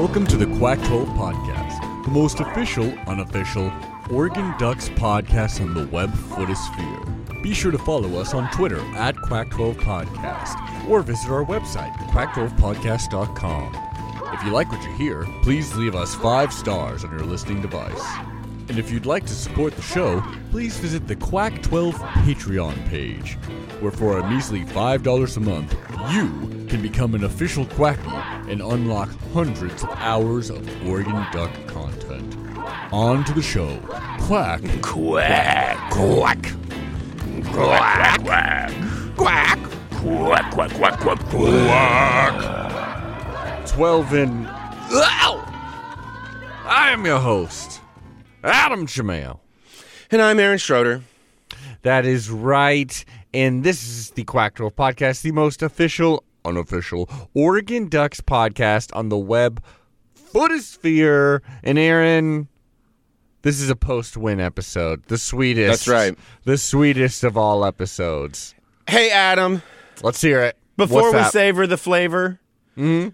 Welcome to the Quack 12 Podcast, the most official, unofficial Oregon Ducks podcast on the web footosphere. Be sure to follow us on Twitter at Quack12 Podcast or visit our website, quack12podcast.com. If you like what you hear, please leave us five stars on your listening device. And if you'd like to support the show, please visit the Quack 12 Patreon page, where for a measly $5 a month, you can become an official Quacky and unlock hundreds of hours of Oregon Duck content. On to the show. Quack. Quack. Quack. Quack. Quack. Quack. Quack. Quack. Quack. Quack. Quack. 12 in. Ow! I am your host, Adam Jamel. And I'm Aaron Schroeder. That is right. And this is the Quack 12 Podcast, the most official, unofficial Oregon Ducks podcast on the web footosphere. And Aaron, this is a post win episode. The sweetest. That's right. The sweetest of all episodes. Hey, Adam. Let's hear it. Before What's we that? savor the flavor, Hmm.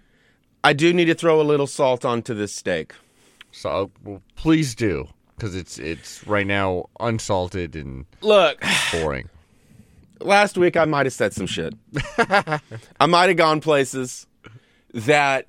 I do need to throw a little salt onto this steak. So, well, please do. Because it's it's right now unsalted and Look, boring. Last week I might have said some shit. I might have gone places that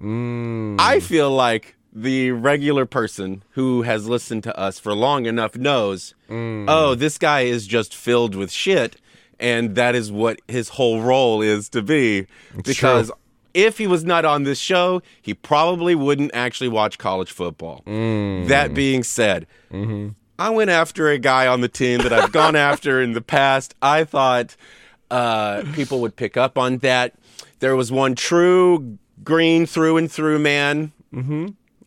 mm. I feel like the regular person who has listened to us for long enough knows, mm. oh, this guy is just filled with shit, and that is what his whole role is to be. because true. if he was not on this show, he probably wouldn't actually watch college football. Mm. That being said, mm-hmm. I went after a guy on the team that I've gone after in the past. I thought uh, people would pick up on that. There was one true green through and through man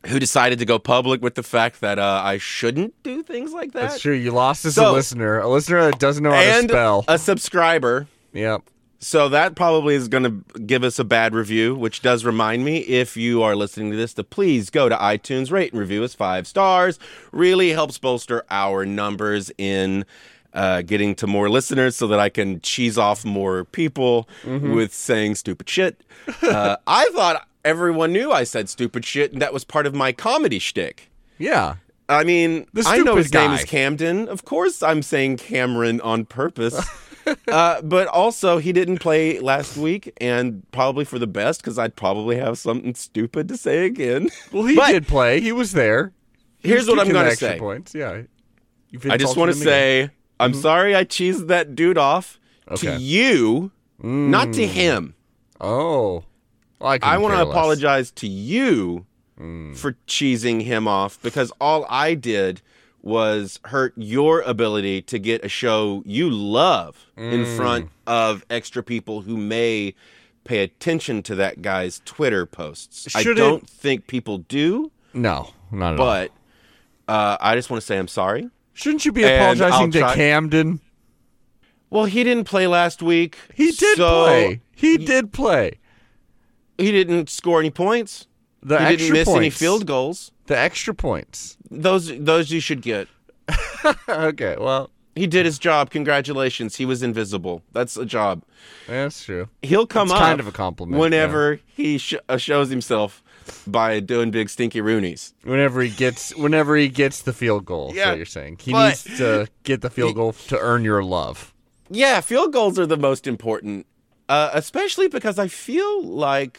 who decided to go public with the fact that uh, I shouldn't do things like that. That's true. You lost as a listener. A listener that doesn't know how to spell. a subscriber. yep. So that probably is going to give us a bad review, which does remind me if you are listening to this to please go to iTunes, rate and review us five stars. Really helps bolster our numbers in uh, getting to more listeners so that I can cheese off more people with saying stupid shit. Uh, I thought everyone knew I said stupid shit, and that was part of my comedy shtick. Yeah. I mean, The I know his name is Camden. Of course, I'm saying Cameron on purpose. uh, but also, he didn't play last week, and probably for the best because I'd probably have something stupid to say again. Well, he But did play. He was there. He Here's was what I'm going to say. Points. Yeah. I just want to him again. say I'm sorry I cheesed that dude off Okay. Mm. to you, not to him. Oh. Well, I, I want to apologize to you Mm. for cheesing him off because all I did was hurt your ability to get a show you love in Mm. front of extra people who may pay attention to that guy's Twitter posts. Should I don't think people do, No, not at all. but uh, I just want to say I'm sorry. Shouldn't you be And apologizing I'll to Camden? Well, he didn't play last week. He did so play. He did play. He didn't score any points. The he extra didn't miss points. any field goals. The extra points. Those those you should get. okay. Well, He did his job. Congratulations. He was invisible. That's a job. that's true. He'll come It's up kind of a compliment, whenever he sh- uh, shows himself by doing big stinky Roonies. Whenever he gets, whenever he gets the field goal. Yeah, what you're saying. He but- needs to get the field goal to earn your love. Yeah, field goals are the most important, uh, especially because I feel like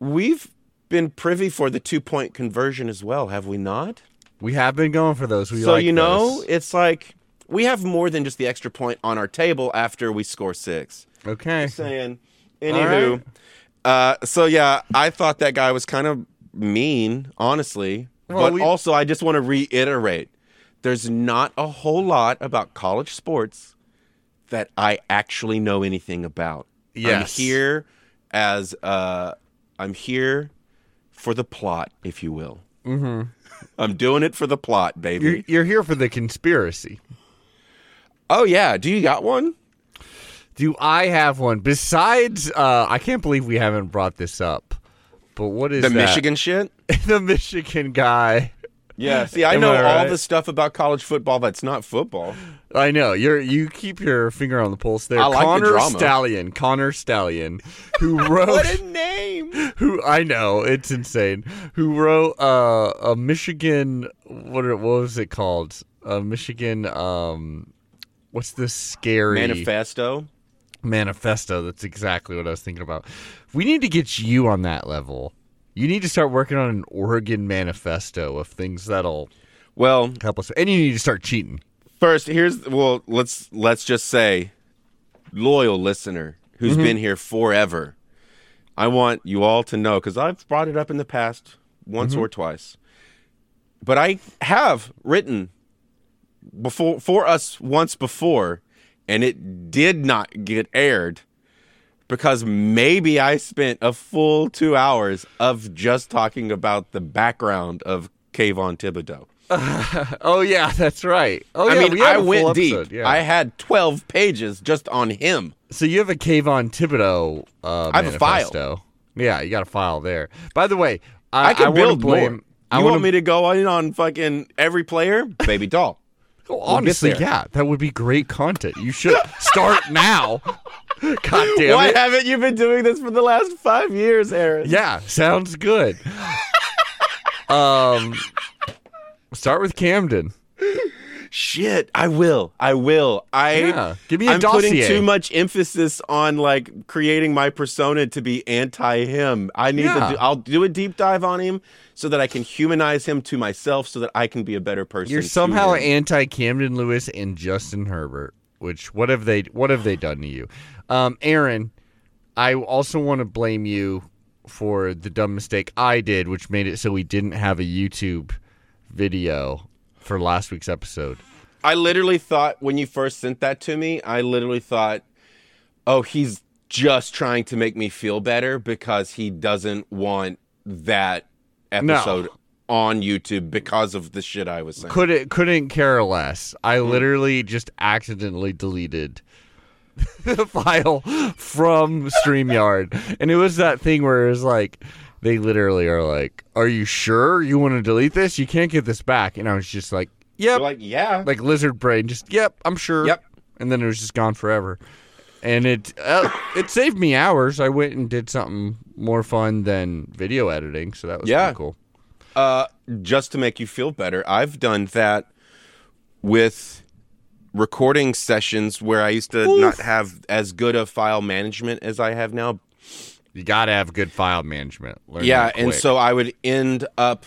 we've been privy for the two point conversion as well, have we not? We have been going for those. We so like you know, those. it's like we have more than just the extra point on our table after we score six. Okay. saying. Anywho, uh, so yeah, I thought that guy was kind of mean, honestly. Well, but we- also, I just want to reiterate: there's not a whole lot about college sports that I actually know anything about. Yes. I'm here as uh, I'm here for the plot, if you will. Mm-hmm. I'm doing it for the plot, baby. You're, you're here for the conspiracy. oh yeah, do you got one? Do I have one? Besides, uh, I can't believe we haven't brought this up. But what is The that? Michigan shit. the Michigan guy. Yeah. See, I Am know I all right? the stuff about college football that's not football. I know you're you keep your finger on the pulse there. I like the Connor drama. Stallion, Connor Stallion, who wrote What a name! who I know it's insane. Who wrote uh, a Michigan? What what was it called? A Michigan. Um, what's this scary Manifesto. manifesto? That's exactly what I was thinking about. We need to get you on that level. You need to start working on an Oregon manifesto of things that'll Well, help us, and you need to start cheating. First, here's well, let's let's just say, loyal listener who's Mm-hmm. been here forever. I want you all to know because I've brought it up in the past once Mm-hmm. or twice, but I have written before for us once before, and it did not get aired because maybe I spent a full two hours of just talking about the background of Kayvon Thibodeaux. Oh yeah, that's right. Oh, I yeah, mean, I went deep. Yeah. I had 12 pages just on him. so you have a Kayvon Thibodeaux uh, I have a file. manifesto. Yeah, you got a file there. By the way, I, I can wanna build blame. more. I you wanna, want me to go in on fucking every player? Baby doll. Oh, honestly, yeah, that would be great content. You should start now. God damn Why it! haven't you been doing this for the last five years, Aaron? Yeah, sounds good. um, start with Camden. Shit, I will. I will. I Yeah, give me a I'm putting too much emphasis on like creating my persona to be anti him. I need Yeah. to do I'll do a deep dive on him so that I can humanize him to myself so that I can be a better person. You're somehow anti Camden Lewis and Justin Herbert. Which what have they what have they done to you, um, Aaron? I also want to blame you for the dumb mistake I did, which made it so we didn't have a YouTube video for last week's episode. I literally thought when you first sent that to me, I literally thought, oh, he's just trying to make me feel better because he doesn't want that episode on YouTube because of the shit I was saying. Couldn't couldn't care less. I Hmm. literally just accidentally deleted the file from StreamYard. And it was that thing where it was like they literally are like, Are you sure you want to delete this? You can't get this back. And I was just like, Yep. You're like, yeah. like lizard brain, just yep, I'm sure. Yep. And then it was just gone forever. And it uh, it saved me hours. I went and did something more fun than video editing, so that was Yeah. pretty cool. Uh, just to make you feel better, I've done that with recording sessions where I used to not have as good a file management as I have now. You gotta have good file management. Learn Yeah, and so I would end up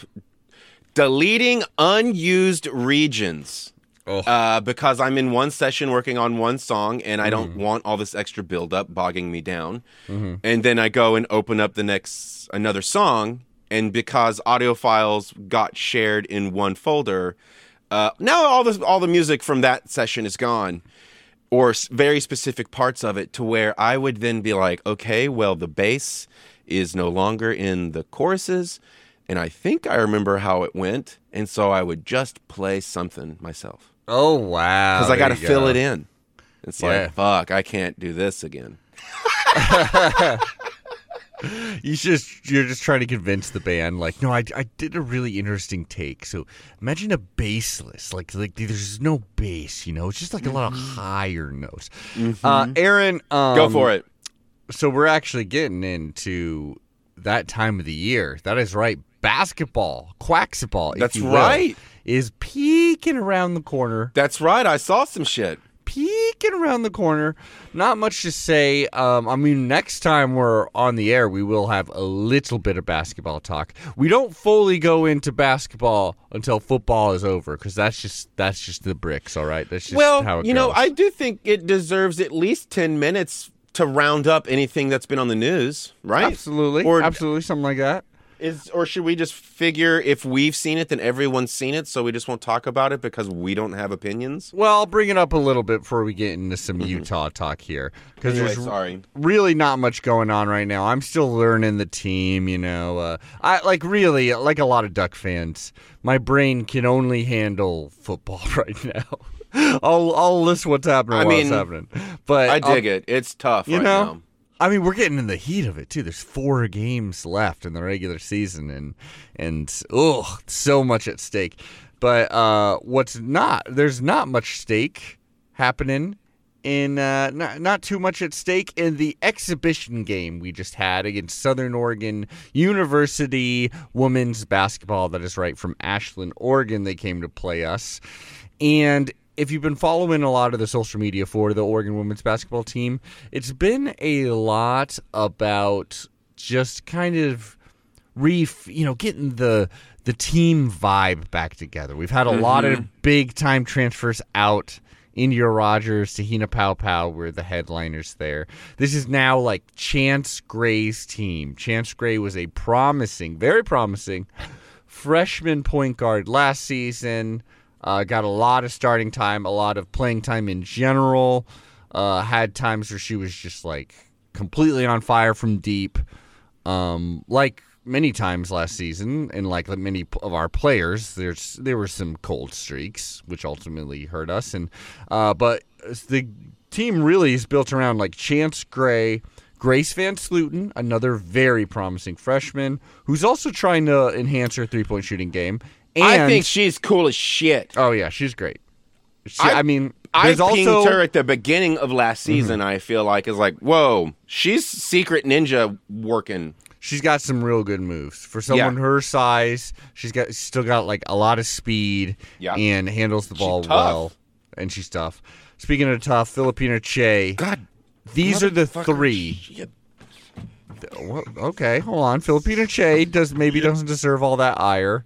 deleting unused regions. Oh. Uh, because I'm in one session working on one song and I don't want all this extra buildup bogging me down. And then I go and open up the next another song, and because audio files got shared in one folder, uh, now all the all the music from that session is gone, or very specific parts of it, to where I would then be like, okay, well the bass is no longer in the choruses, and I think I remember how it went, and so I would just play something myself Oh wow! because I got to fill go. it in. It's Yeah. like fuck, I can't do this again. You just you're just trying to convince the band, like, no, I, I did a really interesting take. So imagine a bassless, like like there's no bass, you know, it's just like a lot of higher notes. Uh, Aaron, um, Mm-hmm. Go for it. So we're actually getting into that time of the year. That is right, basketball, quacksball. if That's will, right. is peeking around the corner. That's right. I saw some shit. Peeking around the corner. Not much to say. Um, I mean, next time we're on the air, we will have a little bit of basketball talk. We don't fully go into basketball until football is over because that's just that's just the bricks. All right, that's just well, how it you know. I do think it deserves at least 10 minutes to round up anything that's been on the news, right? absolutely, Or absolutely something like that. Is or should we just figure if we've seen it then everyone's seen it so we just won't talk about it because we don't have opinions? Well, I'll bring it up a little bit before we get into some Utah talk here because Anyway, there's sorry. really not much going on right now. I'm still learning the team, you know. Uh, I like really like a lot of Duck fans. My brain can only handle football right now. I'll I'll list what's happening I mean, it's happening. But I I'll- dig it. It's tough You right know, now. I mean, we're getting in the heat of it too. There's four games left in the regular season, and and oh, so much at stake. But uh, what's not there's not much stake happening in uh, not, not too much at stake in the exhibition game we just had against Southern Oregon University women's basketball. That is right from Ashland, Oregon. They came to play us, and if you've been following a lot of the social media for the Oregon women's basketball team, it's been a lot about just kind of re you know getting the the team vibe back together. We've had a mm-hmm. lot of big time transfers out. Endyia Rogers, Te-Hina Paopao were the headliners there. This is now like Chance Gray's team. Chance Gray was a promising, very promising freshman point guard last season. Uh, got a lot of starting time, a lot of playing time in general. Uh, had times where she was just like completely on fire from deep, um, like many times last season, and like many of our players. There's there were some cold streaks, which ultimately hurt us. And uh, but the team really is built around like Chance Gray. Grace VanSlooten, another very promising freshman, who's also trying to enhance her three point shooting game, and, I think she's cool as shit. Oh yeah, she's great. She, I, I, mean, I pinged also... her at the beginning of last mm-hmm. season. Mm-hmm. I feel like is like, whoa, she's secret ninja working. She's got some real good moves for someone yeah. her size. She's got still got like a lot of speed yeah. and handles the ball well, and she's tough. Speaking of tough, Phillipina Kyei. God, these are the three. Shit. Okay, hold on. Phillipina Kyei does maybe doesn't deserve all that ire.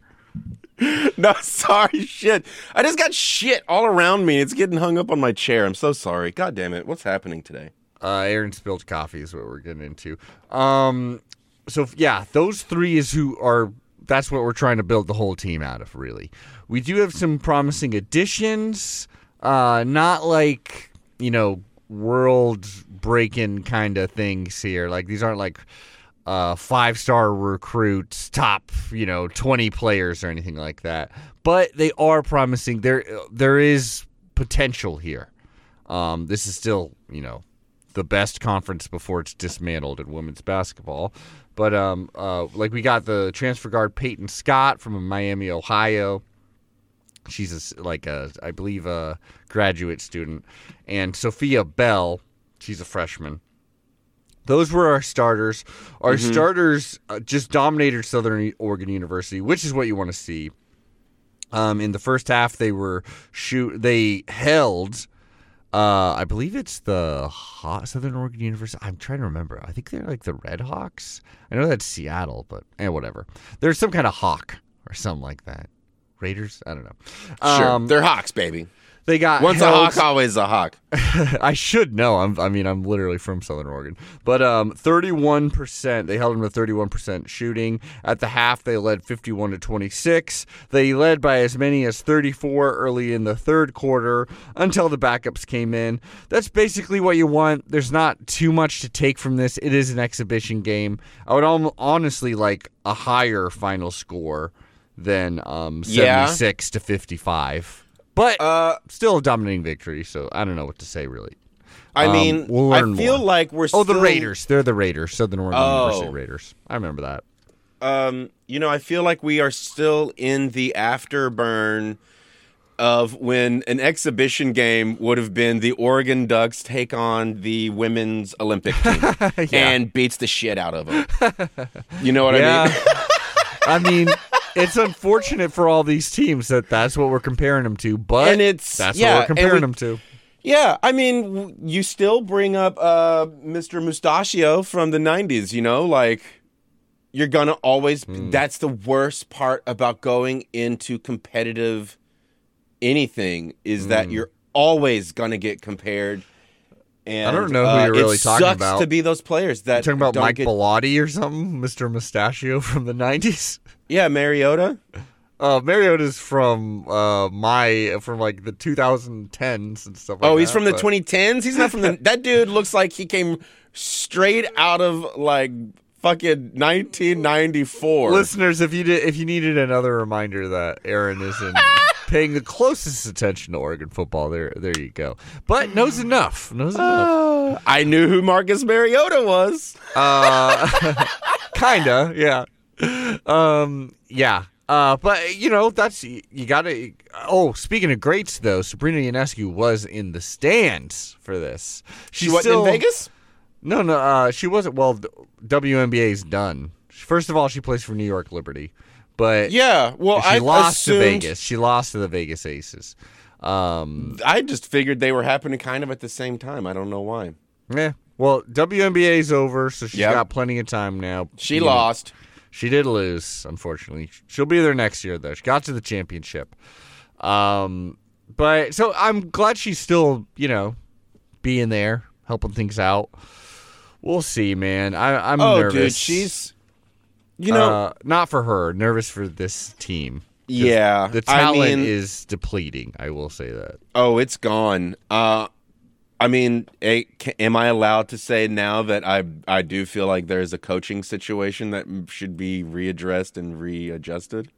no, sorry, shit. I just got shit all around me. It's getting hung up on my chair. I'm so sorry. God damn it. What's happening today? Uh, Aaron spilled coffee is what we're getting into. Um, so yeah, those three is who are. That's what we're trying to build the whole team out of. Really, we do have some promising additions. Uh, not like you know world breaking kind of things here. Like these aren't like uh, five star recruits, top you know twenty players or anything like that. But they are promising. There there is potential here. Um, this is still you know the best conference before it's dismantled in women's basketball. But um, uh, like we got the transfer guard Peyton Scott from Miami, Ohio. She's a, like a, I believe, a graduate student, and Sophia Bell. She's a freshman. Those were our starters. Our mm-hmm. starters uh, just dominated Southern Oregon University, which is what you want to see. Um, in the first half, they were shoot. They held. Uh, I believe it's the Hot Southern Oregon University. I'm trying to remember. I think they're like the Red Hawks. I know that's Seattle, but eh, whatever. There's some kind of hawk or something like that. Raiders. I don't know. Sure, um, they're Hawks, baby. They got once held, a hawk, always a hawk. I should know. I'm, i mean, I'm literally from Southern Oregon, but um, 31 percent. They held them to 31 percent shooting at the half. They led 51 to 26. They led by as many as 34 early in the third quarter until the backups came in. That's basically what you want. There's not too much to take from this. It is an exhibition game. I would honestly like a higher final score than um, 76 yeah. to 55. But uh, still a dominating victory, so I don't know what to say really. I um, mean, we'll I feel more. like we're. Oh, the Raiders. They're the Raiders. Southern Oregon oh. University Raiders. I remember that. Um, you know, I feel like we are still in the afterburn of when an exhibition game would have been the Oregon Ducks take on the women's Olympic team yeah. and beats the shit out of them. You know what yeah. I mean? I mean, it's unfortunate for all these teams that that's what we're comparing them to, but and it's that's yeah, what we're comparing we, them to. Yeah, I mean, you still bring up uh, Mr. Mustachio from the '90s. You know, like you're gonna always. Mm. That's the worst part about going into competitive anything is mm. that you're always gonna get compared. And, I don't know who uh, you're really talking about. To be those players that you're talking about Mike get... Bellotti or something, Mr. Mustachio from the '90s. Yeah, Mariota. Uh, Mariota's from uh, my from like the 2010s and stuff. like that. Oh, he's that, from the 2010s. He's not from the. that dude looks like he came straight out of like fucking 1994. Listeners, if you did, if you needed another reminder that Aaron isn't paying the closest attention to Oregon football, there, there you go. But knows enough. Knows enough. Uh, I knew who Marcus Mariota was. Uh, kinda, yeah um, yeah, Uh, but you know that's you got to. Oh, speaking of greats, though, Sabrina Ionescu was in the stands for this. She wasn't in Vegas. No, no, uh, she wasn't. Well, WNBA's done. First of all, she plays for New York Liberty, but Yeah. Well, she I lost assumed, to Vegas. She lost to the Vegas Aces. Um, I just figured they were happening kind of at the same time. I don't know why. yeah. Well, WNBA's over, so she's Yep. got plenty of time now. She You know, lost. She did lose, unfortunately. She'll be there next year, though. She got to the championship. Um, but so I'm glad she's still, you know, being there, helping things out. We'll see, man. I, I'm Oh, nervous. dude, she's. You know, uh, not for her. Nervous for this team. yeah. The I talent mean, is depleting. I will say that. Oh, it's gone. Uh, I mean, eh, ca- am I allowed to say now that I I do feel like there's a coaching situation that should be readdressed and readjusted?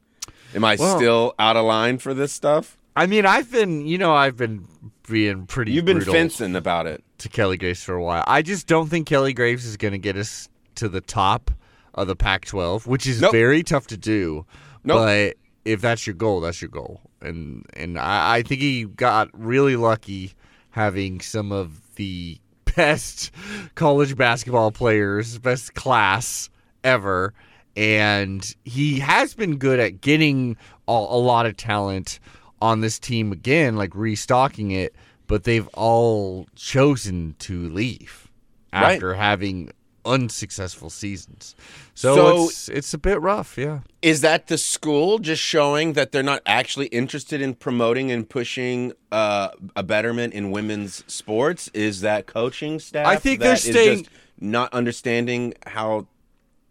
Am I Well- still out of line for this stuff? I mean, I've been, you know, I've been being pretty. You've been fencing about it. to Kelly Graves for a while. I just don't think Kelly Graves is going to get us to the top of the Pac-12, which is Nope. very tough to do. Nope. But if that's your goal, that's your goal. And and I, I think he got really lucky having some of the best college basketball players, best class ever. And he has been good at getting a, a lot of talent on this team again, like restocking it, but they've all chosen to leave Right. after having unsuccessful seasons. So, So- it's it's a bit rough, yeah. Is that the school just showing that they're not actually interested in promoting and pushing uh, a betterment in women's sports? Is that coaching staff? I think they're staying- just not understanding how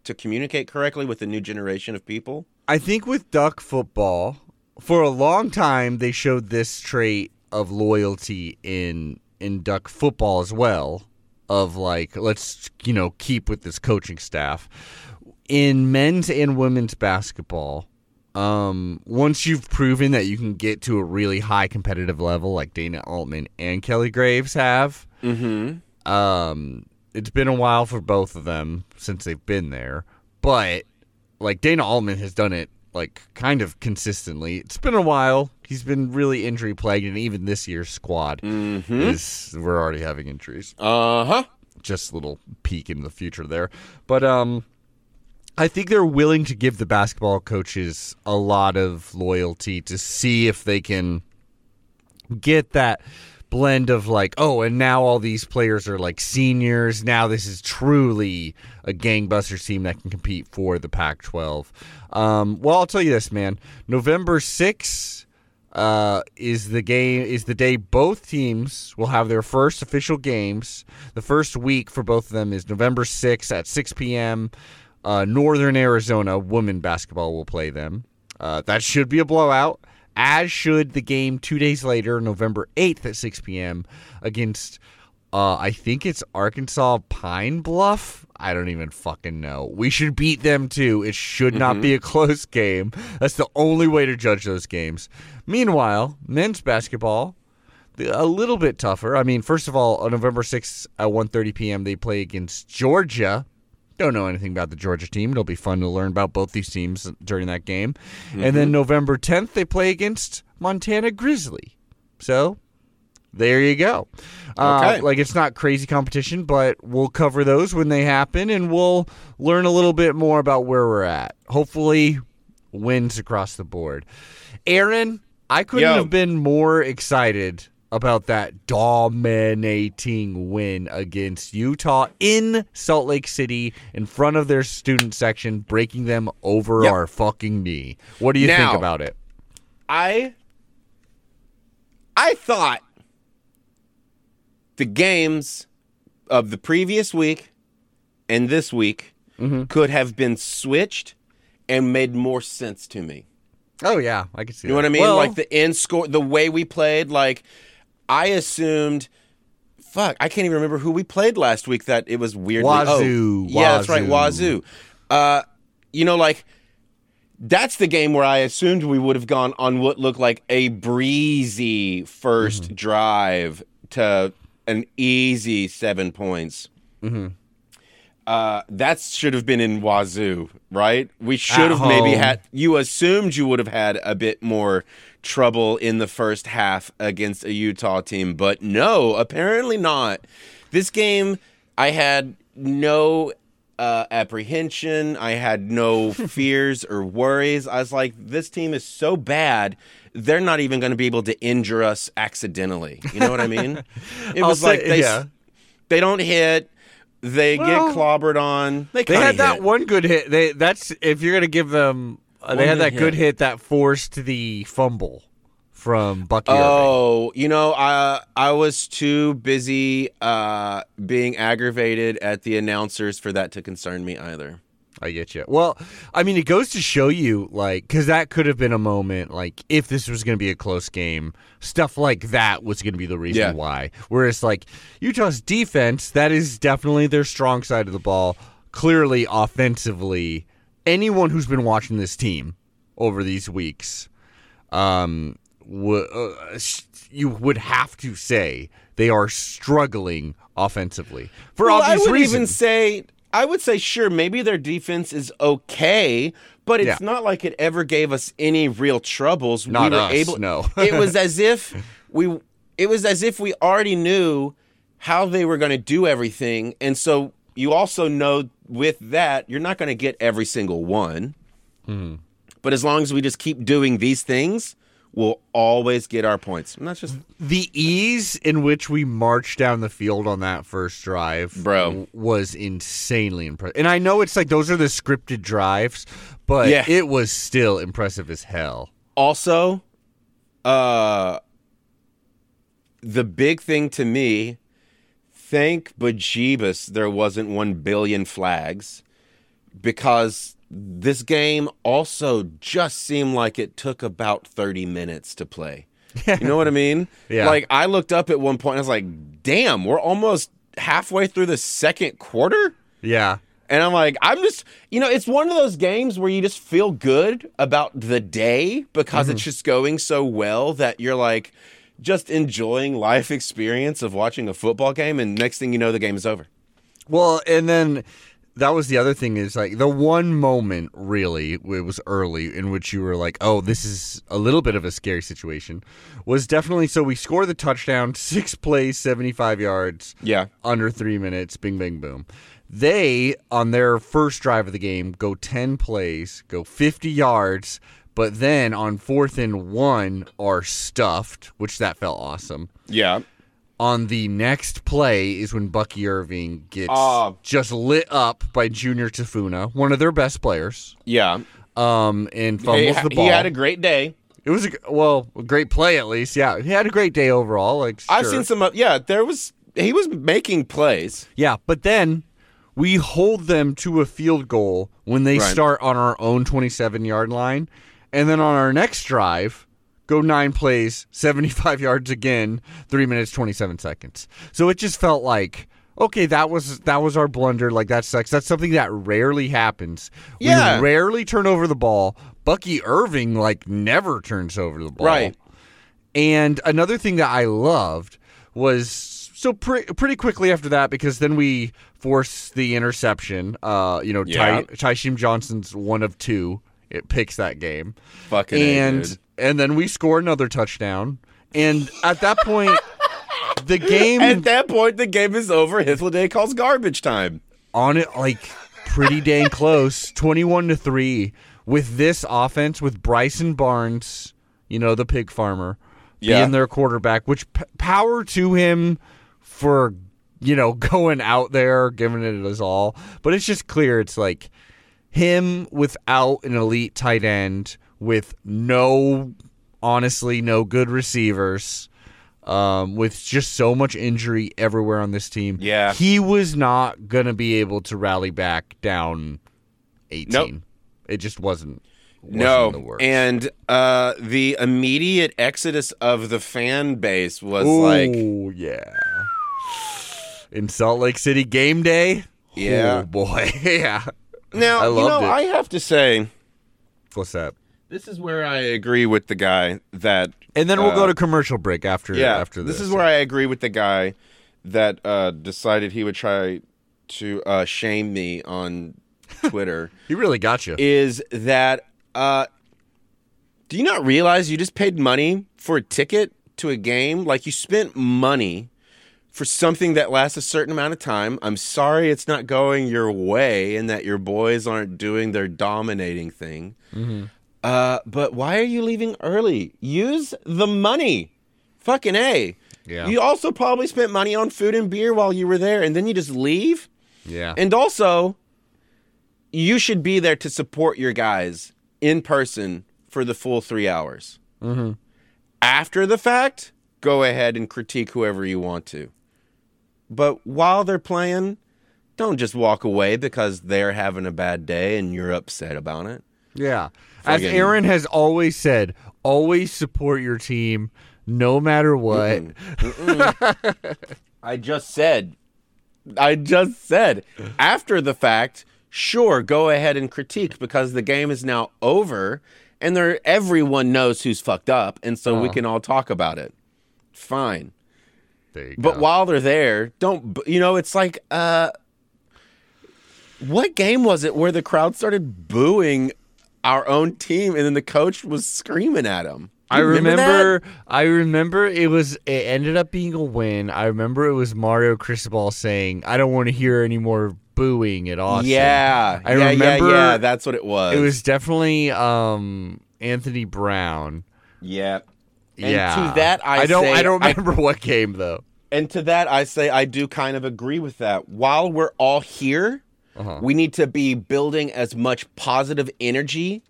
to communicate correctly with a new generation of people. I think with duck football, for a long time they showed this trait of loyalty in in duck football as well of like let's you know keep with this coaching staff in men's and women's basketball um once you've proven that you can get to a really high competitive level like Dana Altman and Kelly Graves have Mm-hmm. um, it's been a while for both of them since they've been there, but like Dana Altman has done it like kind of consistently. It's been a while. He's been really injury plagued, and even this year's squad Mm-hmm. is we're already having injuries. Uh huh. Just a little peek in the future there, but um. I think they're willing to give the basketball coaches a lot of loyalty to see if they can get that blend of like, oh, and now all these players are like seniors. Now this is truly a gangbuster team that can compete for the Pac 12. Um, well, I'll tell you this, man. November 6th uh, is the game is the day both teams will have their first official games. The first week for both of them is November 6th at 6 p.m. Uh, Northern Arizona women basketball will play them. Uh, that should be a blowout, as should the game two days later, November 8th at 6 p.m. against, uh, I think it's Arkansas Pine Bluff. I don't even fucking know. We should beat them too. It should not be a close game. That's the only way to judge those games. Meanwhile, men's basketball, a little bit tougher. I mean, first of all, on November 6th at 1:30 p.m. they play against Georgia. Don't know anything about the Georgia team. It'll be fun to learn about both these teams during that game. And then November 10th they play against Montana Grizzly. So, there you go. Uh, like it's not crazy competition, but we'll cover those when they happen and we'll learn a little bit more about where we're at. Hopefully, wins across the board. Aaron, I couldn't Yo. have been more excited about that dominating win against Utah in Salt Lake City in front of their student section, breaking them over Yep. our fucking knee. What do you Now- think about it? I I thought the games of the previous week and this week Mm-hmm. could have been switched and made more sense to me. Oh yeah, I can see. You know what I mean? Well, like the end score, the way we played. Like I assumed. Fuck, I can't even remember who we played last week. That it was weirdly. Wazoo, Oh, yeah, that's right, Wazoo. Wazoo. Uh, you know, like that's the game where I assumed we would have gone on what looked like a breezy 1st Mm-hmm. drive to an easy seven points. Mm-hmm. uh, that should have been in Wazoo, right? We should At have maybe had. You assumed you would have had a bit more trouble in the first half against a Utah team, but no, apparently not. This game, I had no uh, apprehension. I had no fears or worries. I was like, this team is so bad. They're not even going to be able to injure us accidentally. You know what I mean? It was say- like they yeah. they don't hit. They Well, get clobbered on. They, They kinda had that one good hit. They that's if you're gonna give them. Uh, they had that good hit. hit that forced the fumble from Bucky. Irving. Oh, you know, I I was too busy uh, being aggravated at the announcers for that to concern me either. I get you. Well, I mean, it goes to show you, like, because that could have been a moment, like, if this was going to be a close game, stuff like that was going to be the reason Yeah. why. Whereas, like, Utah's defense, that is definitely their strong side of the ball. Clearly, offensively, anyone who's been watching this team over these weeks, um, w- uh, you would have to say they are struggling offensively for Well, I obvious would reasons. even say I would say sure, maybe their defense is okay, but it's Yeah. not like it ever gave us any real troubles. Not we were us, able no. it was as if we it was as if we already knew how they were going to do everything, and so you also know with that you're not going to get every single one. Hmm. But as long as we just keep doing these things, we'll always get our points. And that's just the ease in which we marched down the field on that first drive, Bro. was insanely impressive. And I know it's like those are the scripted drives, but Yeah. it was still impressive as hell. also uh the big thing to me thank bejeebus there wasn't 1 billion flags because this game also just seemed like it took about 30 minutes to play you know what i mean Yeah. like i looked up at one point and i was like damn we're almost halfway through the second quarter Yeah. and I'm like, I'm just, you know, it's one of those games where you just feel good about the day because mm-hmm. it's just going so well that you're like just enjoying life experience of watching a football game. And next thing you know, the game is over. Well, and then that was the other thing is like the one moment really it was early in which you were like, "Oh, this is a little bit of a scary situation." Was definitely so we score the touchdown, 6 plays, 75 yards. Yeah. under three minutes. Bing, bing boom. They, on their first drive of the game, go 10 plays, go 50 yards, but then on fourth and one are stuffed, which that felt awesome. Yeah. On the next play is when Bucky Irving gets Ah. just lit up by Junior Tafuna, one of their best players, Yeah. um, and He, fumbles the ball. he had a great day. it was a, well, a great play at least. Yeah, he had a great day overall. Like I've seen some, uh, yeah, there was, he was making plays. Yeah, but then we hold them to a field goal when they Right. start on our own 27 yard line. And then on our next drive, go nine plays, 75 yards again, three minutes, 27 seconds. So it just felt like. Okay, that was that was our blunder. Like that sucks. That's something that rarely happens. Yeah. we rarely turn over the ball. Bucky Irving like never turns over the ball. Right. And another thing that I loved was so pre- pretty quickly after that because then we force the interception. Uh, you know, Yeah. Ty- Tysheem Johnson's one of two. It picks that game, Fucking A, and dude. and then we score another touchdown. And at that point, the game At that point, the game is over. Hythloday calls garbage time. on it like pretty dang close 21 to 3 with this offense with Bryson Barnes you know the pig farmer Yeah. being their quarterback which p- power to him for you know going out there giving it his all but it's just clear it's like him without an elite tight end with no honestly no good receivers um, with just so much injury everywhere on this team. Yeah. He was not going to be able to rally back down 18. Nope. It just wasn't. wasn't No, and uh, the immediate exodus of the fan base was Ooh, like, yeah. In Salt Lake City game day? Yeah. Oh, boy. yeah. Now I you know it. I have to say What's that? this is where I agree with the guy that And then we'll Uh, go to commercial break after yeah after this. this is where I agree with the guy that uh, decided he would try to uh, shame me on Twitter He really got you. is that uh, do you not realize you just paid money for a ticket to a game? Like you spent money for something that lasts a certain amount of time. I'm sorry it's not going your way and that your boys aren't doing their dominating thing. Uh, but why are you leaving early? Use the money. Fucking A. Yeah. You also probably spent money on food and beer while you were there and then you just leave? yeah. And also, you should be there to support your guys in person for the full three hours. Mm-hmm. After the fact, go ahead and critique whoever you want to. But while they're playing, don't just walk away because they're having a bad day and you're upset about it. Yeah. As Aaron has always said, always support your team no matter what. I just said, I just said, after the fact, sure, go ahead and critique because the game is now over and there everyone knows who's fucked up, and so we uh-huh. can all talk about it. Fine. There you But go. while they're there, don't you know? It's like, uh, what game was it where the crowd started booing our own team, and then the coach was screaming at him? I You remember. I remember it was it ended up being a win. I remember it was Mario Cristobal saying, "I don't want to hear any more booing at Autzen." Yeah, I yeah, remember yeah, yeah. That's what it was. It was definitely um, Anthony Brown. yeah. And yeah. to that, I, don't. say- I don't remember what game though. And to that, I say I do kind of agree with that. While we're all here, Uh-huh. we need to be building as much positive energy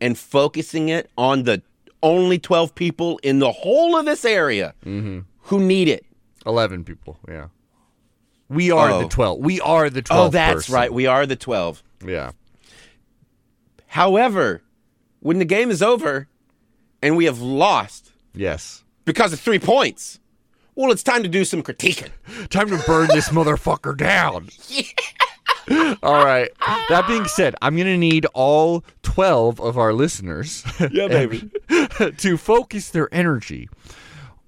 and focusing it on the only 12 people in the whole of this area Mm-hmm. who need it. Eleven people. Yeah. We are Oh. the twelve. We are the twelve. Oh, that's right. We are the 12. Yeah. However, when the game is over and we have lost Yes. because of three points, well, it's time to do some critiquing. Time to burn this motherfucker down. all right. That being said, I'm going to need all 12 of our listeners Yeah, baby. to focus their energy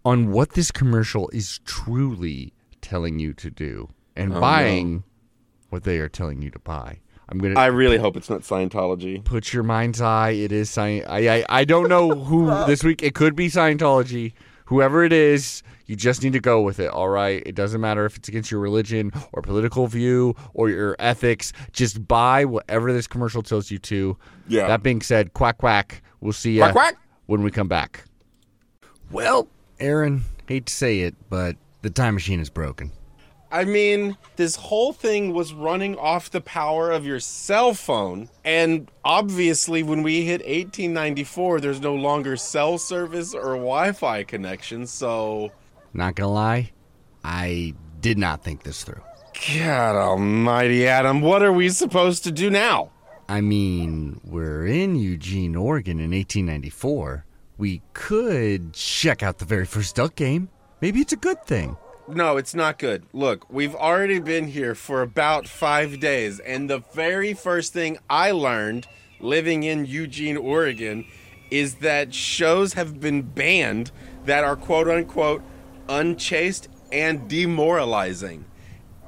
on what this commercial is truly telling you to do and oh, buying what they are telling you to buy. I'm going to I really hope it's not Scientology. put your mind's eye. It is Sci- I, I I don't know who this week. It could be Scientology. Whoever it is, you just need to go with it. All right. It doesn't matter if it's against your religion or political view or your ethics. Just buy whatever this commercial tells you to. Yeah. That being said, quack quack. We'll see you Quack, quack. when we come back. Well, Aaron, hate to say it, but the time machine is broken. I mean, this whole thing was running off the power of your cell phone. And obviously, when we hit 1894, there's no longer cell service or Wi Fi connection. So, Not gonna lie, I did not think this through. God almighty, Adam, what are we supposed to do now? I mean, we're in Eugene, Oregon in 1894. We could check out the very first duck game. Maybe it's a good thing. No, it's not good. Look, we've already been here for about five days, and the very first thing I learned living in Eugene, Oregon, is that shows have been banned that are quote unquote unchaste and demoralizing.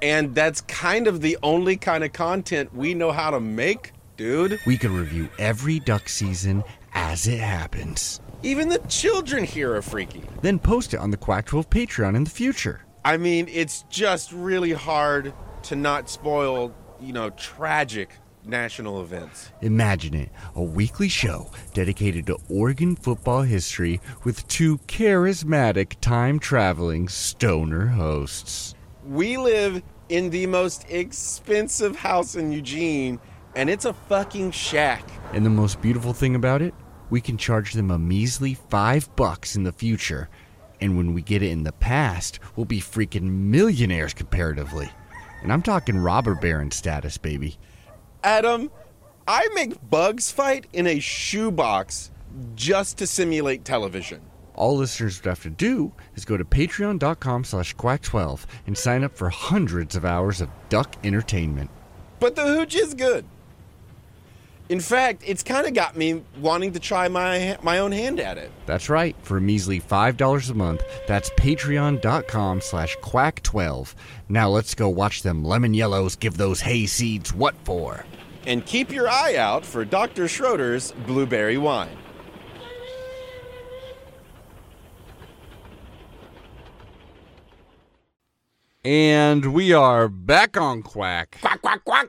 And that's kind of the only kind of content we know how to make, dude. We could review every duck season as it happens, Even the children here are freaky. then post it on the Quack 12 Patreon in the future. I mean, it's just really hard to not spoil, you know, tragic national events. Imagine it a weekly show dedicated to Oregon football history with two charismatic time traveling stoner hosts. We live in the most expensive house in Eugene, and it's a fucking shack. And the most beautiful thing about it, we can charge them a measly five bucks in the future. And when we get it in the past, we'll be freaking millionaires comparatively. And I'm talking robber baron status, baby. Adam, I make bugs fight in a shoebox just to simulate television. All listeners would have to do is go to patreon.com slash quack12 and sign up for hundreds of hours of duck entertainment. But the hooch is good. In fact, it's kind of got me wanting to try my my own hand at it. That's right. For a measly $5 a month, that's patreon.com slash quack12. Now let's go watch them lemon yellows give those hay seeds what for. And keep your eye out for Dr. Schroeder's blueberry wine. And we are back on Quack. Quack quack quack.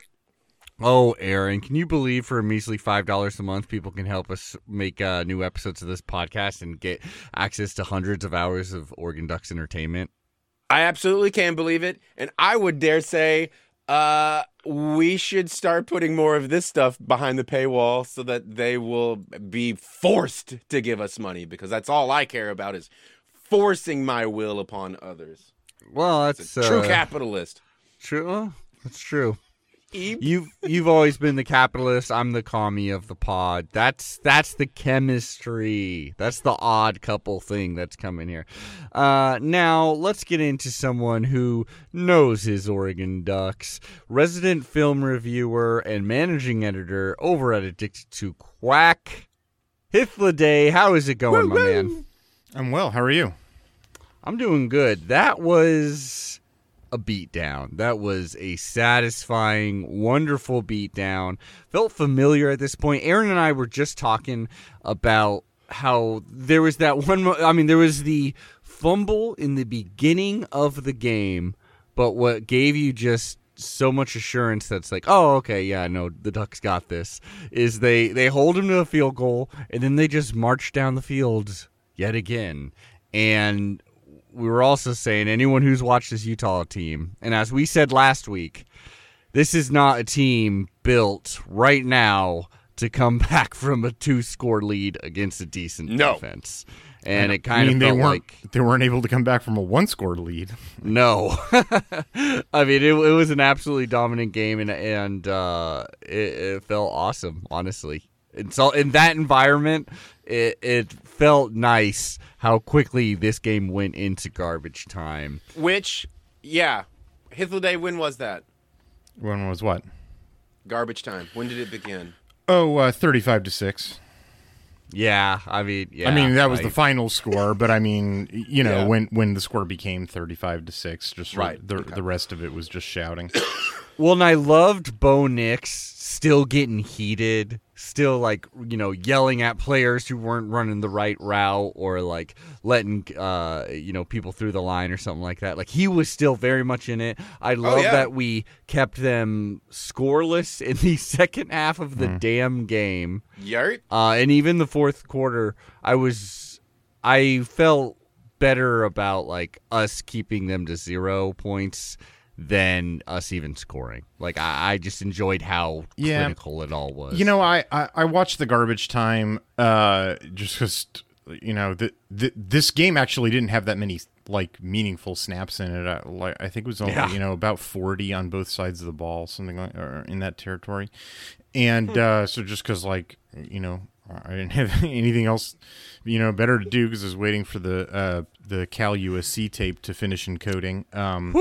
Oh, Aaron, can you believe for a measly $5 a month, people can help us make uh, new episodes of this podcast and get access to hundreds of hours of Oregon Ducks entertainment? I absolutely can believe it, and I would dare say uh, we should start putting more of this stuff behind the paywall so that they will be forced to give us money because that's all I care about is forcing my will upon others. Well, that's True uh, capitalist. True. Well, that's true. Eep. You've you've always been the capitalist. I'm the commie of the pod. That's that's the chemistry. That's the odd couple thing that's coming here. Uh, now let's get into someone who knows his Oregon Ducks. Resident film reviewer and managing editor over at Addicted to Quack. Hythloday, how is it going, my man? I'm well. How are you? I'm doing good. That was a beatdown. That was a satisfying, wonderful beatdown. Felt familiar at this point. Aaron and I were just talking about how there was that one. I mean, there was the fumble in the beginning of the game, but what gave you just so much assurance that's like, oh, okay, yeah, no, the Ducks got this. Is they they hold him to a field goal and then they just march down the field yet again. And we were also saying anyone who's watched this Utah team, and as we said last week, this is not a team built right now to come back from a two score lead against a decent No. defense. And it kind I kind mean, of they weren't like they weren't able to come back from a one score lead. no. I mean, it, it was an absolutely dominant game, and and uh, it, it felt awesome, honestly. And so, in that environment, it it felt nice how quickly this game went into garbage time. Which, yeah, Hythloday, when was that? When was what? Garbage time. When did it begin? Oh, uh, 35 to six. Yeah, I mean, yeah. I mean, that was I- the final score, but I mean, you know, Yeah. when when the score became 35 to six, just Right. The the rest of it was just shouting. Well, and I loved Bo Nix still getting heated, still like you know yelling at players who weren't running the right route or like letting uh you know people through the line or something like that. Like he was still very much in it. I love yeah. that we kept them scoreless in the second half of the damn game. Yurt? Uh, and even the fourth quarter, I was, I felt better about like us keeping them to zero points than us even scoring. Like I, I just enjoyed how Yeah. clinical it all was. You know, I, I, I watched the garbage time uh, just because, you know, the, the, this game actually didn't have that many like meaningful snaps in it. I, like, I think it was only, Yeah. you know, about 40 on both sides of the ball, something like or in that territory. And uh, so just because, like, you know, I didn't have anything else, you know, better to do because I was waiting for the uh, the Cal USC tape to finish encoding. Um,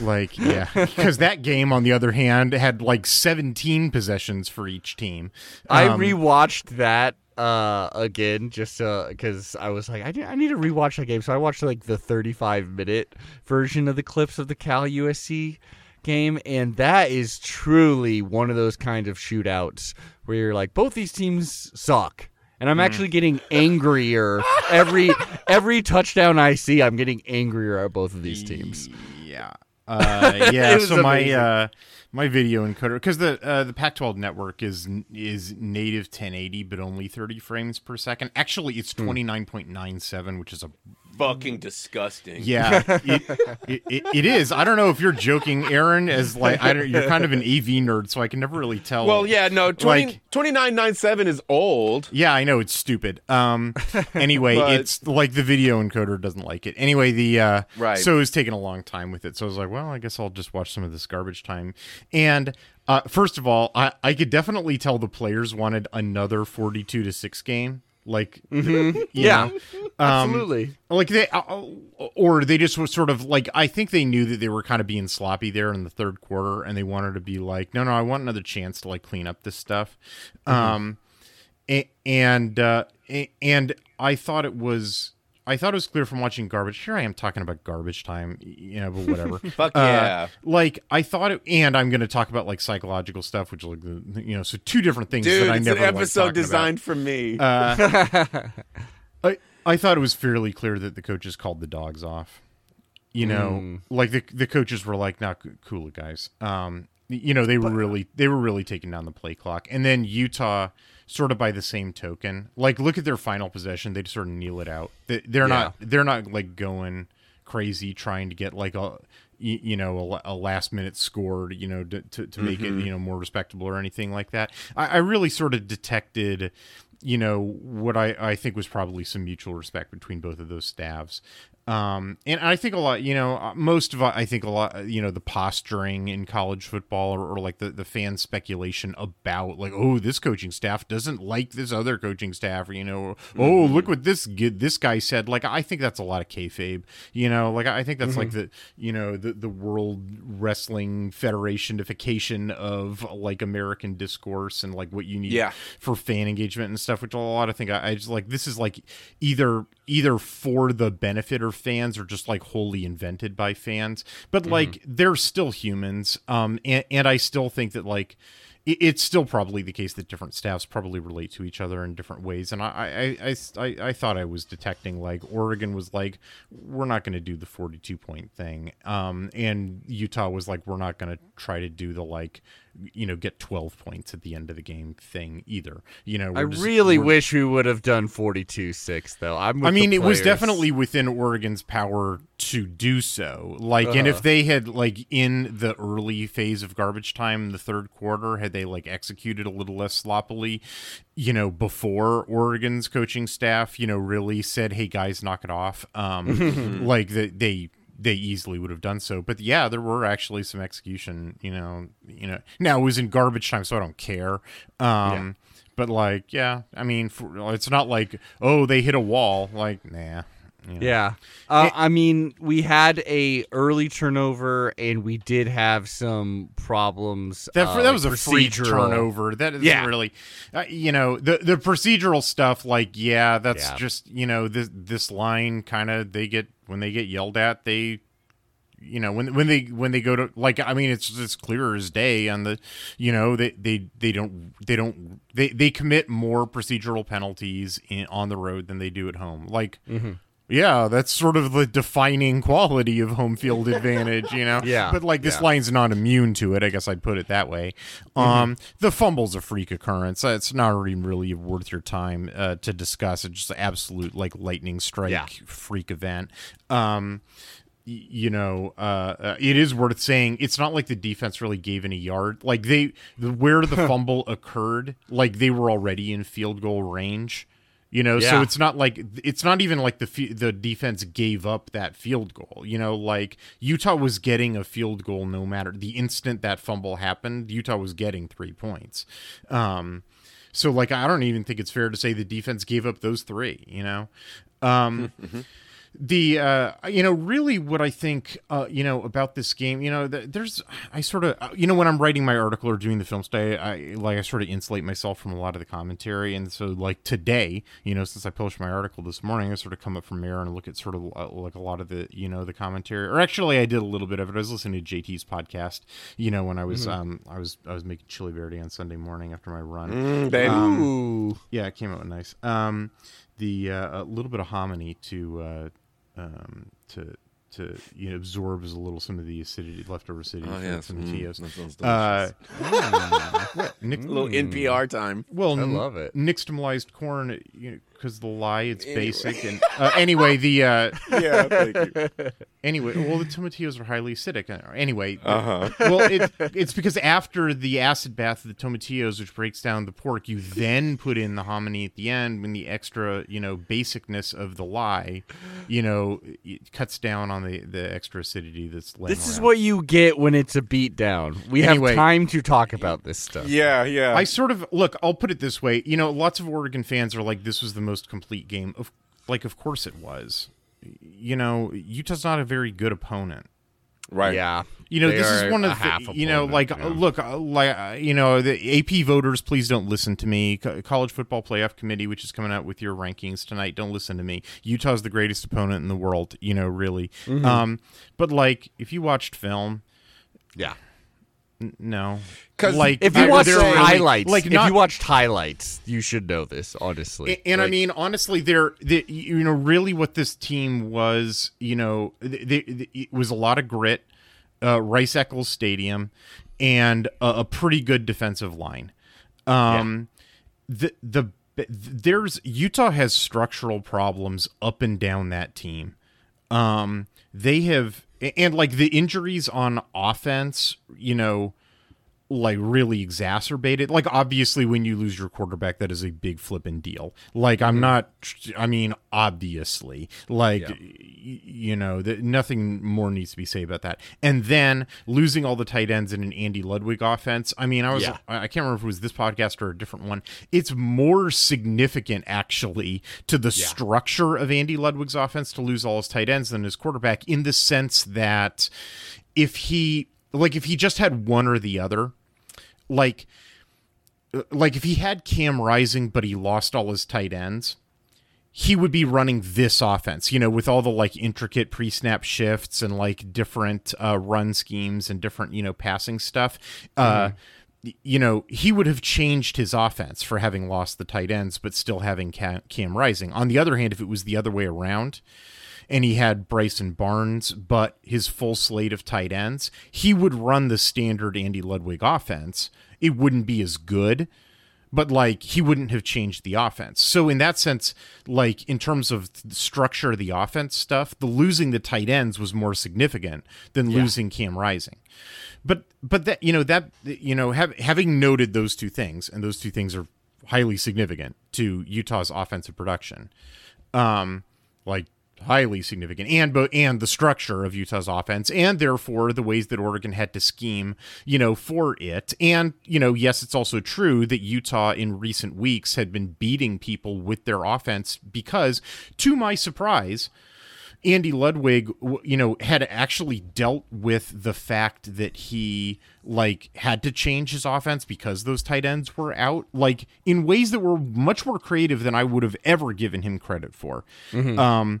like, yeah, because that game, on the other hand, had like 17 possessions for each team. I Um, rewatched that uh again just because I was like I need, I need to rewatch that game so I watched like the 35 minute version of the clips of the Cal USC game and that is truly one of those kind of shootouts where you're like both these teams suck and I'm actually getting angrier every every touchdown I see I'm getting angrier at both of these teams Yeah. Uh, yeah. so my uh, my video encoder because the uh, the Pac-12 network is is native 1080 but only 30 frames per second. Actually, it's Hmm. 29.97, which is a Fucking disgusting. yeah. It, it, it, it is. I don't know if you're joking, Aaron. As like I don't, you're kind of an AV nerd, so I can never really tell. Well, yeah, no, 20, Like- 2997 is old. Yeah, I know it's stupid. Um, anyway, But- it's like the video encoder doesn't like it. Anyway, the uh, Right. So it was taking a long time with it. So I was like, well, I guess I'll just watch some of this garbage time. And uh, first of all, I I could definitely tell the players wanted another forty-two to six game. Like, Mm-hmm. Yeah. Um, Absolutely. like they uh, or they just was sort of like i think they knew that they were kind of being sloppy there in the third quarter and they wanted to be like no no i want another chance to like clean up this stuff um a- and uh and i thought it was I thought it was clear from watching garbage. Here I am talking about garbage time, you know, but whatever. Fuck Uh, yeah. like I thought it, and I'm going to talk about like psychological stuff, which like you know, so two different things Dude, that I it's never an episode talking about. designed for me. I I thought it was fairly clear that the coaches called the dogs off. You know, like the the coaches were like, "Not cool, guys." Um, you know, they were really they were really taking down the play clock, and then Utah, sort of by the same token, like look at their final possession, they just sort of kneel it out. They, they're not they're not like going crazy trying to get like a you, know a, a last minute score you know to, to, to make it mm-hmm. you know more respectable or anything like that. I, I really sort of detected you know what I, I think was probably some mutual respect between both of those staffs um, and I think a lot, you know, uh, most of uh, I think a lot, you know, the posturing in college football or, or like the, the fan speculation about like, oh, this coaching staff doesn't like this other coaching staff, or you know, oh, look what this this guy said. Like, I think that's a lot of kayfabe, you know, like I think that's like the you know the the World Wrestling Federationification of like American discourse and like what you need Yeah. for fan engagement and stuff, which a lot of think I, I just like this is like either either for the benefit of fans or just like wholly invented by fans. But like they're still humans. Um and, and I still think that like it- it's still probably the case that different staffs probably relate to each other in different ways. And I, I, I, I, I thought I was detecting like Oregon was like, we're not going to do the 42 point thing. Um, and Utah was like, we're not going to try to do the like, you know, get 12 points at the end of the game thing either. You know, I just- really wish we would have done 42-6 though. I'm I mean, it was definitely within Oregon's power to do so. Like, and if they had like in the early phase of garbage time, the third quarter, had they like executed a little less sloppily, you know, before Oregon's coaching staff, you know, really said, "Hey guys, knock it off," um, like that they they easily would have done so. But yeah, there were actually some execution. You know, you know. Now it was in garbage time, so I don't care. Um, But like, yeah, I mean, for, it's not like oh they hit a wall. Like, nah. you know. Yeah. Uh, I mean, we had a early turnover and we did have some problems. That, uh, that like was a free procedural. turnover. That is Yeah. really, uh, you know, the the procedural stuff. Like, yeah, that's Yeah. just you know this this line kind of they get when they get yelled at they. You know when when they when they go to like I mean it's it's clear as day on the you know they they they don't they don't they they commit more procedural penalties in, on the road than they do at home like Mm-hmm. Yeah that's sort of the defining quality of home field advantage you know Yeah, but like this yeah. line's not immune to it. I guess I'd put it that way. Mm-hmm. Um, the fumble's a freak occurrence. Uh, It's not even really worth your time uh, to discuss. It's just an absolute like lightning strike Yeah. freak event. Um, y- you know, uh, uh, it is worth saying it's not like the defense really gave any yard. Like they, the, where the fumble occurred, like they were already in field goal range. You know, so it's not like it's not even like the the defense gave up that field goal. You know, like Utah was getting a field goal no matter the instant that fumble happened. Utah was getting three points. Um, so like I don't even think it's fair to say the defense gave up those three. You know, um, the uh you know really what i think uh you know about this game you know there's i sort of you know when i'm writing my article or doing the film study i like i sort of insulate myself from a lot of the commentary and so like today you know since i published my article this morning i sort of come up from there and look at sort of uh, like a lot of the you know the commentary or actually i did a little bit of it i was listening to jt's podcast you know when i was um i was i was making chili verde on sunday morning after my run Mm, baby. Ooh. yeah, it came out nice. Um, the uh, a little bit of hominy to uh, um, to to you know absorbs a little some of the acidity, leftover acidity Oh, from, yes. from the Mm, Tios. that sounds Uh, what? Nick, a little NPR time. well, I love it. Nixtamalized corn, you know, because the lye it's basic and uh, anyway the uh, Yeah, thank you. anyway well the tomatillos are highly acidic Uh, anyway Uh-huh. well it, it's because after the acid bath of the tomatillos which breaks down the pork you then put in the hominy at the end when the extra you know basicness of the lye you know it cuts down on the the extra acidity that's laying This is what you get when it's a beat down We Anyway. have time to talk about this stuff. Yeah, yeah. I sort of look. I'll put it this way. You know, lots of Oregon fans are like, "This was the most complete game. Of like, of course it was. You know, Utah's not a very good opponent. Right. Yeah. You know, They this is one a of half the, you know, like, yeah. look, uh, like, uh, you know, the AP voters, please don't listen to me. Co- College Football Playoff Committee, which is coming out with your rankings tonight, don't listen to me. Utah's the greatest opponent in the world, you know, really. Mm-hmm. Um, but like, if you watched film, Yeah. No, 'Cause like, If you I- watched they're really- highlights, like, if you watched highlights, you should know this. Honestly, And I mean, honestly, there, the, you know, really, what this team was, you know, it was a lot of grit, uh, Rice Eccles Stadium, and a, a pretty good defensive line. Um, the the there's Utah has structural problems up and down that team. Um, they have and like the injuries on offense, you know, like really exacerbated. Like obviously when you lose your quarterback that is a big flipping deal. Like I'm mm-hmm. not I mean obviously like y- you know, the, nothing more needs to be said about that. And then losing all the tight ends in an Andy Ludwig offense. I mean, I was Yeah. I I can't remember if it was this podcast or a different one. It's more significant actually to the structure of Andy Ludwig's offense to lose all his tight ends than his quarterback in the sense that if he like if he just had one or the other, like uh, like if he had Cam Rising but he lost all his tight ends, he would be running this offense, you know, with all the like intricate pre-snap shifts and like different uh, run schemes and different, you know, passing stuff. Uh, you know, he would have changed his offense for having lost the tight ends, but still having Cam, Cam Rising. On the other hand, if it was the other way around, and he had Bryson Barnes, but his full slate of tight ends, he would run the standard Andy Ludwig offense. It wouldn't be as good, but like he wouldn't have changed the offense. So in that sense, like in terms of the structure of the offense stuff, the losing the tight ends was more significant than losing Cam Rising. But but that you know that you know have, having noted those two things, and those two things are highly significant to Utah's offensive production. Um, like highly significant and but and the structure of Utah's offense and therefore the ways that Oregon had to scheme, you know, for it. And, you know, yes, it's also true that Utah in recent weeks had been beating people with their offense because to my surprise, Andy Ludwig, you know, had actually dealt with the fact that he like had to change his offense because those tight ends were out, like in ways that were much more creative than I would have ever given him credit for. Um, y-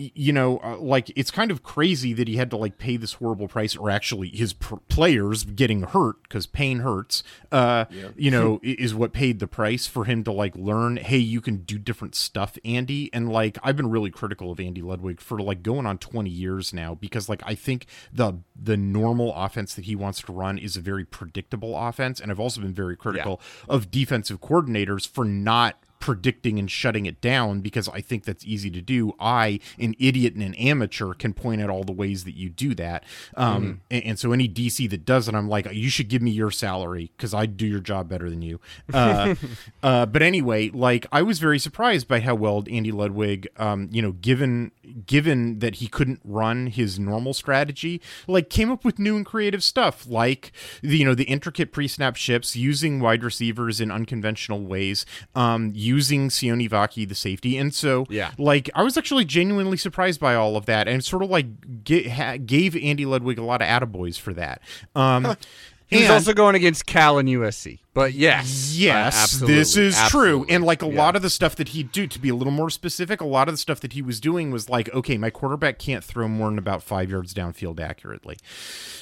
you know, uh, like it's kind of crazy that he had to like pay this horrible price, or actually his pr- players getting hurt because pain hurts. Uh, you know, is what paid the price for him to like learn. Hey, you can do different stuff, Andy. And like I've been really critical of Andy Ludwig for like going on twenty years now because like I think the the normal offense that he wants to run is a very predictable offense, and I've also been very critical of defensive coordinators for not predicting and shutting it down because I think that's easy to do. I, an idiot and an amateur, can point out all the ways that you do that. Um, and, and so any DC that does it, I'm like, you should give me your salary because I do your job better than you. Uh, uh, but anyway, like I was very surprised by how well Andy Ludwig, um, you know, given given that he couldn't run his normal strategy, like came up with new and creative stuff, like the, you know the intricate pre-snap ships, using wide receivers in unconventional ways, um, using Sione Vaki the safety, and so Yeah. like I was actually genuinely surprised by all of that, and sort of like ga- ha- gave Andy Ludwig a lot of attaboys for that. Um, He was and- also going against Cal and USC. But yes. Yes, uh, this is true. And like a Yeah. lot of the stuff that he'd do, to be a little more specific, a lot of the stuff that he was doing was like, okay, my quarterback can't throw more than about five yards downfield accurately.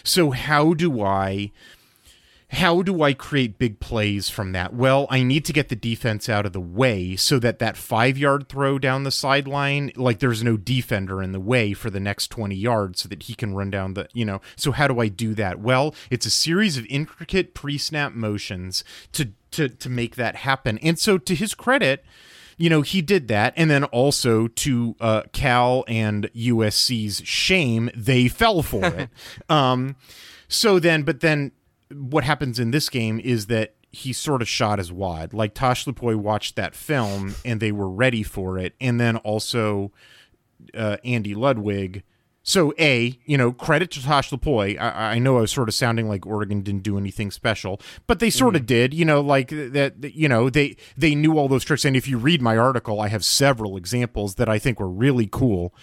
So how do I how do I create big plays from that? Well, I need to get the defense out of the way so that that five yard throw down the sideline, like there's no defender in the way for the next 20 yards so that he can run down the, you know. So, how do I do that? Well, it's a series of intricate pre snap motions to, to, to make that happen. And so, to his credit, you know, he did that. And then also to uh, Cal and USC's shame, they fell for it. um, so then, but then what happens in this game is that he sort of shot his wad. Like Tosh Lupoi watched that film and they were ready for it. And then also uh, Andy Ludwig so a you know credit to Tosh Lupoi. I, I know I was sort of sounding like Oregon didn't do anything special, but they sort of did. You know, like that, You know, they they knew all those tricks. And if you read my article, I have several examples that I think were really cool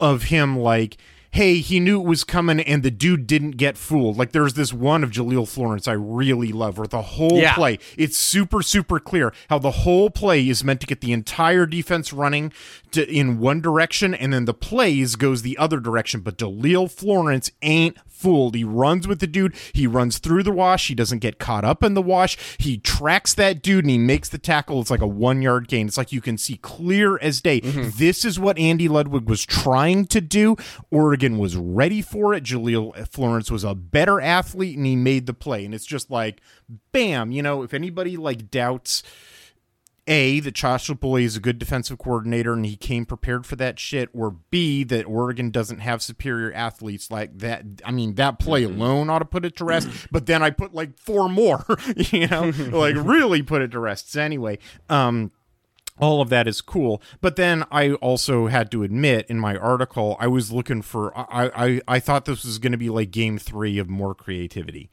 of him like hey, he knew it was coming and the dude didn't get fooled. Like there's this one of Jahlil Florence I really love where the whole Yeah. play, it's super, super clear how the whole play is meant to get the entire defense running to, in one direction and then the plays goes the other direction. But Jahlil Florence ain't fooled. He runs with the dude. He runs through the wash. He doesn't get caught up in the wash. He tracks that dude and he makes the tackle. It's like a one yard gain. It's like you can see clear as day. Mm-hmm. This is what Andy Ludwig was trying to do. Oregon was ready for it. Jahlil Florence was a better athlete and he made the play. And it's just like, bam, you know, if anybody like doubts a that Josh Boy is a good defensive coordinator and he came prepared for that shit, or B that Oregon doesn't have superior athletes like that. I mean, that play alone ought to put it to rest. But then I put like four more, you know, like really put it to rest. So anyway, um, all of that is cool. But then i also had to admit in my article i was looking for i i, I thought this was going to be like game three of more creativity.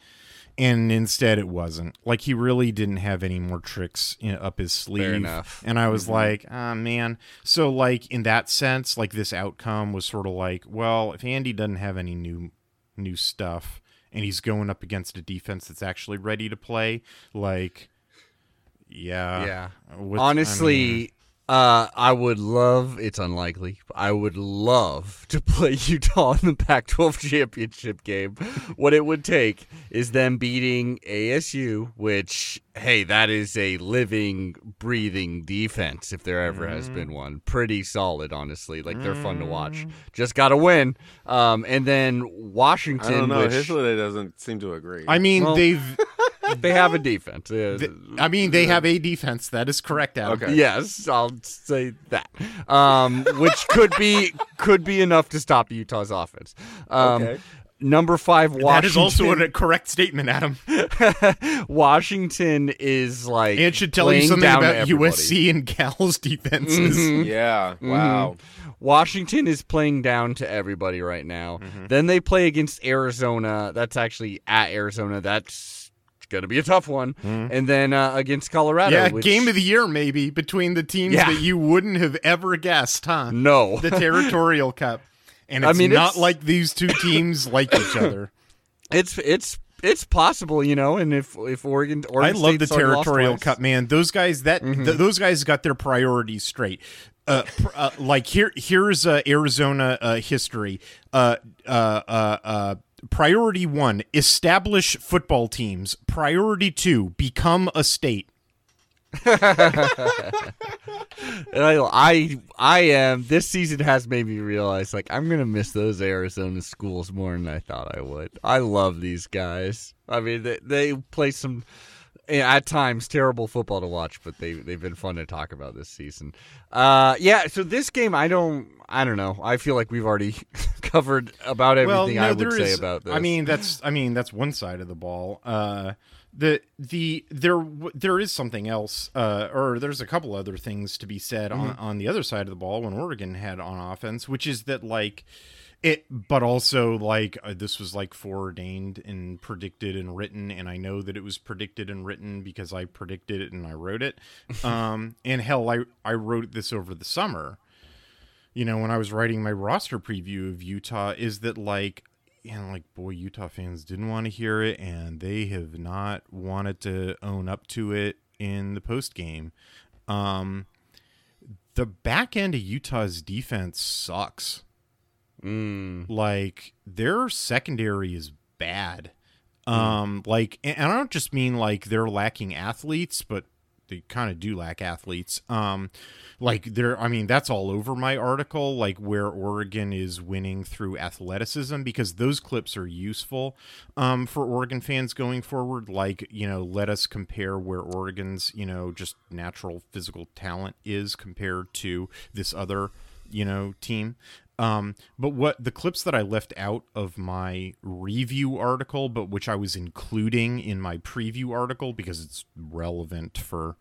And instead it wasn't. Like he really didn't have any more tricks you know, up his sleeve. enough. and i was like ah man. So like in that sense like this outcome was sort of like well if andy doesn't have any new new stuff and he's going up against a defense that's actually ready to play like yeah Yeah. I Honestly, mean- uh, I would love. It's unlikely. I would love to play Utah in the Pac-12 championship game. what it would take is them beating ASU, which hey, that is a living, breathing defense if there ever has been one. Pretty solid, honestly. Like they're fun to watch. Just got to win. Um, and then Washington, I don't know. which Hifley doesn't seem to agree. I mean, Well- they've. they have a defense. Uh, I mean, they have a defense. That is correct, Adam. Okay. Yes, I'll say that. Um, which could be could be enough to stop Utah's offense. Um, Okay. Number five, Washington. That is also a correct statement, Adam. Washington is like And it should tell you something about everybody. USC and Cal's defenses. Mm-hmm. yeah. Wow. Washington is playing down to everybody right now. Mm-hmm. Then they play against Arizona. That's actually at Arizona. That's gonna be a tough one. And then uh, against Colorado. Mm-hmm. Yeah, which, game of the year maybe between the teams Yeah. that you wouldn't have ever guessed, huh? no. The Territorial Cup. And I it's mean, not it's- like these two teams like each other. it's it's it's possible, you know. And if if Oregon, Oregon I love the State's Territorial. Cup, man. Those guys that Mm-hmm. th- those guys got their priorities straight. Uh, pr- uh, like here, here's uh, Arizona uh, history. Uh, uh, uh, uh, priority one: establish football teams. Priority two: become a state. I, I I am this season has made me realize like I'm gonna miss those Arizona schools more than I thought I would. I love these guys. I mean they they play some eh, at times terrible football to watch, but they they've been fun to talk about this season. Uh yeah, so this game I don't I don't know. I feel like we've already covered about everything I would say is- about this. I mean, that's I mean that's one side of the ball. Uh, the the there there is something else, uh, or there's a couple other things to be said Mm-hmm. on on the other side of the ball when Oregon had on offense, which is that like it, but also like uh, this was like foreordained and predicted and written, and I know that it was predicted and written because I predicted it and I wrote it. Um, and hell, I I wrote this over the summer you know, when I was writing my roster preview of Utah, is that like, you know, like boy, Utah fans didn't want to hear it, and they have not wanted to own up to it in the post game. Um, the back end of Utah's defense sucks. Mm. Like their secondary is bad. Um, like, and I don't just mean like they're lacking athletes, but they kind of do lack athletes. Um, like they're, I mean, that's all over my article, like where Oregon is winning through athleticism because those clips are useful, um, for Oregon fans going forward. Like, you know, let us compare where Oregon's, you know, just natural physical talent is compared to this other, you know, team. Um, but what the clips that I left out of my review article, but which I was including in my preview article because it's relevant for,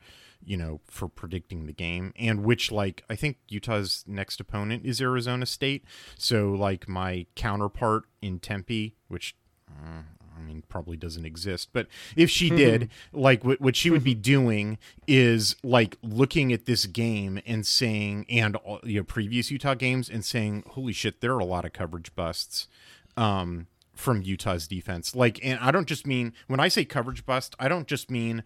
you know, for predicting the game, and which like I think Utah's next opponent is Arizona State. So like my counterpart in Tempe, which uh, I mean, probably doesn't exist. But if she did, like what, what she would be doing is like looking at this game and saying, and all, you know, previous Utah games and saying, holy shit, there are a lot of coverage busts. Um, from Utah's defense. Like, and I don't just mean when I say coverage bust, I don't just mean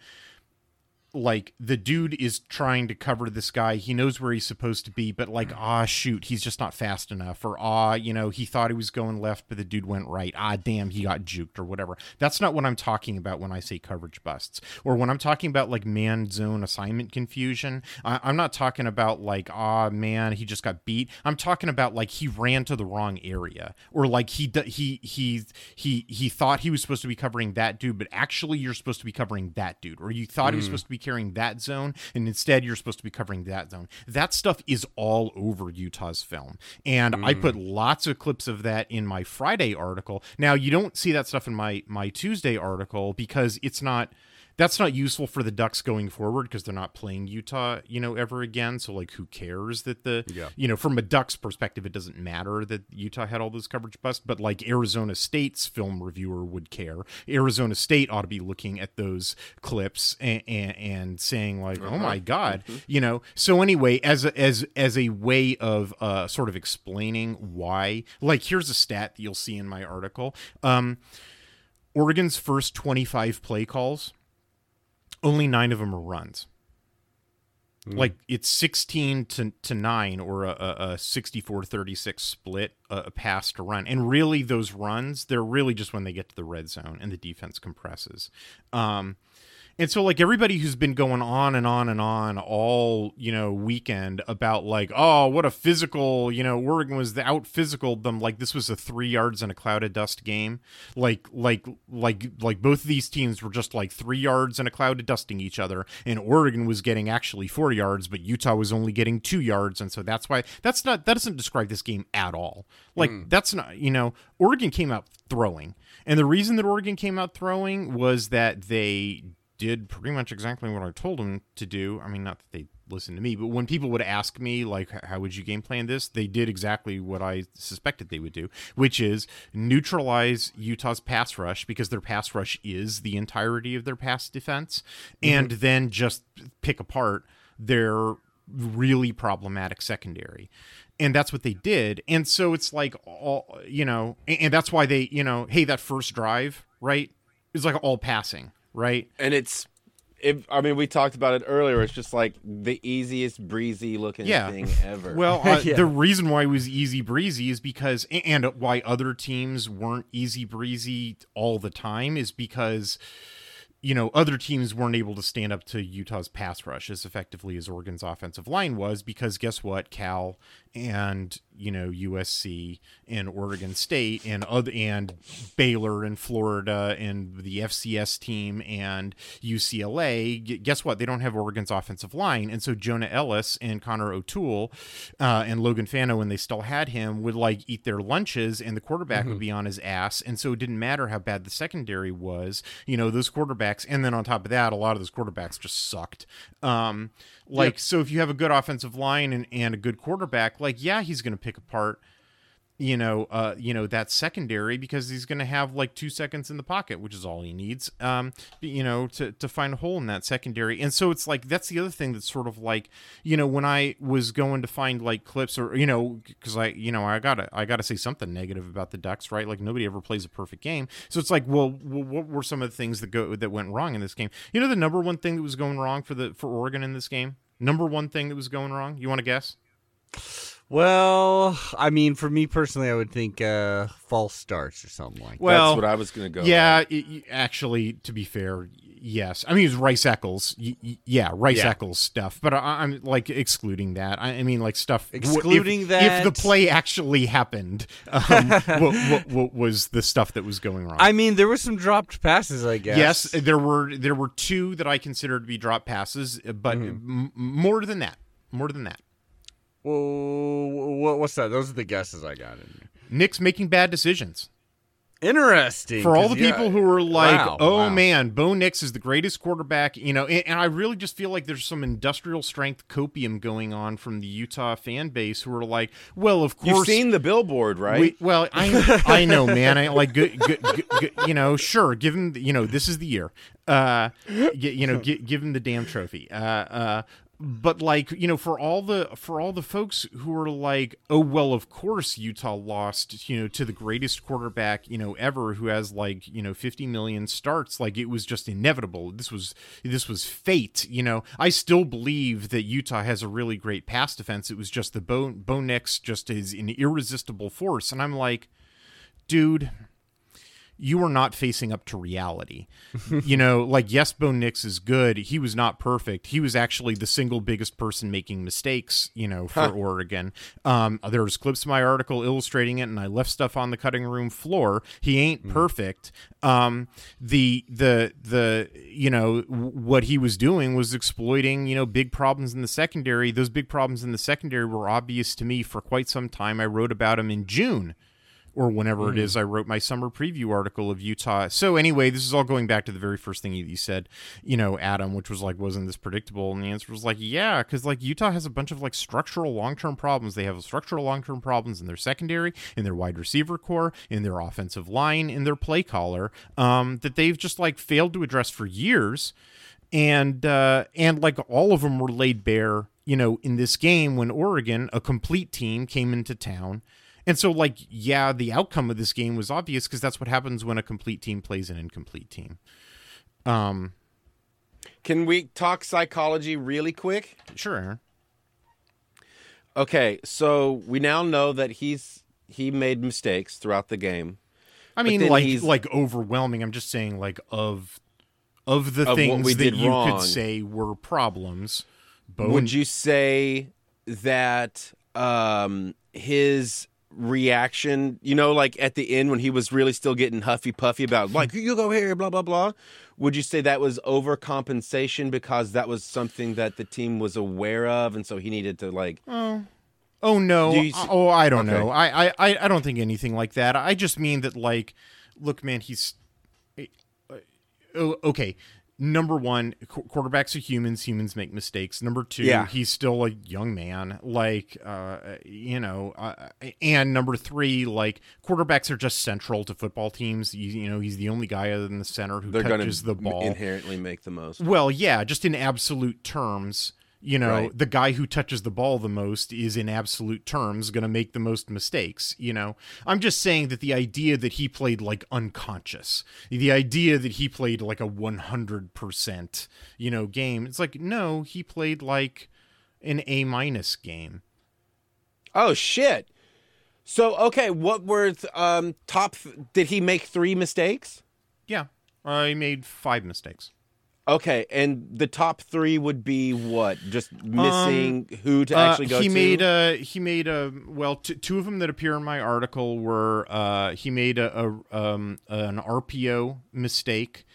like the dude is trying to cover this guy. He knows where he's supposed to be but like ah shoot he's just not fast enough. Or ah you know he thought he was going left but the dude went right. Ah damn he got juked or whatever. That's not what i'm talking about when i say coverage busts. Or when i'm talking about like man zone assignment confusion. I, i'm not talking about like ah man he just got beat. I'm talking about like he ran to the wrong area. Or like he d- he he he he thought he was supposed to be covering that dude but actually you're supposed to be covering that dude. Or you thought he was supposed to be carrying that zone and instead you're supposed to be covering that zone. That stuff is all over utah's film. And i hmm. put lots of clips of that in my friday article. Now you don't see that stuff in my my tuesday article because it's not that's not useful for the Ducks going forward because they're not playing Utah, you know, ever again. So like, who cares that the, Yeah. you know, from a Ducks perspective, it doesn't matter that Utah had all those coverage busts. But like Arizona State's film reviewer would care. Arizona State ought to be looking at those clips and and, and saying like, oh my god, you know. So anyway, as a, as as a way of uh, sort of explaining why, like, here's a stat that you'll see in my article. Um, Oregon's first 25 play calls only nine of them are runs. Like it's 16 to, to 9 or a, a, a 64 36 split, a, a pass to run. And really, those runs, they're really just when they get to the red zone and the defense compresses. Um, and so, like, everybody who's been going on and on and on all, you know, weekend about, like, oh, what a physical, you know, Oregon was the out physical them. Like, this was a three yards and a cloud of dust game. Like, like, like, like both of these teams were just like three yards and a cloud of dusting each other. And Oregon was getting actually four yards, but Utah was only getting two yards. And so that's why that's not, that doesn't describe this game at all. Like, hmm. that's not, you know, Oregon came out throwing. And the reason that Oregon came out throwing was that they did pretty much exactly what I told them to do. I mean, not that they listened to me, but when people would ask me, like, how would you game plan this? They did exactly what I suspected they would do, which is neutralize Utah's pass rush because their pass rush is the entirety of their pass defense, mm-hmm. and then just pick apart their really problematic secondary and that's what they did and so it's like all you know and, and that's why they you know hey that first drive right is like all passing right and it's if I mean we talked about it earlier. It's just like the easiest breezy looking Yeah. thing ever. Well, uh, Yeah. the reason why it was easy breezy is because, and why other teams weren't easy breezy all the time is because, you know, other teams weren't able to stand up to Utah's pass rush as effectively as Oregon's offensive line was. Because guess what, Cal and you know USC and Oregon State and other and Baylor and Florida and the FCS team and UCLA. Guess what? They don't have Oregon's offensive line, and so Jonah Elliss and Connor O'Toole uh, and Logan Fano, when they still had him, would like eat their lunches, and the quarterback would be on his ass, and so it didn't matter how bad the secondary was. You know those quarterbacks, and then on top of that, a lot of those quarterbacks just sucked. Um, like so, if you have a good offensive line and, and a good quarterback, like yeah, he's going to pick apart you know, uh, you know that secondary because he's going to have like two seconds in the pocket, which is all he needs, um, you know, to to find a hole in that secondary. And so it's like that's the other thing that's sort of like, you know, when I was going to find like clips or you know, because I, you know, I gotta I gotta say something negative about the Ducks, right? Like nobody ever plays a perfect game, so it's like, well, what were some of the things that go that went wrong in this game? You know, the number one thing that was going wrong for the for Oregon in this game. Number one thing that was going wrong. You want to guess? Well, I mean, for me personally, I would think uh, false starts or something like. Well, that's what I was gonna go. Yeah, it, actually, to be fair, yes. I mean, it's Rice Eccles. Y- y- yeah, Rice Yeah. Eccles stuff. But I, I'm like excluding that. I, I mean, like stuff Excluding if, that- If the play actually happened, um, what, what, what was the stuff that was going wrong? I mean, there were some dropped passes, I guess. Yes, there were there were two that I considered to be drop passes, but Mm-hmm. m- more than that, more than that. Well, what, what's that? Those are the guesses I got in here. Nix making bad decisions. Interesting. for all the yeah, people who were like, wow, "Oh wow. man, Bo Nix is the greatest quarterback," you know, and, and I really just feel like there's some industrial strength copium going on from the Utah fan base who are like, "Well, of course." You've seen the billboard, right? we- well, I I know, man. I like good, good, good, good, you know. Sure, give him. You know, this is the year. Uh, you know, gi- give him the damn trophy. Uh, uh, but like you know, for all the for all the folks who are like, oh well, of course Utah lost, you know, to the greatest quarterback you know ever, who has like you know 50 million starts. Like it was just inevitable. This was this was fate. You know, I still believe that Utah has a really great pass defense. It was just the bone Bo Nix just is an irresistible force, and I'm like, dude you are not facing up to reality. you know, like yes, Bo Nix is good. He was not perfect. He was actually the single biggest person making mistakes, you know, for Oregon. Um, there's clips of my article illustrating it, and I left stuff on the cutting room floor. He ain't perfect. Um, the the the you know w- what he was doing was exploiting you know big problems in the secondary. Those big problems in the secondary were obvious to me for quite some time. I wrote about them in June or whenever it is I wrote my summer preview article of Utah. So anyway, this is all going back to the very first thing you, you said, you know, Adam, which was like, wasn't this predictable? And the answer was like, yeah, because like Utah has a bunch of like structural long term problems. They have structural long term problems in their secondary, in their wide receiver corps, in their offensive line, in their play caller, um, that they've just like failed to address for years and uh, and like all of them were laid bare, you know, in this game when Oregon, a complete team, came into town. And so, like, yeah, the outcome of this game was obvious because that's what happens when a complete team plays an incomplete team. Um, Can we talk psychology really quick? sure, Okay, so we now know that he's he made mistakes throughout the game. I mean, like, he's- like overwhelming. I'm just saying, like, of of the what things that you wrong. could say were problems. Bo Would you say that um, his reaction, you know, like at the end when he was really still getting huffy puffy about, hmm. like, you go here, blah, blah, blah, would you say that was overcompensation because that was something that the team was aware of and so he needed to, like, Oh oh no! Do you oh, I don't Okay. know. I, I, I don't think anything like that. I just mean that, like, look, man, he's oh, okay. Number one, qu- quarterbacks are humans. Humans make mistakes. Number two, Yeah. he's still a young man. Like, uh, you know, uh, and number three, like, quarterbacks are just central to football teams. You, you know, he's the only guy other than the center who they're touches the ball. inherently make the most? Well, yeah, just in absolute terms, you know, Right. the guy who touches the ball the most is in absolute terms going to make the most mistakes, you know. I'm just saying that the idea that he played like unconscious, the idea that he played like a 100%, you know, game, it's like no, he played like an A minus game. Oh, shit. So, okay, what were th- um, top, did he make three mistakes? Yeah. I made 5 mistakes. Okay, and the top three would be what? Just missing who to actually Uh, go he to. made a he made a well t- two of them that appear in my article were uh, he made a, a um, an RPO mistake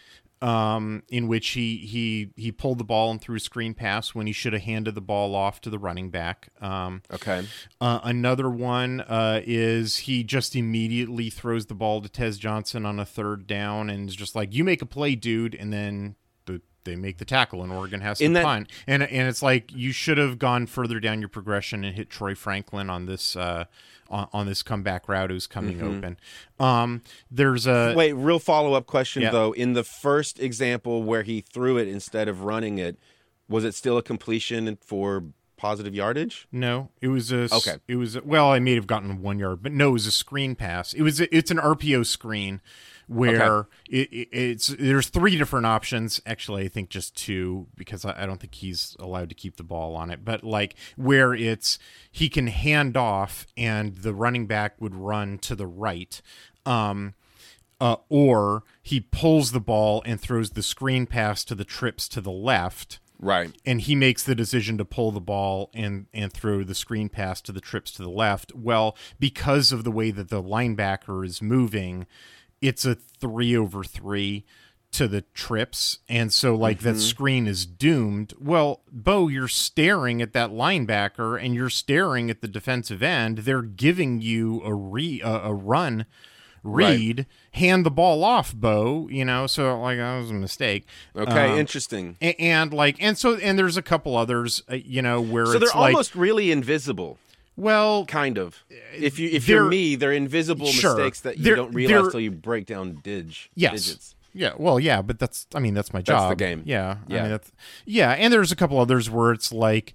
um, in which he he he pulled the ball and threw a screen pass when he should have handed the ball off to the running back. Um, okay. uh, another one uh, is he just immediately throws the ball to Tez Johnson on a third down and is just like, "You make a play, dude," and then the, they make the tackle and Oregon has to that- punt. And and it's like you should have gone further down your progression and hit Troy Franklin on this uh, on, on this comeback route who's coming open. Um, there's a Wait, real follow up question Yeah. though. In the first example where he threw it instead of running it, was it still a completion for positive yardage? No, it was a. Okay. It was a, well, I may have gotten one yard, but no, it was a screen pass. It was. A, it's an RPO screen where it, it, it's there's three different options. Actually, I think just two because I, I don't think he's allowed to keep the ball on it. But like where it's he can hand off and the running back would run to the right. Um, uh, or he pulls the ball and throws the screen pass to the trips to the left Right. and he makes the decision to pull the ball and and throw the screen pass to the trips to the left. Well, because of the way that the linebacker is moving, it's a three over three to the trips, and so like that screen is doomed. Well, Bo, you're staring at that linebacker and you're staring at the defensive end. They're giving you a re a, a run read, hand the ball off, Bo. You know, so like that was a mistake. Okay, Um, interesting. a- and, like and so and there's a couple others, uh, you know, where So it's they're like almost really invisible, well, kind of. Uh, if you if you're me, they're invisible Sure. mistakes that you don't realize till you break down dig Yes. digits. Yeah, well, yeah, but that's I mean that's my That's job. the game. Yeah, I Yeah. mean, that's, yeah, and there's a couple others where it's like,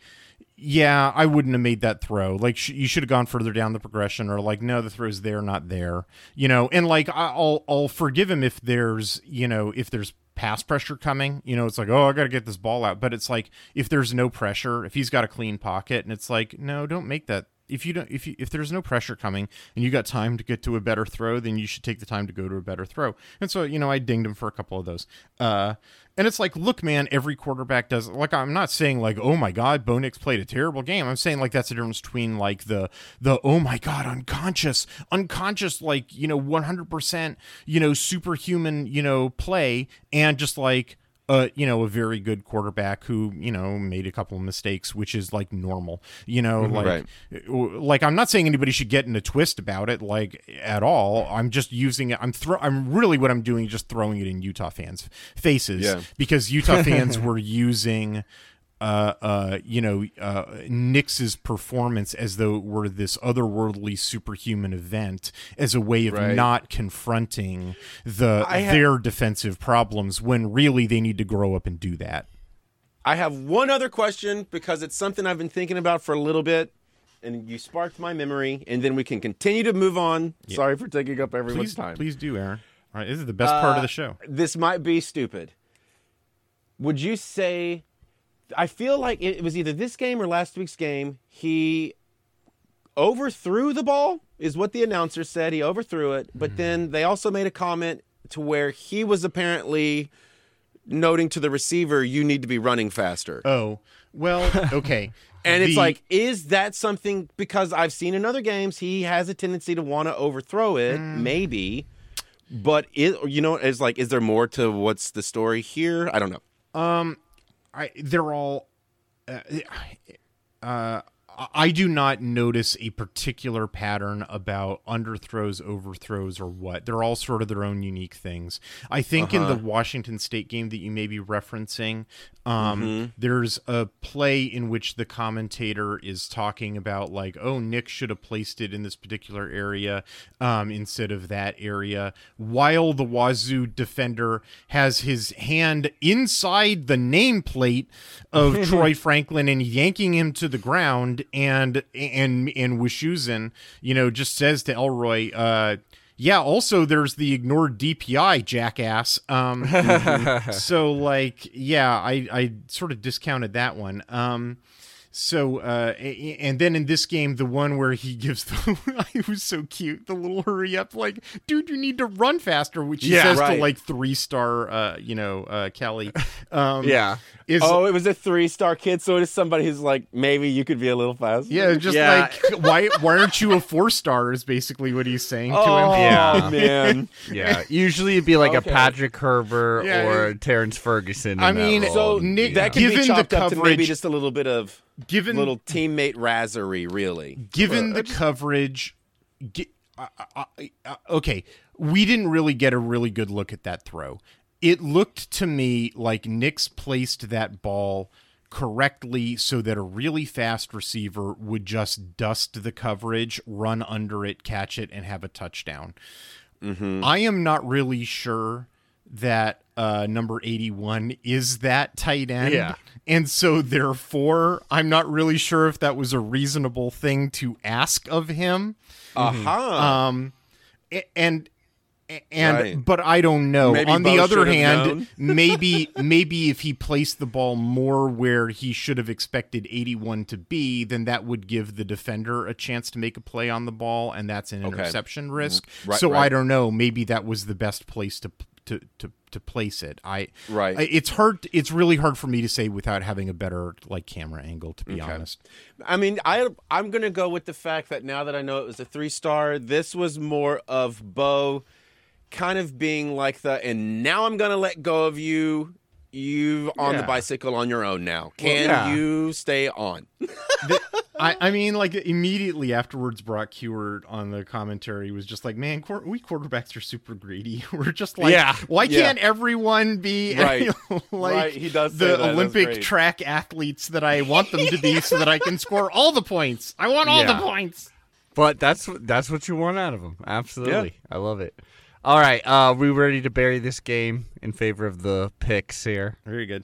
yeah, I wouldn't have made that throw. Like sh- you should have gone further down the progression, or like no, the throw's there, not there. You know, and like I'll I'll forgive him if there's you know if there's pass pressure coming. You know, it's like oh I got to get this ball out, but it's like if there's no pressure, if he's got a clean pocket, and it's like no, don't make that if you don't if you if there's no pressure coming and you got time to get to a better throw then you should take the time to go to a better throw. And so you know i dinged him for a couple of those. Uh and it's like look man every quarterback does like i'm not saying like oh my god bo nix played a terrible game. I'm saying like that's the difference between like the the oh my god unconscious unconscious like you know 100% you know superhuman you know play and just like uh, you know, a very good quarterback who, you know, made a couple of mistakes, which is like normal, you know, like, Right. like I'm not saying anybody should get in a twist about it, like at all. I'm just using it. I'm throw. I'm really what I'm doing, just throwing it in Utah fans' faces Yeah. because Utah fans were using. Uh, uh, you know, uh, Nix's performance as though it were this otherworldly superhuman event as a way of Right. not confronting the I ha- their defensive problems when really they need to grow up and do that. I have one other question because it's something I've been thinking about for a little bit, and you sparked my memory, and then we can continue to move on. Sorry for taking up everyone's Please, time. please do, Aaron. All right, this is the best part of Uh, the show. This might be stupid. Would you say? I feel like it was either this game or last week's game. He overthrew the ball, is what the announcer said. He overthrew it, but then they also made a comment to where he was apparently noting to the receiver, "You need to be running faster." Oh, well, okay. And it's like, is that something? Because I've seen in other games, he has a tendency to want to overthrow it, Mm. maybe. But it, you know, it's like, is there more to what's the story here? I don't know. I they're all uh, uh I do not notice a particular pattern about underthrows, overthrows, or what. They're all sort of their own unique things. I think in the Washington State game that you may be referencing, um, there's a play in which the commentator is talking about like, oh, Nix should have placed it in this particular area um, instead of that area, while the Wazoo defender has his hand inside the nameplate of Troy Franklin and yanking him to the ground, and and and Wischusen, you know, just says to Elroy, uh, yeah, also there's the ignored DPI jackass. Um, so like, yeah, I I sort of discounted that one. Um, so uh, and then in this game, the one where he gives the it was so cute, the little hurry up, like, dude, you need to run faster, which he Yeah, says right. to like three star, uh, you know, uh, Kelly. Um, Yeah. is Oh, it was a three star kid, so it is somebody who's like, maybe you could be a little faster. yeah, just Yeah. like why why aren't you a four star? Is basically what he's saying to Oh, him. Yeah. man. Yeah. Usually it'd be like Okay. a Patrick Herbert Yeah, or yeah. Terrence Ferguson. I in that mean. So Nix- that can given be the chopped up to maybe just a little bit of Given little teammate razzery, really. given the coverage gi- uh, uh, uh, okay we didn't really get a really good look at that throw. It looked to me like Nix placed that ball correctly so that a really fast receiver would just dust the coverage run under it catch it and have a touchdown. I am not really sure that uh, number 81 is that tight end Yeah. and so therefore i'm not really sure if that was a reasonable thing to ask of him Uh-huh. um and and Right. but I don't know. Maybe On the other hand, maybe maybe if he placed the ball more where he should have expected 81 to be, then that would give the defender a chance to make a play on the ball, and that's an Okay. interception risk. Right, so I don't know. Maybe that was the best place to to to, to place it. I Right. I- it's hard. It's really hard for me to say without having a better like camera angle. To be honest. I mean, I I'm gonna go with the fact that now that I know it was a three star, this was more of Bo kind of being like the and now I'm gonna let go of you. You on the bicycle on your own now. Can yeah. you stay on? I, I mean, like immediately afterwards, Brock Huard on the commentary was just like, "Man, quar- we quarterbacks are super greedy. We're just like, Yeah. why Yeah. can't everyone be Right. like Right, he does the Olympic track athletes that I want them to be, so that I can score all the points? I want all Yeah. the points." But that's that's what you want out of them. Absolutely, I love it. All right, uh, we ready to bury this game in favor of the picks here? Very good.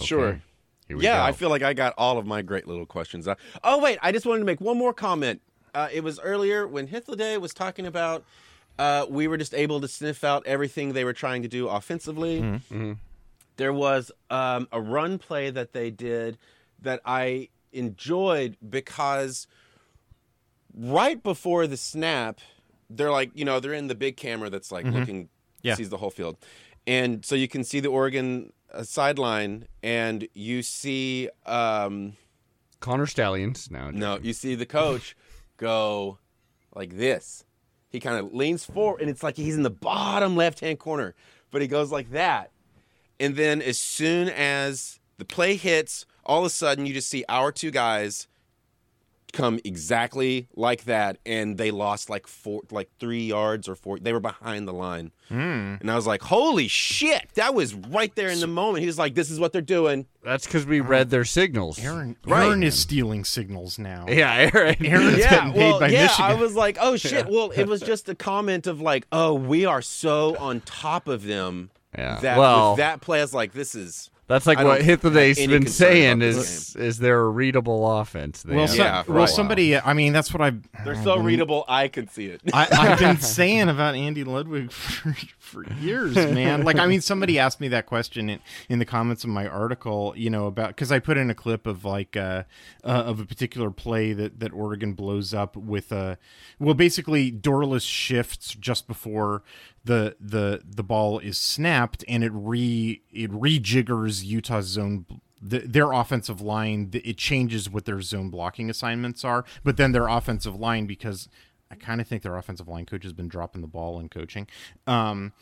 Sure. Here we Yeah, go. I feel like I got all of my great little questions. out. Oh wait, I just wanted to make one more comment. Uh, it was earlier when Hythloday was talking about uh, we were just able to sniff out everything they were trying to do offensively. Mm-hmm. There was um, a run play that they did that I enjoyed because right before the snap, they're like, you know, they're in the big camera that's like looking, Mm-hmm. Yeah. sees the whole field. And so you can see the Oregon uh, sideline and you see, um, Connor Stalions. No, no, you see the coach go like this. He kind of leans forward and it's like he's in the bottom left hand corner, but he goes like that. And then as soon as the play hits, all of a sudden you just see our two guys come exactly like that and they lost like four like three yards or four they were behind the line hmm. and i was like holy shit that was right there in the moment he was like this is what they're doing that's because we read their signals. Aaron, Right. Aaron is stealing signals now. Yeah, Aaron. Aaron's yeah, getting paid well, by yeah, Michigan. I was like, oh shit. Well, it was just a comment of like, oh, we are so on top of them. Yeah. That Well- with that play, I was like, this is. That's like I what don't have Hythloday's any been saying is this is there a readable offense? They well, have. so- Yeah, well, right. somebody. I mean, that's what I. They're so readable, I can see it. I, I've been saying about Andy Ludwig for, for years, man. Like, I mean, somebody asked me that question in, in the comments of my article, you know, about because I put in a clip of like uh, uh, of a particular play that that Oregon blows up with a well, basically Dorlus shifts just before the the the ball is snapped, and it re it rejiggers Utah's zone the, their offensive line it changes what their zone blocking assignments are but then their offensive line because i kind of think their offensive line coach has been dropping the ball in coaching um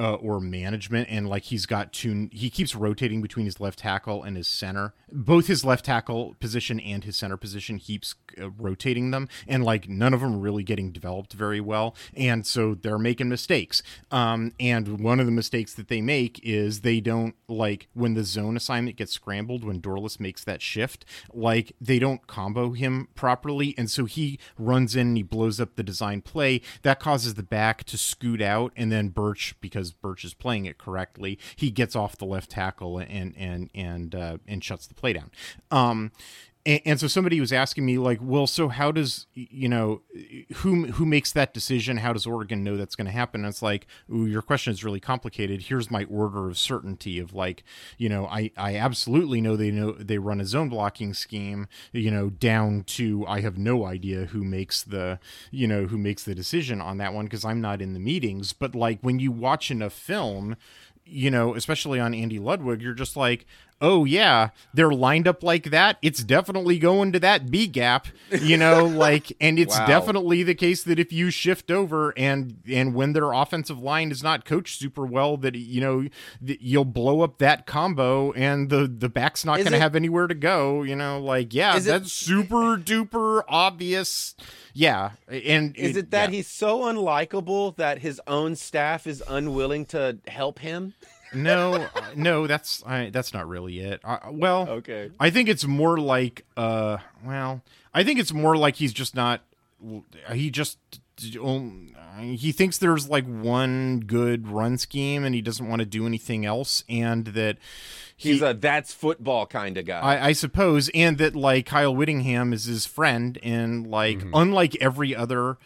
uh, or management and like he's got two he keeps rotating between his left tackle and his center. Both his left tackle position and his center position keeps uh, rotating them and like none of them really getting developed very well and so they're making mistakes. Um and one of the mistakes that they make is they don't like when the zone assignment gets scrambled when Dorlus makes that shift like they don't combo him properly and so he runs in and he blows up the design play. That causes the back to scoot out and then Burch because Burch is playing it correctly. He gets off the left tackle and and and uh, and shuts the play down. Um and, and so somebody was asking me like well so how does you know who who makes that decision? How does oregon know that's going to happen? And it's like ooh, your question is really complicated. Here's my order of certainty of like you know i i absolutely know they know they run a zone blocking scheme you know down to i have no idea who makes the you know who makes the decision on that one because i'm not in the meetings. But like when you watch enough film you know, especially on Andy Ludwig, you're just like, oh yeah, they're lined up like that. It's definitely going to that B gap, you know, like, and it's Wow. definitely the case that if you shift over and and when their offensive line is not coached super well, that you know th- you'll blow up that combo and the the back's not going to have anywhere to go. You know, like yeah, Is it- that's super duper obvious. Yeah, and Is it that yeah. he's so unlikable that his own staff is unwilling to help him? No, uh, no, that's I, that's not really it. Uh, well, Okay. I think it's more like, uh, well, I think it's more like he's just not. He just um, he thinks there's like one good run scheme, and he doesn't want to do anything else, and that he, He's a that's football kind of guy. I, I suppose, and that like Kyle Whittingham is his friend, and like unlike every other,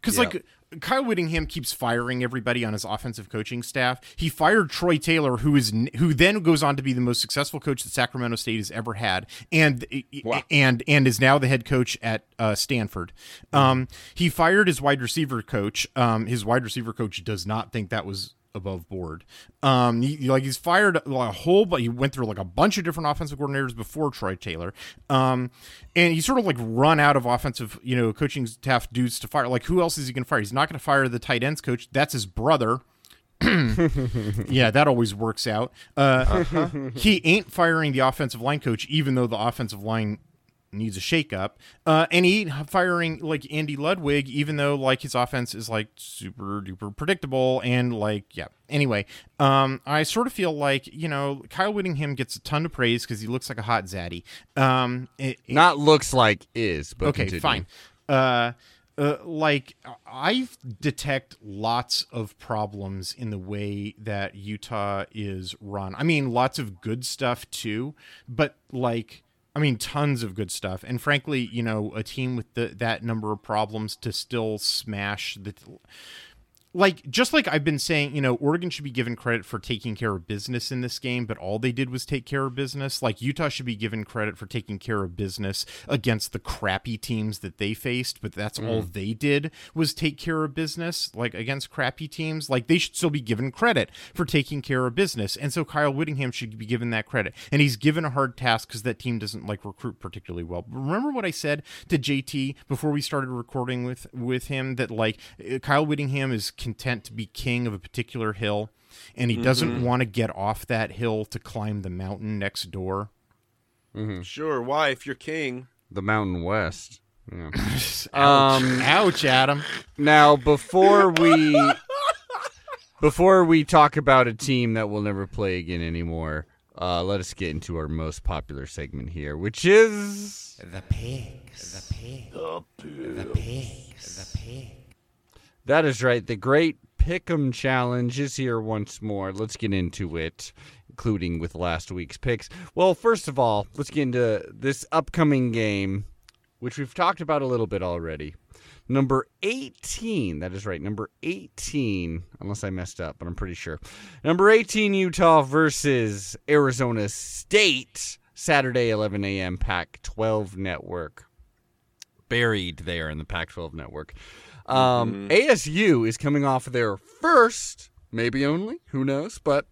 because like Kyle Whittingham keeps firing everybody on his offensive coaching staff. He fired Troy Taylor, who is who then goes on to be the most successful coach that Sacramento State has ever had, and Wow. and and is now the head coach at uh, Stanford. Um, he fired his wide receiver coach. Um, his wide receiver coach does not think that was above board. Um, he, like he's fired a whole, but he went through like a bunch of different offensive coordinators before Troy Taylor. Um, and he's sort of like run out of offensive, you know, coaching staff dudes to fire. Like who else is he going to fire? He's not going to fire the tight ends coach. That's his brother. yeah, that always works out. Uh, He ain't firing the offensive line coach, even though the offensive line needs a shakeup. Uh, and he firing like Andy Ludwig, even though like his offense is like super duper predictable and like yeah. Anyway, um, I sort of feel like you know Kyle Whittingham gets a ton of praise because he looks like a hot zaddy. Um, it- it- Not looks like is, but okay, continue. fine. Uh, uh, like I detect lots of problems in the way that Utah is run. I mean, lots of good stuff too, but like, I mean, tons of good stuff. And frankly, you know, a team with the, that number of problems to still smash the. Like just like I've been saying, you know, Oregon should be given credit for taking care of business in this game, but all they did was take care of business. Like Utah should be given credit for taking care of business against the crappy teams that they faced, but that's all mm. they did was take care of business, like against crappy teams. Like they should still be given credit for taking care of business. And so Kyle Whittingham should be given that credit. And he's given a hard task because that team doesn't like recruit particularly well. Remember what I said to JT before we started recording with with him that like Kyle Whittingham is content to be king of a particular hill and he doesn't want to get off that hill to climb the mountain next door. Sure, why? If you're king, The Mountain West. Yeah. Ouch. Um, Ouch, Adam. Now, before we before we talk about a team that will never play again anymore, uh, let us get into our most popular segment here, which is The pigs. The pig. The pigs. The pig. That is right. The Great Pick'em Challenge is here once more. Let's get into it, including with last week's picks. Well, first of all, let's get into this upcoming game, which we've talked about a little bit already. Number 18, that is right, number 18, unless I messed up, but I'm pretty sure. Number 18, Utah versus Arizona State, Saturday, 11 a.m., Pac 12 network. Buried there in the Pac 12 network. Um, ASU is coming off their first, maybe only, who knows, but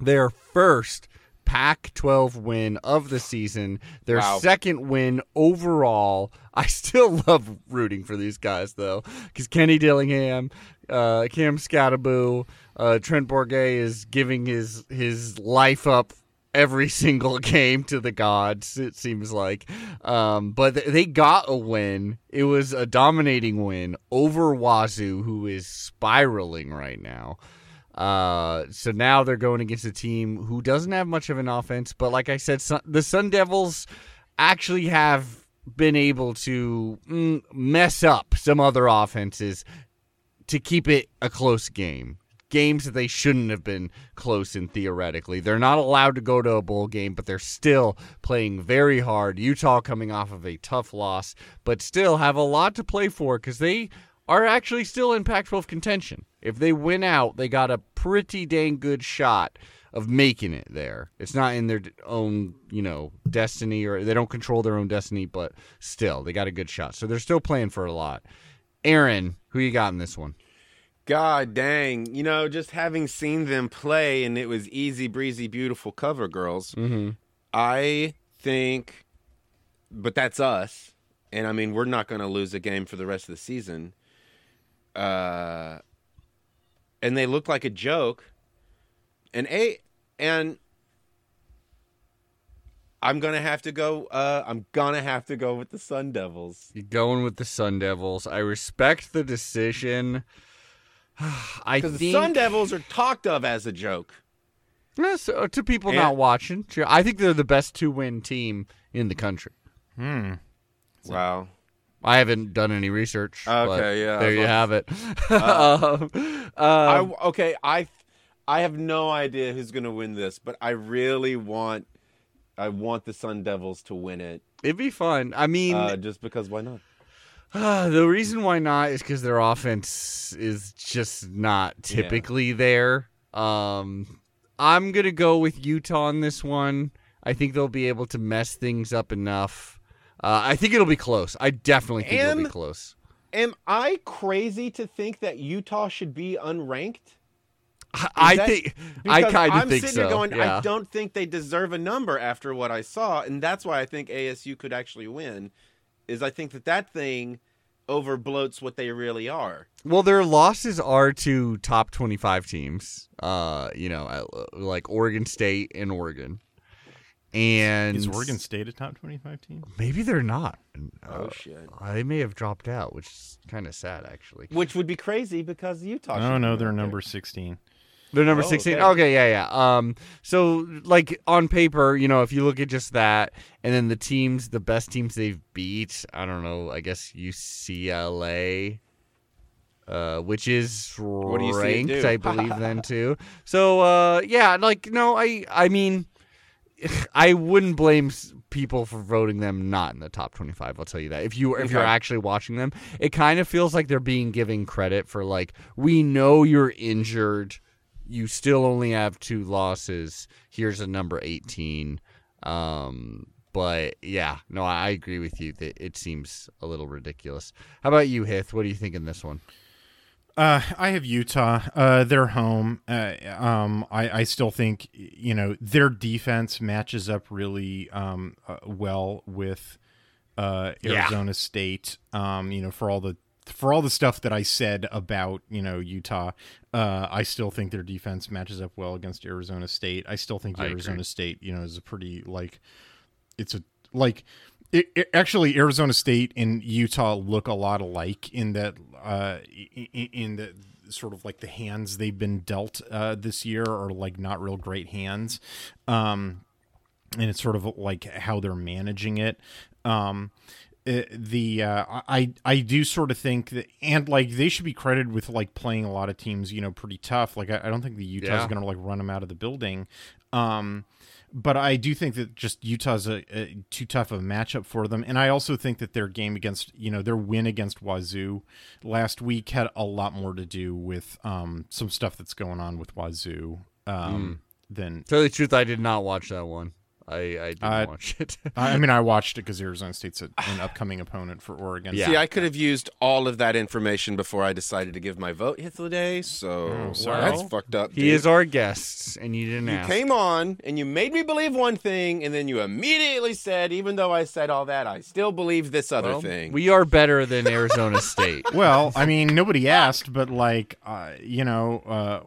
their first Pac 12 win of the season, their Wow. second win overall. I still love rooting for these guys, though, because Kenny Dillingham, uh, Cam Skattebo, uh, Trent Bourget is giving his, his life up every single game to the gods it seems like. Um, but th- they got a win. It was a dominating win over wazoo who is spiraling right now. Uh, so now they're going against a team who doesn't have much of an offense but like i said the sun devils actually have been able to mm, mess up some other offenses to keep it a close game. Games that they shouldn't have been close in theoretically. They're not allowed to go to a bowl game, but they're still playing very hard. Utah coming off of a tough loss, but still have a lot to play for because they are actually still in Pac 12 contention. If they win out, they got a pretty dang good shot of making it there. It's not in their own, you know, destiny or they don't control their own destiny, but still, they got a good shot. So they're still playing for a lot. Aaron, who you got in this one? God dang, you know, just having seen them play and it was easy breezy, beautiful cover girls. Mm-hmm. I think, but that's us, and I mean we're not going to lose a game for the rest of the season. Uh, and they look like a joke, and a and I'm gonna have to go. Uh, I'm gonna have to go with the Sun Devils. You're going with the Sun Devils. I respect the decision. I Because the Sun Devils are talked of as a joke. Yeah, so, to people And- not watching, sure, I think they're the best two-win team in the country. Hmm. Wow. I haven't done any research. but Okay, yeah, There you was- have it. Um, I um, okay. I I have no idea who's gonna win this, but I really want I want the Sun Devils to win it. it'd be fun. I mean, Uh, just because why not? the reason why not is because their offense is just not typically there. Um, I'm gonna go with Utah on this one. I think they'll be able to mess things up enough. Uh, I think it'll be close. I definitely think it'll be close. Am I crazy to think that Utah should be unranked? I, I that- think I kind of think sitting so. going, yeah. I don't think they deserve a number after what I saw, and that's why I think ASU could actually win. Is I think that that thing overbloats what they really are. Well, their losses are to top 25 teams, uh, you know, uh, like Oregon State and Oregon. and Is Oregon State a top 25 team? maybe they're not. Oh Uh, shit. they may have dropped out, which is kind of sad actually. Which would be crazy because Utah. No, should no, they're out there. number 16. They're number Oh, 16. okay. Okay. yeah, yeah. Um so like on paper, you know, if you look at just that and then the teams, the best teams they've beat, I don't know, I guess UCLA uh which is do you ranked, do? I believe then too. So uh yeah, like no, I I mean I wouldn't blame people for voting them not in the top 25. I'll tell you that. If you if you're actually watching them, it kind of feels like they're being given credit for like we know you're injured, you still only have two losses. Here's a number 18. Um but yeah, no, I agree with you that it seems a little ridiculous. How about you, Hith? What do you think in this one? Uh, I have Utah. Uh, they're home. Uh, um, I, I still think you know their defense matches up really um, uh, well with uh, Yeah. Arizona State. Um, you know, for all the for all the stuff that I said about you know Utah, uh, I still think their defense matches up well against Arizona State. I still think I agree. Arizona State, you know, is a pretty like it's a like it, it- actually Arizona State and Utah look a lot alike in that uh in, in the sort of like the hands they've been dealt uh this year are like not real great hands um and it's sort of like how they're managing it um the uh, I I do sort of think that and like they should be credited with like playing a lot of teams you know pretty tough like I, I don't think the Utah's Yeah. gonna like run them out of the building um but I do think that just Utah's a, a too tough of a matchup for them, and I also think that their game against you know their win against Wazoo last week had a lot more to do with um, some stuff that's going on with Wazoo um, than Tell the truth, I did not watch that one. I, I didn't Uh, watch it. I mean I watched it because Arizona State's a, an upcoming opponent for Oregon. Yeah. See, I could have used all of that information before I decided to give my vote Day. So Oh, sorry. that's Well, fucked up. he is our guest, and you didn't You ask. came on and you made me believe one thing, and then you immediately said, even though I said all that, I still believe this other Well, thing. We are better than Arizona State. Well, I mean, nobody asked, but like, uh, you know, uh,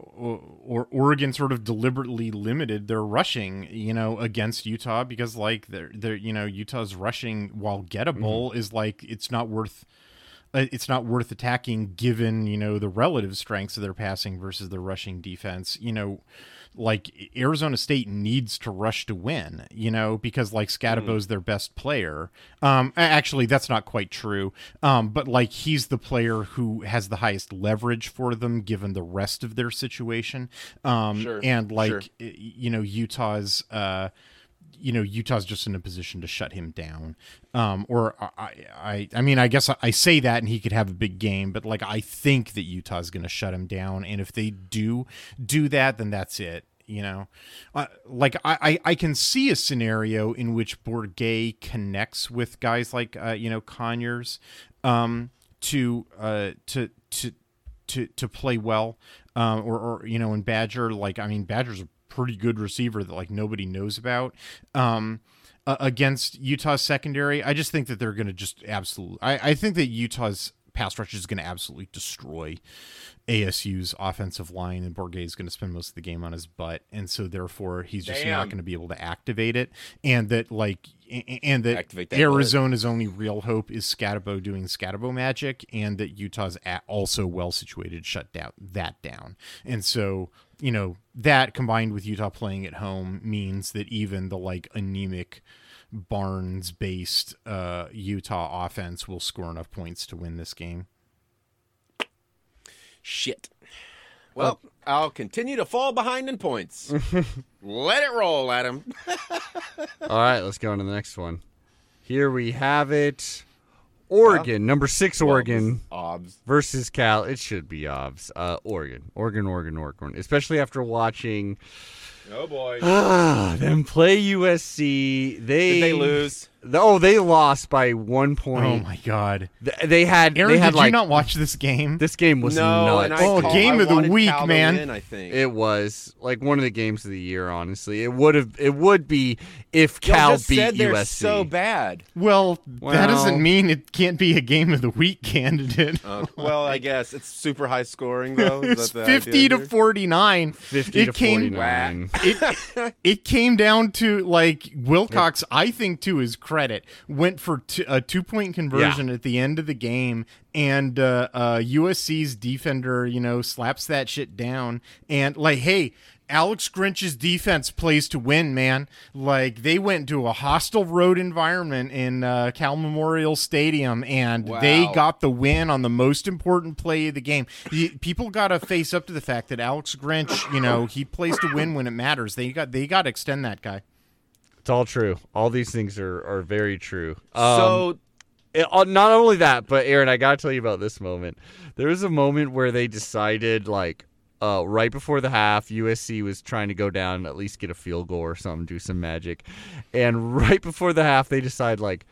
or Oregon sort of deliberately limited their rushing, you know, against Utah because like they're, they're you know, Utah's rushing while gettable is like it's not worth. uh, It's not worth attacking given you know the relative strengths of their passing versus their rushing defense. You know, like Arizona State needs to rush to win, you know, because like Skattebo's their best player. Um, actually, that's not quite true. Um, but like he's the player who has the highest leverage for them given the rest of their situation. Um, Sure, and like sure. you know Utah's. Uh, you know Utah's just in a position to shut him down. Um, or I, I, I mean, I guess I, I say that, and he could have a big game, but like I think that Utah's going to shut him down, and if they do do that, then that's it. You know, uh, like I, I, can see a scenario in which Bourget connects with guys like uh, you know Conyers, um, to uh, to to to to play well, um, or or you know, in Badger, like I mean, Badger's pretty good receiver that like nobody knows about. Um, against Utah's secondary, I just think that they're going to just absolutely. I, I think that Utah's pass rush is going to absolutely destroy ASU's offensive line, and Bourget is going to spend most of the game on his butt, and so therefore he's just not going to be able to activate it, and that like, and that Activate that Arizona's only real hope is Skattebo doing Skattebo magic, and that Utah's a also well situated shut down that down, and so you know that combined with Utah playing at home means that even the like anemic Barnes based uh, Utah offense will score enough points to win this game. Shit. Well, I'll continue to fall behind in points. Let it roll, Adam. All right, let's go on to the next one. Here we have it. Oregon, number six, Oregon Obs. versus Cal. It should be obs. Uh, Oregon, Oregon, Oregon, Oregon. Especially after watching Oh boy. ah, them play USC. They Did they lose? Oh, they lost by one point. Oh my god, Th- They had. Aaron, they had did like you not watch this game? this game was no, nuts. Oh, call- game I of the week, Cal to man. win, I think. It was like one of the games of the year. Honestly, it would have. It would be if Y'all Cal just beat said they're USC. so bad. well, that doesn't mean it can't be a game of the week candidate. Uh, well, I guess it's super high scoring though. It's that the idea fifty to forty nine. Fifty it to came, forty nine. game. it it came down to like Wilcox. I think to his credit, went for t- a two point conversion at the end of the game, and uh, uh, USC's defender, you know, slaps that shit down, and like, hey. Alex Grinch's defense plays to win, man. Like they went to a hostile road environment in uh, Cal Memorial Stadium, and they got the win on the most important play of the game. People got to face up to the fact that Alex Grinch, you know, he plays to win when it matters. They got they got to extend that guy. It's all true. All these things are, are very true. Um, so it- uh, not only that, but Aaron, I gotta tell you about this moment. There was a moment where they decided, like, uh, right before the half, USC was trying to go down, at least get a field goal or something, do some magic, and right before the half, they decide, like,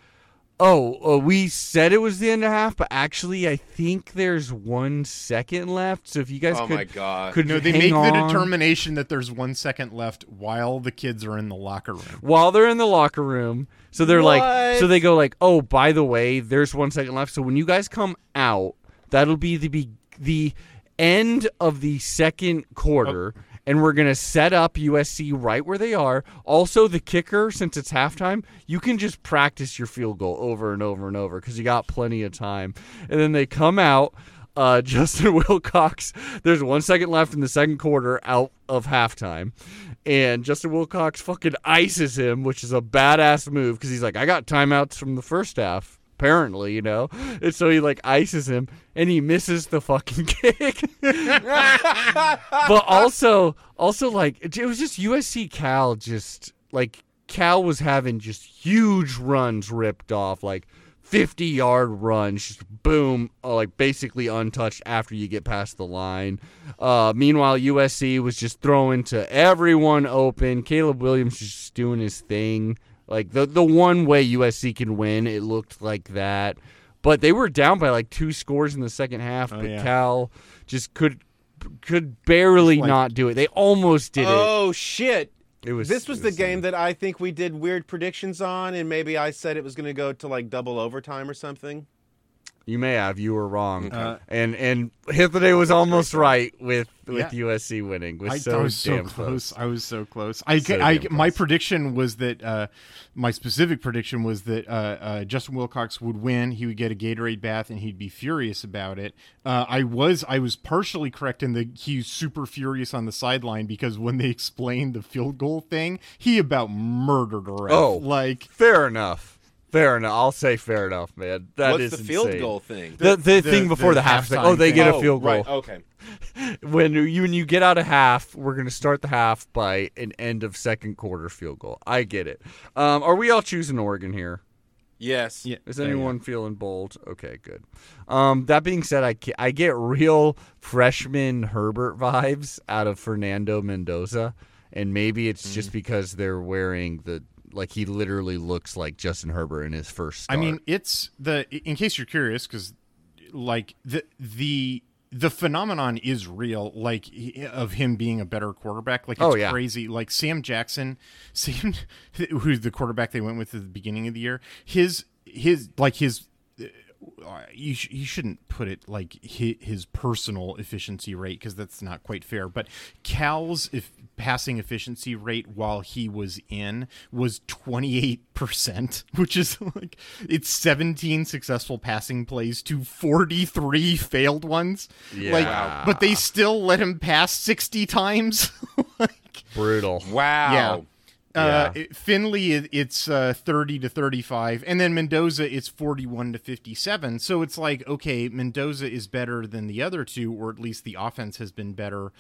oh, uh, we said it was the end of half, but actually, I think there's one second left. So if you guys Oh could, my God. could No, they hang make the determination that there's one second left while the kids are in the locker room. while they're in the locker room. So they're like, so they go like, oh, by the way, there's one second left. So when you guys come out, that'll be the be- the end of the second quarter. And we're gonna set up USC right where they are. Also, the kicker, since it's halftime, you can just practice your field goal over and over and over because you got plenty of time. And then they come out. Uh, Justin Wilcox. There's one second left in the second quarter out of halftime, and Justin Wilcox fucking ices him, which is a badass move because he's like, I got timeouts from the first half, apparently, you know. And so he like ices him, and he misses the fucking kick. but also, also like it, was just USC Cal, just like Cal was having just huge runs ripped off, like. 50 yard runs, just boom, uh, like basically untouched after you get past the line. Uh, meanwhile, USC was just throwing to everyone open. Caleb Williams just doing his thing. Like the the one way USC can win, it looked like that. But they were down by like two scores in the second half. Oh, but yeah. Cal just could could barely Like- not do it. They almost did it. oh shit. it. It was This was it the game that I think we did weird predictions on, and maybe I said it was going to go to like double overtime or something. You may have. You were wrong. Uh, and and Hythloday was almost right with with Yeah. USC winning. Was I, so I was so damn close. I was so close. I, So I damn my prediction was that uh, my specific prediction was that uh, uh, Justin Wilcox would win. He would get a Gatorade bath, and he'd be furious about it. Uh, I was I was partially correct in that he's super furious on the sideline because when they explained the field goal thing, he about murdered a ref. Oh. like Fair enough. Fair enough. I'll say fair enough, man. That What's is the field insane. goal thing? The, the, The- thing before the the, half, like, oh, they get Oh, a field goal. Right. Okay. When you when you get out of half, we're gonna start the half by an end of second quarter field goal. I get it. Um, are we all choosing Oregon here? Yes. yeah, Is yeah, yeah. anyone feeling bold? Okay, good. Um, that being said, I, I get real freshman Herbert vibes out of Fernando Mendoza, and maybe it's Mm. just because they're wearing the like he literally looks like Justin Herbert in his first. I mean, it's the in case you're curious, because like the the the phenomenon is real, like of him being a better quarterback. Like it's Oh, yeah. crazy. Like Sam Jackson, Sam, who's the quarterback they went with at the beginning of the year. His his like his. uh, You, sh- you shouldn't put it like his, his personal efficiency rate because that's not quite fair. But Cal's if passing efficiency rate while he was in was 28%, which is like it's 17 successful passing plays to 43 failed ones. Yeah. Like but they still let him pass 60 times. like brutal. Wow. yeah. Uh, Yeah. it- Finley, it- it's uh, 30 to 35. And then Mendoza, it's 41 to 57. So it's like, okay, Mendoza is better than the other two, or at least the offense has been better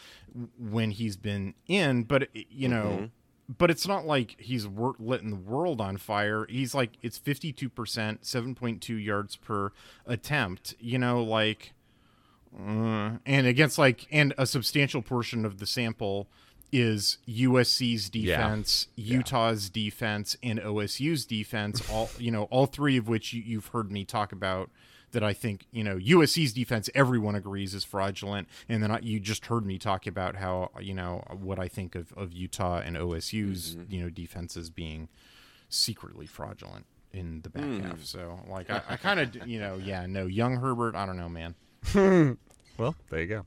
when he's been in. But, you know, but it's not like he's wor- letting the world on fire. He's like, it's 52%, 7.2 yards per attempt. You know, like, uh, and against like, and a substantial portion of the sample is USC's defense, Utah's defense, and OSU's defense. All you know, all three of which you, you've heard me talk about. That I think you know USC's defense, everyone agrees is fraudulent, and then I, you just heard me talk about how you know what I think of, of Utah and OSU's mm-hmm. you know defenses being secretly fraudulent in the back hmm. half. So like I, I kind of you know yeah no young Herbert I don't know man. Well, there you go.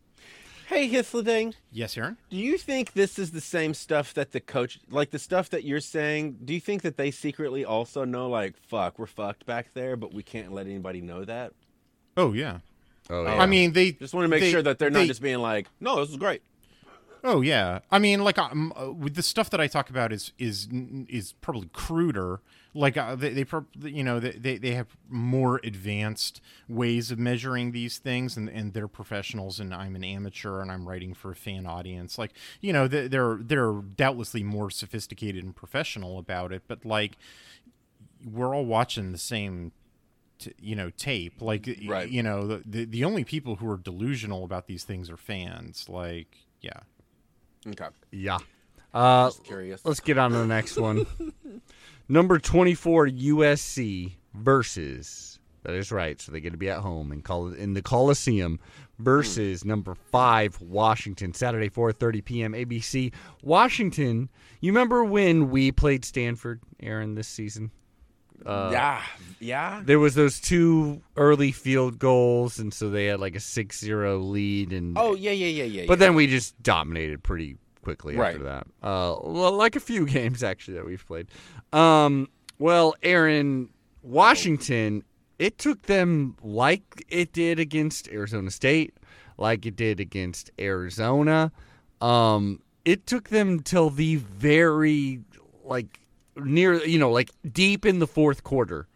Hey, Hythloday, Yes, Aaron. do you think this is the same stuff that the coach, like the stuff that you're saying? Do you think that they secretly also know, like, fuck, we're fucked back there, but we can't let anybody know that? Oh yeah. Oh, yeah. I mean, they Just want to make they- sure that they're not they- just being like, no, this is great. Oh yeah, I mean, like um, uh, with the stuff that I talk about is is is probably cruder. Like uh, they, they, you know, they, they have more advanced ways of measuring these things, and, and they're professionals, and I'm an amateur, and I'm writing for a fan audience. Like you know, they- they're they're doubtlessly more sophisticated and professional about it, but like we're all watching the same t- you know tape like Right. you know the, the the only people who are delusional about these things are fans like yeah Okay. yeah. Uh, Curious. let's get on to the next one. Number 24 USC versus that is right. So they get to be at home and call in the Coliseum versus number 5 Washington Saturday 4:30 p.m. ABC. Washington, you remember when we played Stanford Aaron this season? Yeah. Yeah. There was those two early field goals and so they had like a 6-0 lead and Oh, yeah, yeah, yeah, yeah. but yeah. then we just dominated pretty quickly Right. after that. Uh, well, like a few games actually that we've played. Um, well, Aaron, Washington, it took them like it did against Arizona State, like it did against Arizona. Um, it took them till the very like near, you know, like deep in the fourth quarter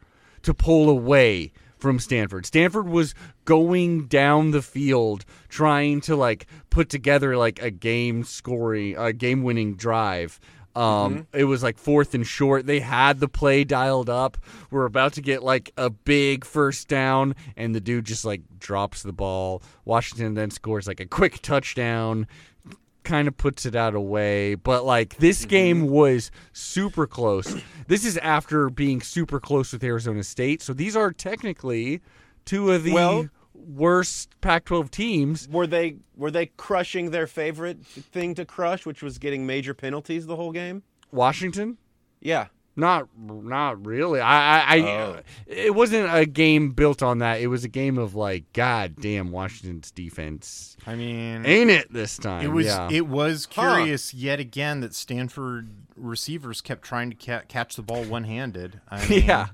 to pull away from Stanford. Stanford was going down the field trying to like put together like a game scoring, a game winning drive. Um, it was like fourth and short. They had the play dialed up. We're about to get like a big first down, and the dude just like drops the ball. Washington then scores like a quick touchdown kind of puts it out away. But like this mm-hmm. game was super close. This is after being super close with Arizona State. So these are technically two of the Well- worst Pac-12 teams. Were they were they crushing their favorite thing to crush, which was getting major penalties the whole game? Washington, Yeah. Not not really. I, I, I Oh. it wasn't a game built on that. It was a game of like, God damn, Washington's defense i mean ain't it this time? it was yeah. it was Huh. curious yet again that stanford receivers kept trying to ca- catch the ball one-handed I mean, yeah.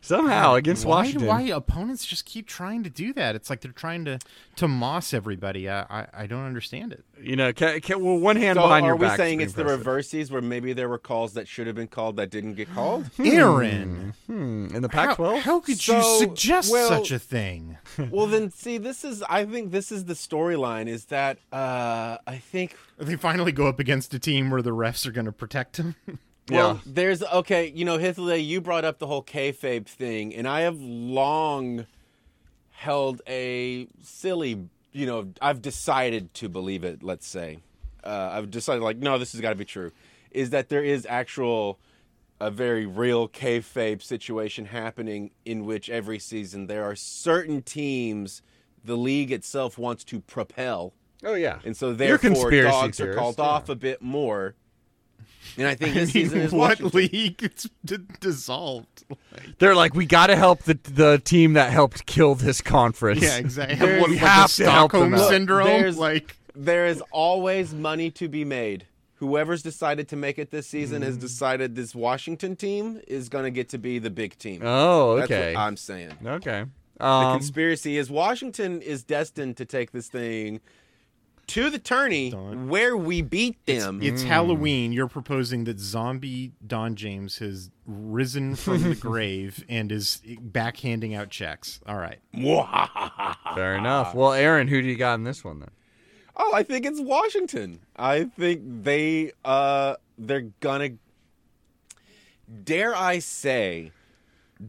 Somehow against why, Washington. why opponents just keep trying to do that it's like they're trying to to moss everybody i i, I don't understand it You know, ca ca well, one hand So behind your back. Are we saying pretty it's the reverses where maybe there were calls that should have been called that didn't get called? aaron Hmm, in the how, Pac-12? how could So, you suggest well- such a thing well, then see, this is I think this is the storyline is that uh I think they finally go up against a team where the refs are going to protect them Well, Yeah. there's okay. You know, Hithle, you brought up the whole kayfabe thing, and I have long held a silly. You know, I've decided to believe it. Let's say, uh, I've decided like, no, this has got to be true. Is that there is actual, a very real kayfabe situation happening in which every season there are certain teams the league itself wants to propel Oh yeah. and so therefore dogs are called yeah. off a bit more. And I think I this mean, season is what Washington. league it's d- dissolved? They're like, we got to help the the team that helped kill this conference. Yeah, exactly. There's- What, we like have to help them Stockholm out. syndrome. There's- like There is always money to be made. Whoever's decided to make it this season Mm. has decided this Washington team is going to get to be the big team. Oh, That's okay. what I'm saying. okay. The Um, conspiracy is Washington is destined to take this thing to the tourney Done. where we beat them. it's Halloween. You're proposing that zombie Don James has risen from the grave and is backhanding out checks. All right. fair enough. Well, Aaron, who do you got in this one then? Oh, I think it's Washington. I think they uh they're gonna dare I say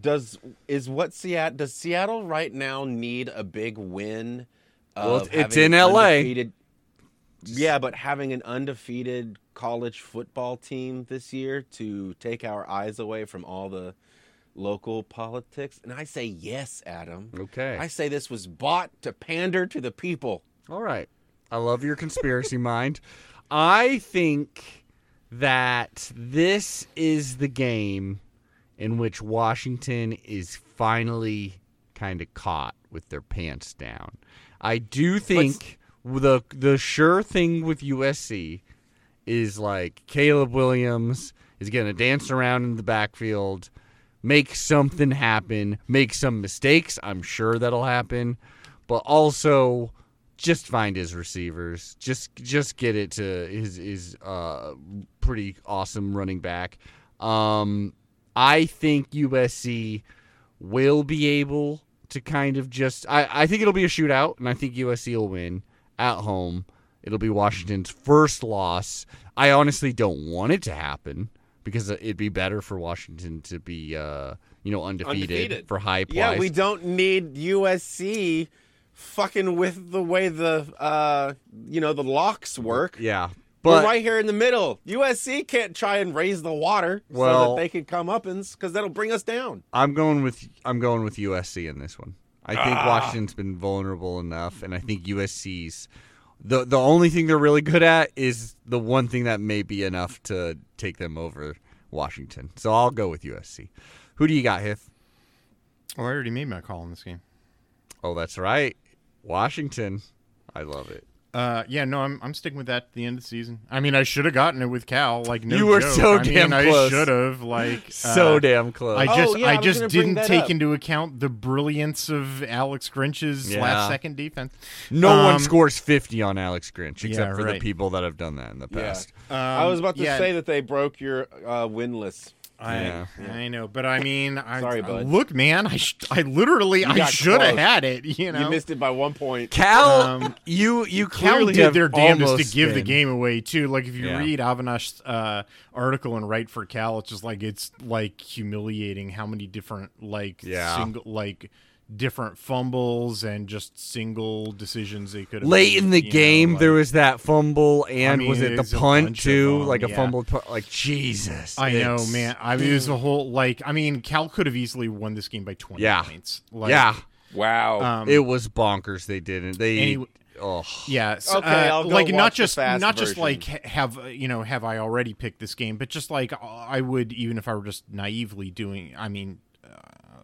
does is what Seattle does Seattle right now need a big win? Well, it's in LA. undefeated- yeah, but having an undefeated college football team this year to take our eyes away from all the local politics. And I say yes, Adam. Okay. I say this was bought to pander to the people. All right. I love your conspiracy mind. I think that this is the game in which Washington is finally kind of caught with their pants down. I do think the the sure thing with USC is like Caleb Williams is going to dance around in the backfield, make something happen, make some mistakes. I'm sure that'll happen, but also just find his receivers. Just just get it to his his uh, pretty awesome running back. Um, I think USC will be able to kind of just. I, I think it'll be a shootout, and I think USC will win at home. It'll be Washington's first loss. I honestly don't want it to happen because it'd be better for Washington to be, uh, you know, undefeated, Undefeated. for high price. Yeah, we don't need USC fucking with the way the uh you know the locks work. Yeah, We're but right here in the middle. USC can't try and raise the water so that they can come up and because that'll bring us down. I'm going with I'm going with USC in this one. I think Ah. Washington's been vulnerable enough, and I think USC's the the only thing they're really good at is the one thing that may be enough to take them over Washington. So I'll go with USC. Who do you got, Hith? Oh, I already made my call in this game. Oh, that's right, Washington. I love it. Uh, yeah, no, I'm I'm sticking with that at the end of the season. I mean, I should have gotten it with Cal. Like, no You were joke. so I mean, damn I close. should have. Like, So uh, damn close. I Oh, just yeah, I I just didn't take up. into account the brilliance of Alex Grinch's Yeah. last second defense. no one um, scores 50 on Alex Grinch except Yeah, for the people that have done that in the Yeah. past. I was about to Um, yeah. say that they broke your uh, winless. I, Yeah. I know, but I mean, I, Sorry, I- bud. look, man, I sh- I literally I should have had it. You know, You missed it by one point. Cal, Um, you you Cal clearly did have their damnedest to almost give the game away too. Like if you Yeah. read Avinash's uh, article and write for Cal, it's just like it's like humiliating how many different like Yeah. single like different fumbles and just single decisions they could have Late made, in the you know, game, there was that fumble, and mean, was it the punt too? them, like a yeah. fumbled punt. Like Jesus, I know, man. I mean, it was a whole like. I mean, Cal could have easily won this game by twenty Yeah. points. Like, yeah, Wow. um, it was bonkers. They didn't. They. Any- oh, Yeah. so, Okay, uh, I'll go like watch not just fast not just like have uh, you know have I already picked this game, but just like I would even if I were just naively doing. I mean.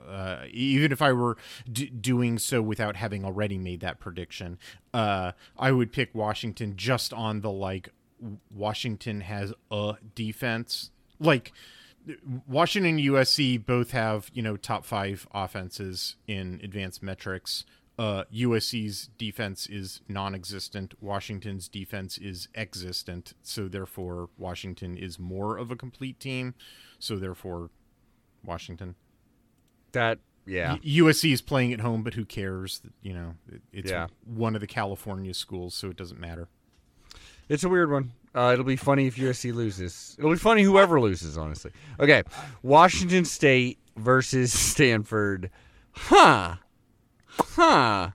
Uh, even if I were d- doing so without having already made that prediction, uh, I would pick Washington just on the like Washington has a defense. Like Washington and USC both have, you know, top five offenses in advanced metrics. Uh, USC's defense is non existent. Washington's defense is existent. So, therefore, Washington is more of a complete team. So, therefore, Washington. That. Yeah. USC is playing at home, but who cares? You know, it's Yeah. one of the California schools, so it doesn't matter. It's a weird one. Uh, it'll be funny if USC loses. It'll be funny whoever loses, honestly. Okay, Washington State versus Stanford. Huh. Huh.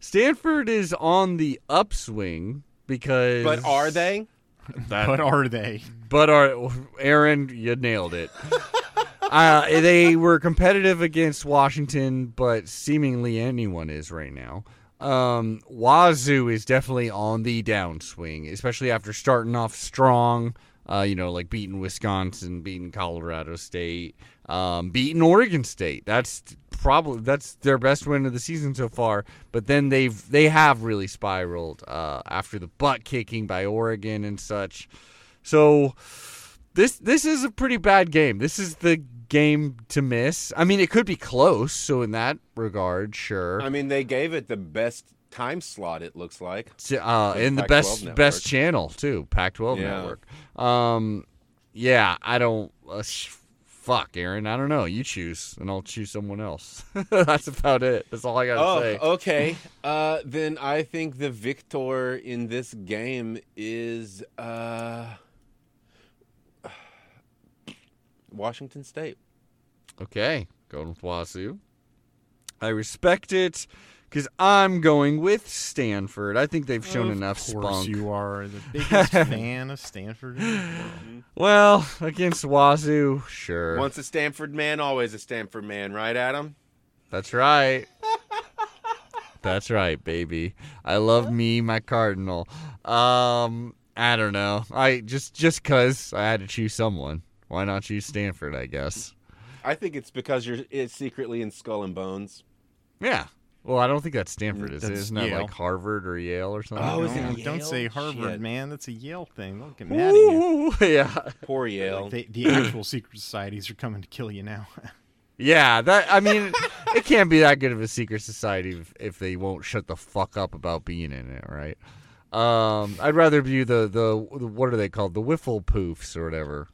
Stanford is on the upswing because. but are they? That, But are they? But are Aaron, you nailed it. uh, they were competitive against Washington, but seemingly anyone is right now. Um, Wazoo is definitely on the downswing, especially after starting off strong. Uh, you know, like beating Wisconsin, beating Colorado State, um, beating Oregon State. That's probably that's their best win of the season so far. But then they've they have really spiraled uh, after the butt kicking by Oregon and such. So this this is a pretty bad game. This is the game to miss. I mean, it could be close. So in that regard, sure. I mean, they gave it the best time slot. It looks like. Uh, in the Pac-12 best network. best channel too, Pac-12 Yeah. network. Um, yeah, I don't. Uh, sh- fuck, Aaron. I don't know. You choose, and I'll choose someone else. That's about it. That's all I gotta Oh, say. okay. Uh, then I think the victor in this game is uh, Washington State. Okay, going with Wazoo. I respect it because I'm going with Stanford. I think they've shown of enough course spunk. you are the biggest fan of Stanford. in the world. Well, against Wazoo, sure. Once a Stanford man, always a Stanford man, right, Adam? That's right. That's right, baby. I love me, my cardinal. Um, I don't know. I just just cause I had to choose someone. Why not choose Stanford? I guess. I think it's because you're it's secretly in Skull and Bones. Yeah, Well, I don't think that's Stanford, is it? That's Isn't that Yale. like Harvard or Yale or something? Oh, is it No, Yale? don't say Harvard, Shit. man. That's a Yale thing. They'll get mad at you. Ooh, yeah. Poor Yale. They, the actual secret societies are coming to kill you now. Yeah, that I mean, it can't be that good of a secret society if, if they won't shut the fuck up about being in it, right? Um, I'd rather view the, the the what are they called, the Whiffenpoofs or whatever.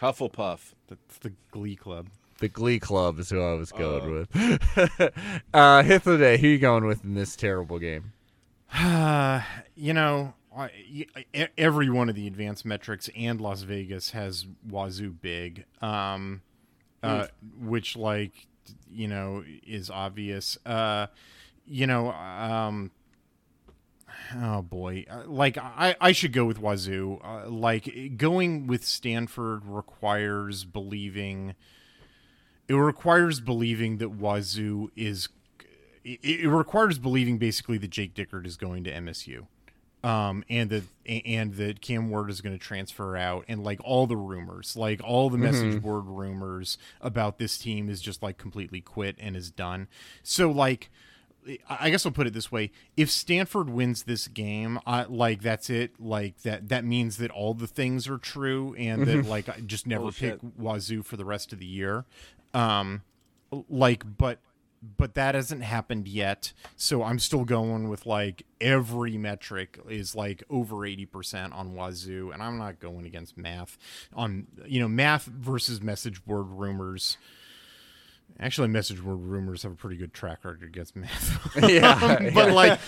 Hufflepuff. That's the Glee Club. The Glee Club is who I was going with. uh, Hythloday. Who you going with in this terrible game? you know, I- y- e- every one of the advanced metrics and Las Vegas has Wazoo big, um, uh, which like you know is obvious. Uh, you know, um, oh boy, Uh, like I I should go with Wazoo. Uh, like going with Stanford requires believing. It requires believing that Wazoo is it, it requires believing basically that Jake Dickert is going to MSU, um, and that and that Cam Ward is going to transfer out, and like all the rumors, like all the message board rumors about this team is just like completely quit and is done. So like. I guess I'll put it this way: If Stanford wins this game, I, like that's it. Like that that means that all the things are true, and that like I just never pick. Wazoo for the rest of the year. Um, like, but but that hasn't happened yet. So I'm still going with like every metric is like over eighty percent on Wazoo, and I'm not going against math on you know math versus message board rumors. Actually, message board rumors have a pretty good track record against math. Yeah, but like,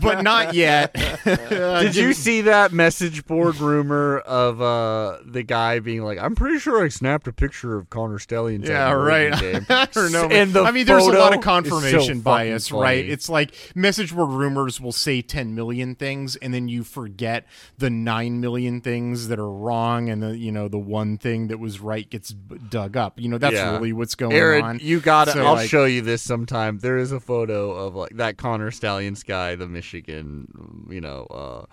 but not yet. Did you see that message board rumor of uh, the guy being like, "I'm pretty sure I snapped a picture of Connor Stalions." Yeah, right. I don't know. And the I mean, there's a lot of confirmation so bias, right? It's like message board rumors will say 10 million things, and then you forget the 9 million things that are wrong, and the you know the one thing that was right gets dug up. You know, that's Yeah. really what's going Aaron, on. You got it. So, I'll like- show you this sometime. There is a photo of like that Connor Stalions guy, the Michigan, you know, uh,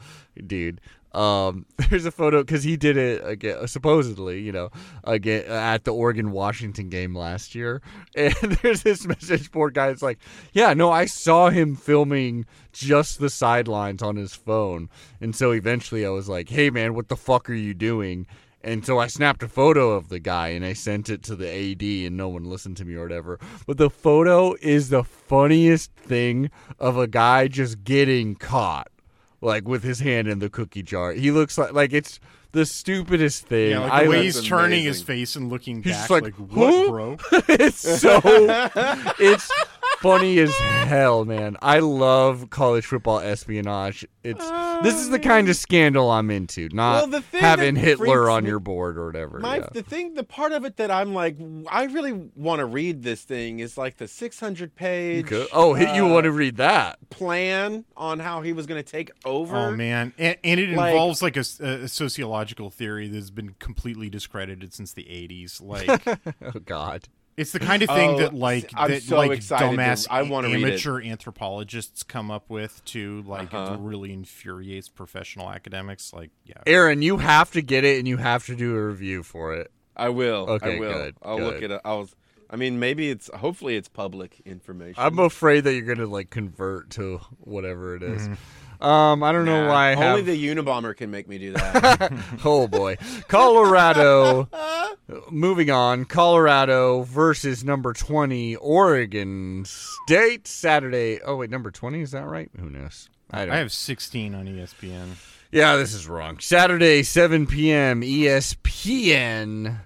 dude. Um, there's a photo because he did it again, supposedly, you know, again at the Oregon Washington game last year. And there's this message board guy. It's like, yeah, no, I saw him filming just the sidelines on his phone, and so eventually I was like, hey man, what the fuck are you doing? And so I snapped a photo of the guy and I sent it to the AD and no one listened to me or whatever. But the photo is the funniest thing of a guy just getting caught like with his hand in the cookie jar. He looks like like it's the stupidest thing. yeah, like I way he's turning his face and looking He's back, just like, like, what, "Huh?" bro? it's so it's funny as hell, man. I love college football espionage. It's this is the kind of scandal I'm into, not Well, the thing having Hitler on me- your board or whatever. My yeah. the thing, the part of it that I'm like, I really want to read this thing is like the 600 page. Okay. Oh, hit you uh, want to read that? plan on how he was going to take over. Oh man, and, and it Like- involves like a sociological theory that's been completely discredited since the '80s. Like Oh God. It's the kind of thing Oh, that like I'm that so like excited to- dumbass I wanna read it. amateur anthropologists come up with to like Uh-huh. it really infuriates professional academics. Like yeah, Aaron, you have to get it and you have to do a review for it. I will. Okay, I will. good, I'll good. look it. I'll. I mean, maybe it's. Hopefully, it's public information. I'm afraid that you're gonna like convert to whatever it is. Um, I don't know why I have. Only the Unabomber can make me do that. oh boy, Colorado. Moving on, Colorado versus number twenty, Oregon State. Saturday. Oh wait, number twenty is that right? Who knows? I don't. I have 16 on ESPN. Yeah, this is wrong. Saturday, 7 p.m. ESPN.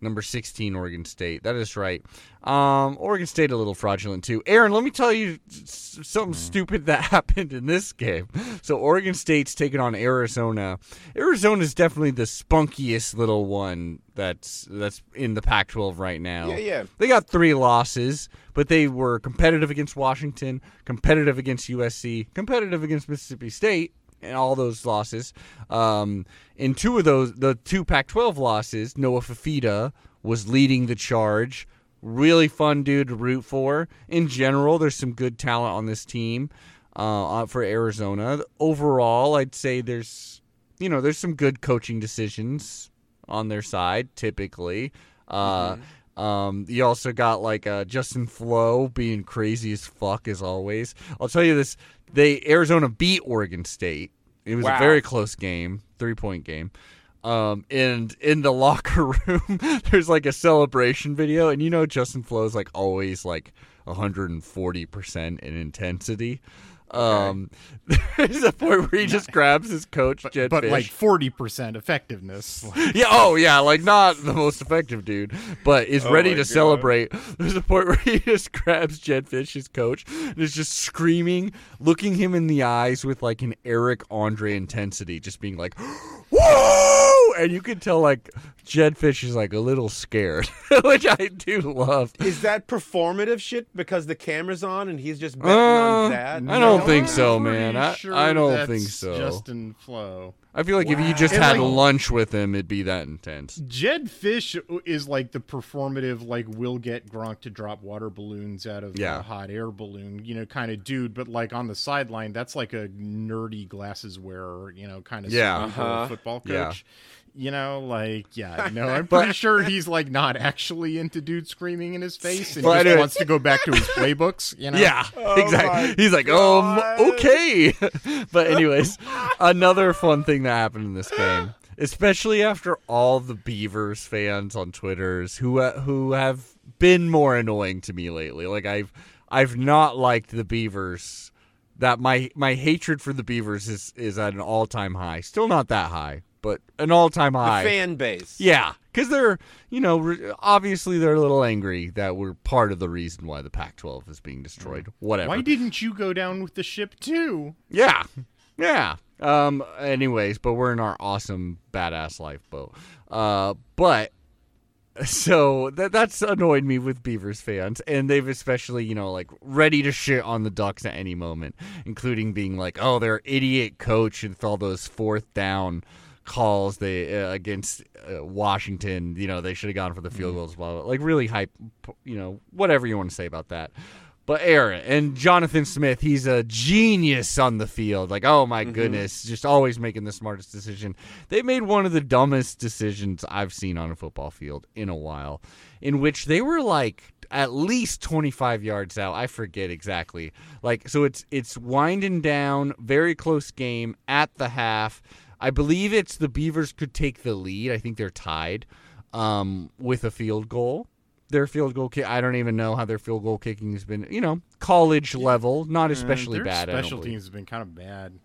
Number 16, Oregon State. That is right. Um, Oregon State a little fraudulent too. Aaron, let me tell you something stupid that happened in this game. So Oregon State's taking on Arizona. Arizona's definitely the spunkiest little one that's that's in the Pac-12 right now. Yeah, yeah. They got three losses, but they were competitive against Washington, competitive against USC, competitive against Mississippi State, and all those losses. Um, in two of those, the two Pac-12 losses, Noah Fifita was leading the charge. Really fun dude to root for. In general, there's some good talent on this team uh, for Arizona. Overall, I'd say there's, you know, there's some good coaching decisions on their side typically. Uh, Um, you also got like uh, Justin Flowe being crazy as fuck as always. I'll tell you this: they Arizona beat Oregon State. It was a very close game, three point game. Um, and in the locker room, there's like a celebration video, and you know Justin Flowe is like always like 140 percent in intensity. Um, there's a point where he just grabs his coach, Jed but Fisch. like forty percent effectiveness. yeah, oh yeah, like not the most effective dude, but is ready to God. celebrate. There's a point where he just grabs Jedd Fisch, his coach, and is just screaming, looking him in the eyes with like an Eric Andre intensity, just being like, "Whoa!" And you can tell like Jedd Fisch is like a little scared, which I do love. Is that performative shit because the camera's on and he's just betting Uh, on that? I don't No, think so, man. I- sure I don't that's think so. Justin Flowe. I feel like if you just And, had like- lunch with him, it'd be that intense. Jedd Fisch is like the performative, like will get Gronk to drop water balloons out of Yeah. a hot air balloon, you know, kind of dude. But like on the sideline, that's like a nerdy glasses wearer, you know, kind of Yeah. Uh-huh. football Yeah. coach. You know, like yeah, no, I'm pretty sure he's like not actually into dude screaming in his face and But just wants to go back to his playbooks. You know, Yeah, exactly. He's like, um, okay. but anyways, another fun thing that happened in this game, especially after all the Beavers fans on Twitter's who uh, who have been more annoying to me lately. Like I've I've not liked the Beavers. That my my hatred for the Beavers is is at an all time high. Still not that high, but an all time The high. fan base. Yeah, because they're, you know, re- obviously they're a little angry that we're part of the reason why the Pac 12 is being destroyed. Whatever. Why didn't you go down with the ship too? yeah. Yeah. Um, anyways, but we're in our awesome, badass lifeboat. Uh, but. So that that's annoyed me with Beavers fans, and they've especially, you know, like ready to shit on the Ducks at any moment, including being like, "Oh, their idiot coach with all those fourth down calls they uh, against uh, Washington. You know, they should have gone for the field goals. Blah, blah like really hype. You know, whatever you want to say about that. But Aaron and Jonathan Smith, he's a genius on the field. Like, oh my goodness, just always making the smartest decision. They made one of the dumbest decisions I've seen on a football field in a while, in which they were like at least 25 yards out. I forget exactly. Like, so it's it's winding down, very close game at the half. I believe it's the Beavers could take the lead. I think they're tied um, with a field goal their field goal kick. I don't even know how their field goal kicking has been. You know, college level, not especially Uh, their bad. Special teams have been kind of bad.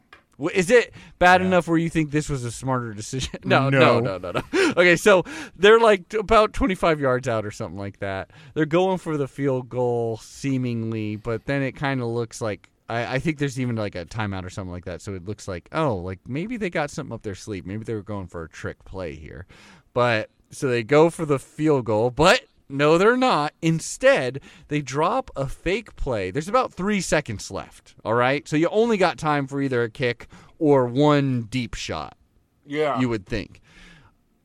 Is it bad Yeah. enough where you think this was a smarter decision? No, No. no, no, no, no. Okay, so they're like about 25 yards out or something like that. They're going for the field goal seemingly, but then it kind of looks like I, I think there's even like a timeout or something like that. So it looks like oh, like maybe they got something up their sleeve. Maybe they were going for a trick play here. But so they go for the field goal, but no, they're not. Instead, they drop a fake play. There's about three seconds left. All right. So you only got time for either a kick or one deep shot, Yeah. you would think.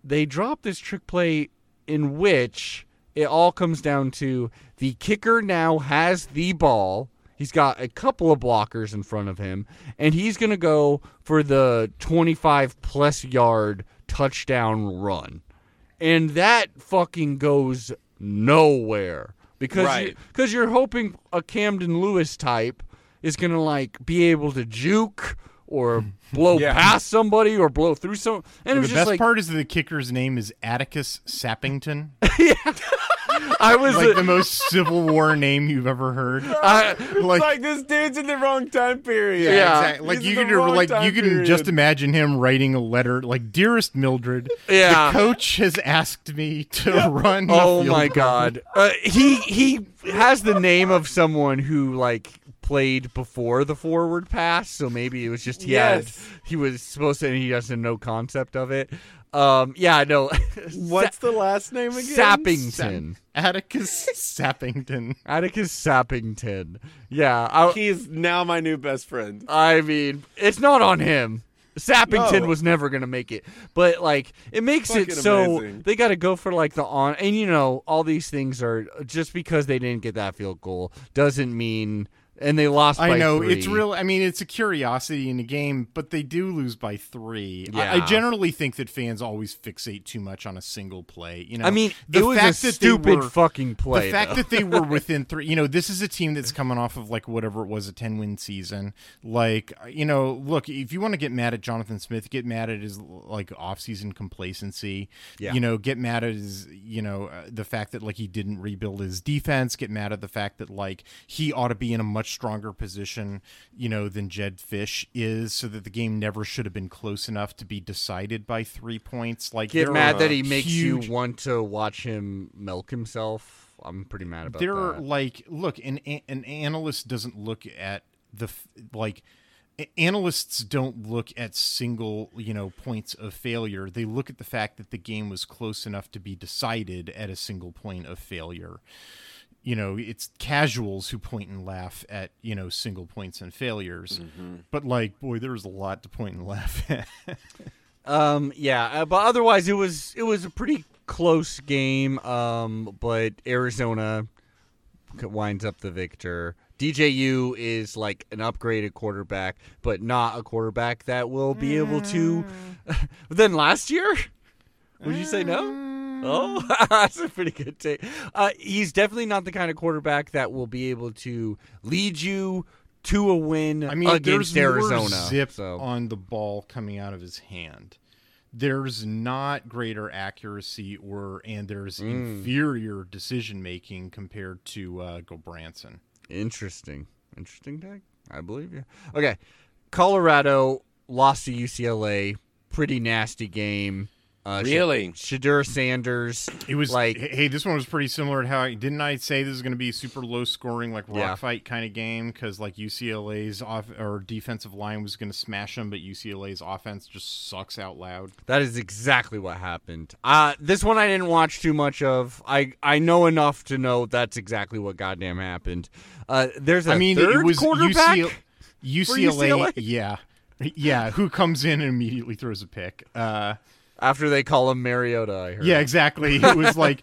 They drop this trick play in which it all comes down to the kicker now has the ball. He's got a couple of blockers in front of him, and he's going to go for the 25 plus yard touchdown run. And that fucking goes nowhere because you, Right. cause you're hoping a Camden Lewis type is going to like be able to juke or blow Yeah. past somebody or blow through some. And it the was best like part is the kicker's name is Atticus Sappington, I was like the most Civil War name you've ever heard. I, like, Like, this dude's in the wrong time period. Yeah. exactly. Like He's you can like you can period. just imagine him writing a letter like, "Dearest Mildred, Yeah. the coach has asked me to run." Oh field my goal." god. Uh, he he has the name of someone who like played before the forward pass, so maybe it was just he had Yes. he was supposed to and he has no concept of it. Um yeah, no. What's the last name again? Sappington. Atticus Sappington. Atticus Sappington. Yeah, I, He's now my new best friend. I mean, it's not on him. Sappington No. was never gonna make it, but like it makes it so amazing. they got to go for like the on, and you know all these things are just because they didn't get that field goal doesn't mean and they lost. I know three. it's real. I mean, it's a curiosity in the game, but they do lose by three. I, I generally think that fans always fixate too much on a single play. You know, I mean, the it was a that stupid were- fucking play. the fact though. that they were within three, you know, this is a team that's coming off of like whatever it was, a 10 win season. Like, you know, look, if you want to get mad at Jonathan Smith, get mad at his like offseason complacency. Yeah. You know, get mad at his, you know, uh, the fact that like he didn't rebuild his defense, get mad at the fact that like he ought to be in a much stronger position, you know, than Jedd Fisch is, so that the game never should have been close enough to be decided by three points. Like, get there mad that he makes huge- you want to watch him milk himself. I'm pretty mad about they're that. like look an an analyst doesn't look at the like analysts don't look at single you know points of failure they look at the fact that the game was close enough to be decided at a single point of failure you know it's casuals who point and laugh at you know single points and failures but like boy there was a lot to point and laugh at Um, yeah, uh, but otherwise it was it was a pretty close game. Um, but Arizona winds up the victor. DJU is like an upgraded quarterback, but not a quarterback that will be able to. then last year, would you say no? Oh, that's a pretty good take. Uh, he's definitely not the kind of quarterback that will be able to lead you to a win I mean, against there's Arizona. more zip so. on the ball coming out of his hand. There's not greater accuracy, or and there's Mm. inferior decision making compared to uh, Gulbranson. Interesting. Interesting tag. I believe you. Okay. Colorado lost to UCLA. Pretty nasty game. Uh, Really? Shedeur Sanders. It was like like, hey, this one was pretty similar to how I didn't I say this is going to be a super low scoring like rock Yeah. fight kind of game because like UCLA's off or defensive line was going to smash them, but UCLA's offense just sucks out loud. that is exactly what happened. Uh this one I didn't watch too much of. I I know enough to know that's exactly what goddamn happened. Uh there's a I mean, third it was quarterback. UCLA, UCLA, UCLA? yeah, yeah, who comes in and immediately throws a pick. Uh, after they call him Mariota. I heard. yeah, exactly. It was like,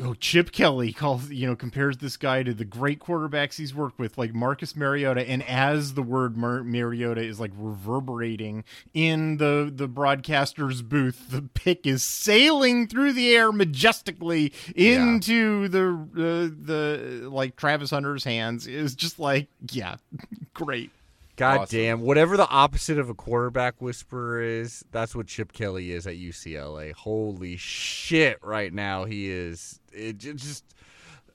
oh, Chip Kelly calls, you know, compares this guy to the great quarterbacks he's worked with, like Marcus Mariota, and as the word Mar- Mariota is like reverberating in the the broadcaster's booth, the pick is sailing through the air majestically into the uh, the like Travis Hunter's hands. Is just like, yeah, great. God Awesome. damn. Whatever the opposite of a quarterback whisperer is, that's what Chip Kelly is at UCLA. Holy shit, right now he is. It just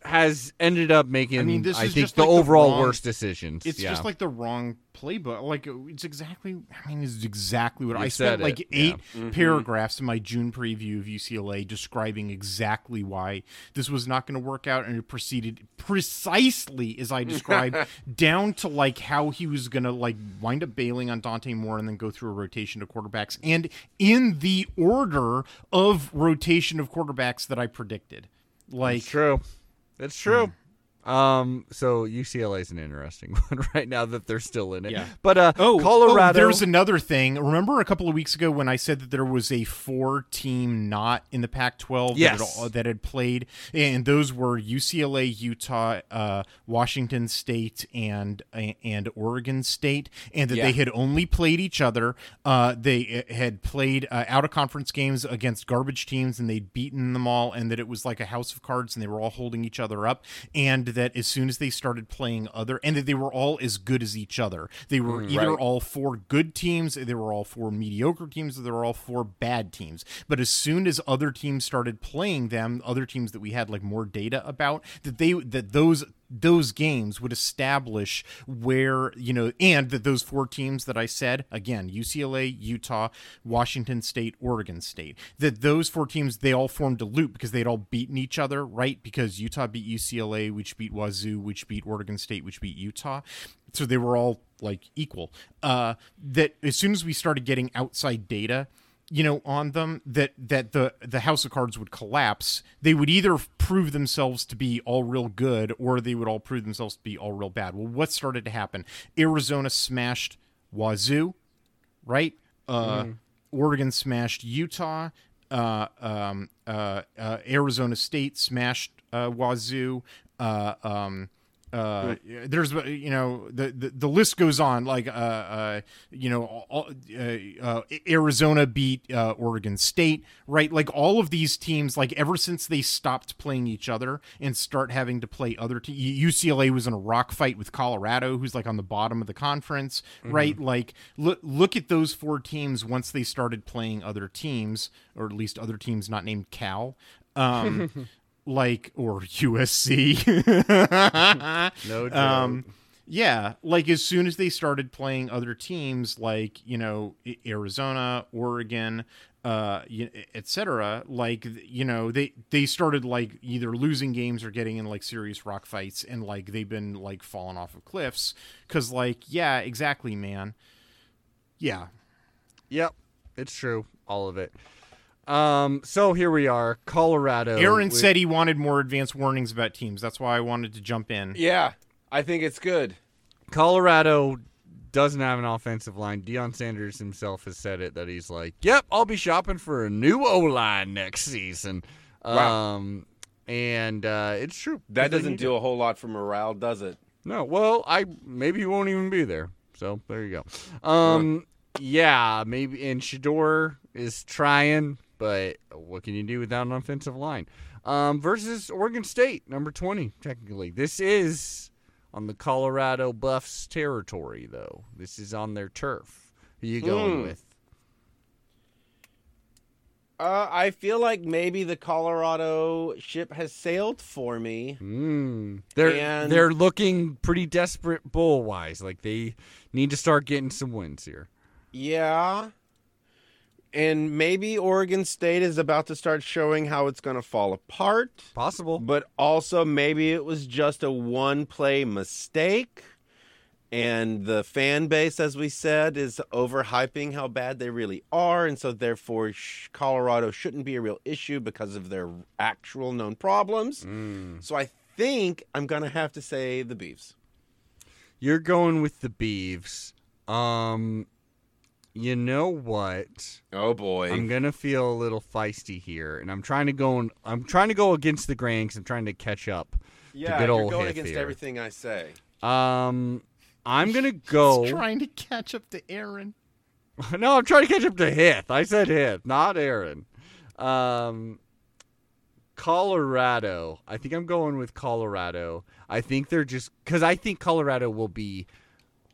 has ended up making, I, I mean, this is think, just the like the overall wrong- worst decisions. It's Yeah. just like the wrong playbook. Like it's exactly. I mean, it's exactly what You I said spent like eight yeah. paragraphs in my June preview of UCLA describing exactly why this was not going to work out, and it proceeded precisely as I described, down to like how he was going to like wind up bailing on Dante Moore and then go through a rotation of quarterbacks, and in the order of rotation of quarterbacks that I predicted. Like It's true. It's true. Hmm. Um, so UCLA is an interesting one right now that they're still in it. Yeah. But uh, Oh, Colorado. Oh, there's another thing. Remember a couple of weeks ago when I said that there was a four-team knot in the Pac-12 Yes. that, had, that had played, and those were UCLA, Utah, uh, Washington State, and and Oregon State, and that Yeah. they had only played each other. Uh, they uh, had played uh, out-of-conference games against garbage teams, and they'd beaten them all, and that it was like a house of cards, and they were all holding each other up, and that as soon as they started playing other, and that they were all as good as each other. They were hmm, either right. all four good teams, they were all four mediocre teams, or they were all four bad teams. But as soon as other teams started playing them, other teams that we had like more data about, that they that those those games would establish where you know and that those four teams that i said again ucla utah washington state oregon state that those four teams they all formed a loop because they'd all beaten each other right? Because utah beat ucla which beat wazoo which beat oregon state which beat utah. So they were all like equal. Uh that as soon as we started getting outside data you know on them that that the the house of cards would collapse they would either prove themselves to be all real good or they would all prove themselves to be all real bad. Well what started to happen? Arizona smashed wazoo right? Uh oregon smashed utah. Uh, um, uh, uh, Arizona State smashed uh, Wazoo. Uh, um, uh, there's uh, you know the, the the list goes on like uh, uh you know all, uh, uh, Arizona beat uh, Oregon State right? Like all of these teams like ever since they stopped playing each other and start having to play other te- UCLA was in a rock fight with Colorado who's like on the bottom of the conference right? Like look look at those four teams once they started playing other teams or at least other teams not named Cal. Um like or USC No joke. um, yeah, like as soon as they started playing other teams, like you know Arizona, Oregon, uh, etc. Like you know they they started like either losing games or getting in like serious rock fights, and like they've been like falling off of cliffs because like yeah, exactly, man. Yeah, Yep, it's true. All of it. Um, so here we are, Colorado. Aaron with- said he wanted more advanced warnings about teams. That's why I wanted to jump in. Yeah, I think it's good. Colorado doesn't have an offensive line. Deion Sanders himself has said it that he's like, "Yep, I'll be shopping for a new O line next season." Wow. Um, and uh, it's true. That doesn't do it. a whole lot for morale, does it? No, well, I maybe he won't even be there. So there you go. Um, yeah, maybe. And Shedeur is trying, but what can you do without an offensive line? Um, versus Oregon State, number twenty, technically. This is on the Colorado Buffs territory, though. This is on their turf. Who you going Hmm. with? Uh, I feel like maybe the Colorado ship has sailed for me. Mm. They're And- they're looking pretty desperate bull wise. Like they need to start getting some wins here. Yeah. And maybe Oregon State is about to start showing how it's going to fall apart. Possible. But also, maybe it was just a one play mistake. And the fan base, as we said, is overhyping how bad they really are. And so, therefore, Colorado shouldn't be a real issue because of their actual known problems. So, I think I'm going to have to say the Beavs. You're going with the Beavs. Um, you know what? Oh, boy. I'm gonna feel a little feisty here, and I'm trying to go. I'm trying to go against the grain 'cause I'm trying to catch up. yeah, good you're old going against here. everything I say. Um, I'm gonna go. He's trying to catch up to Aaron. no, I'm trying to catch up to Hith. I said Hith, not Aaron. Um, Colorado. I think I'm going with Colorado. I think they're just because I think Colorado will be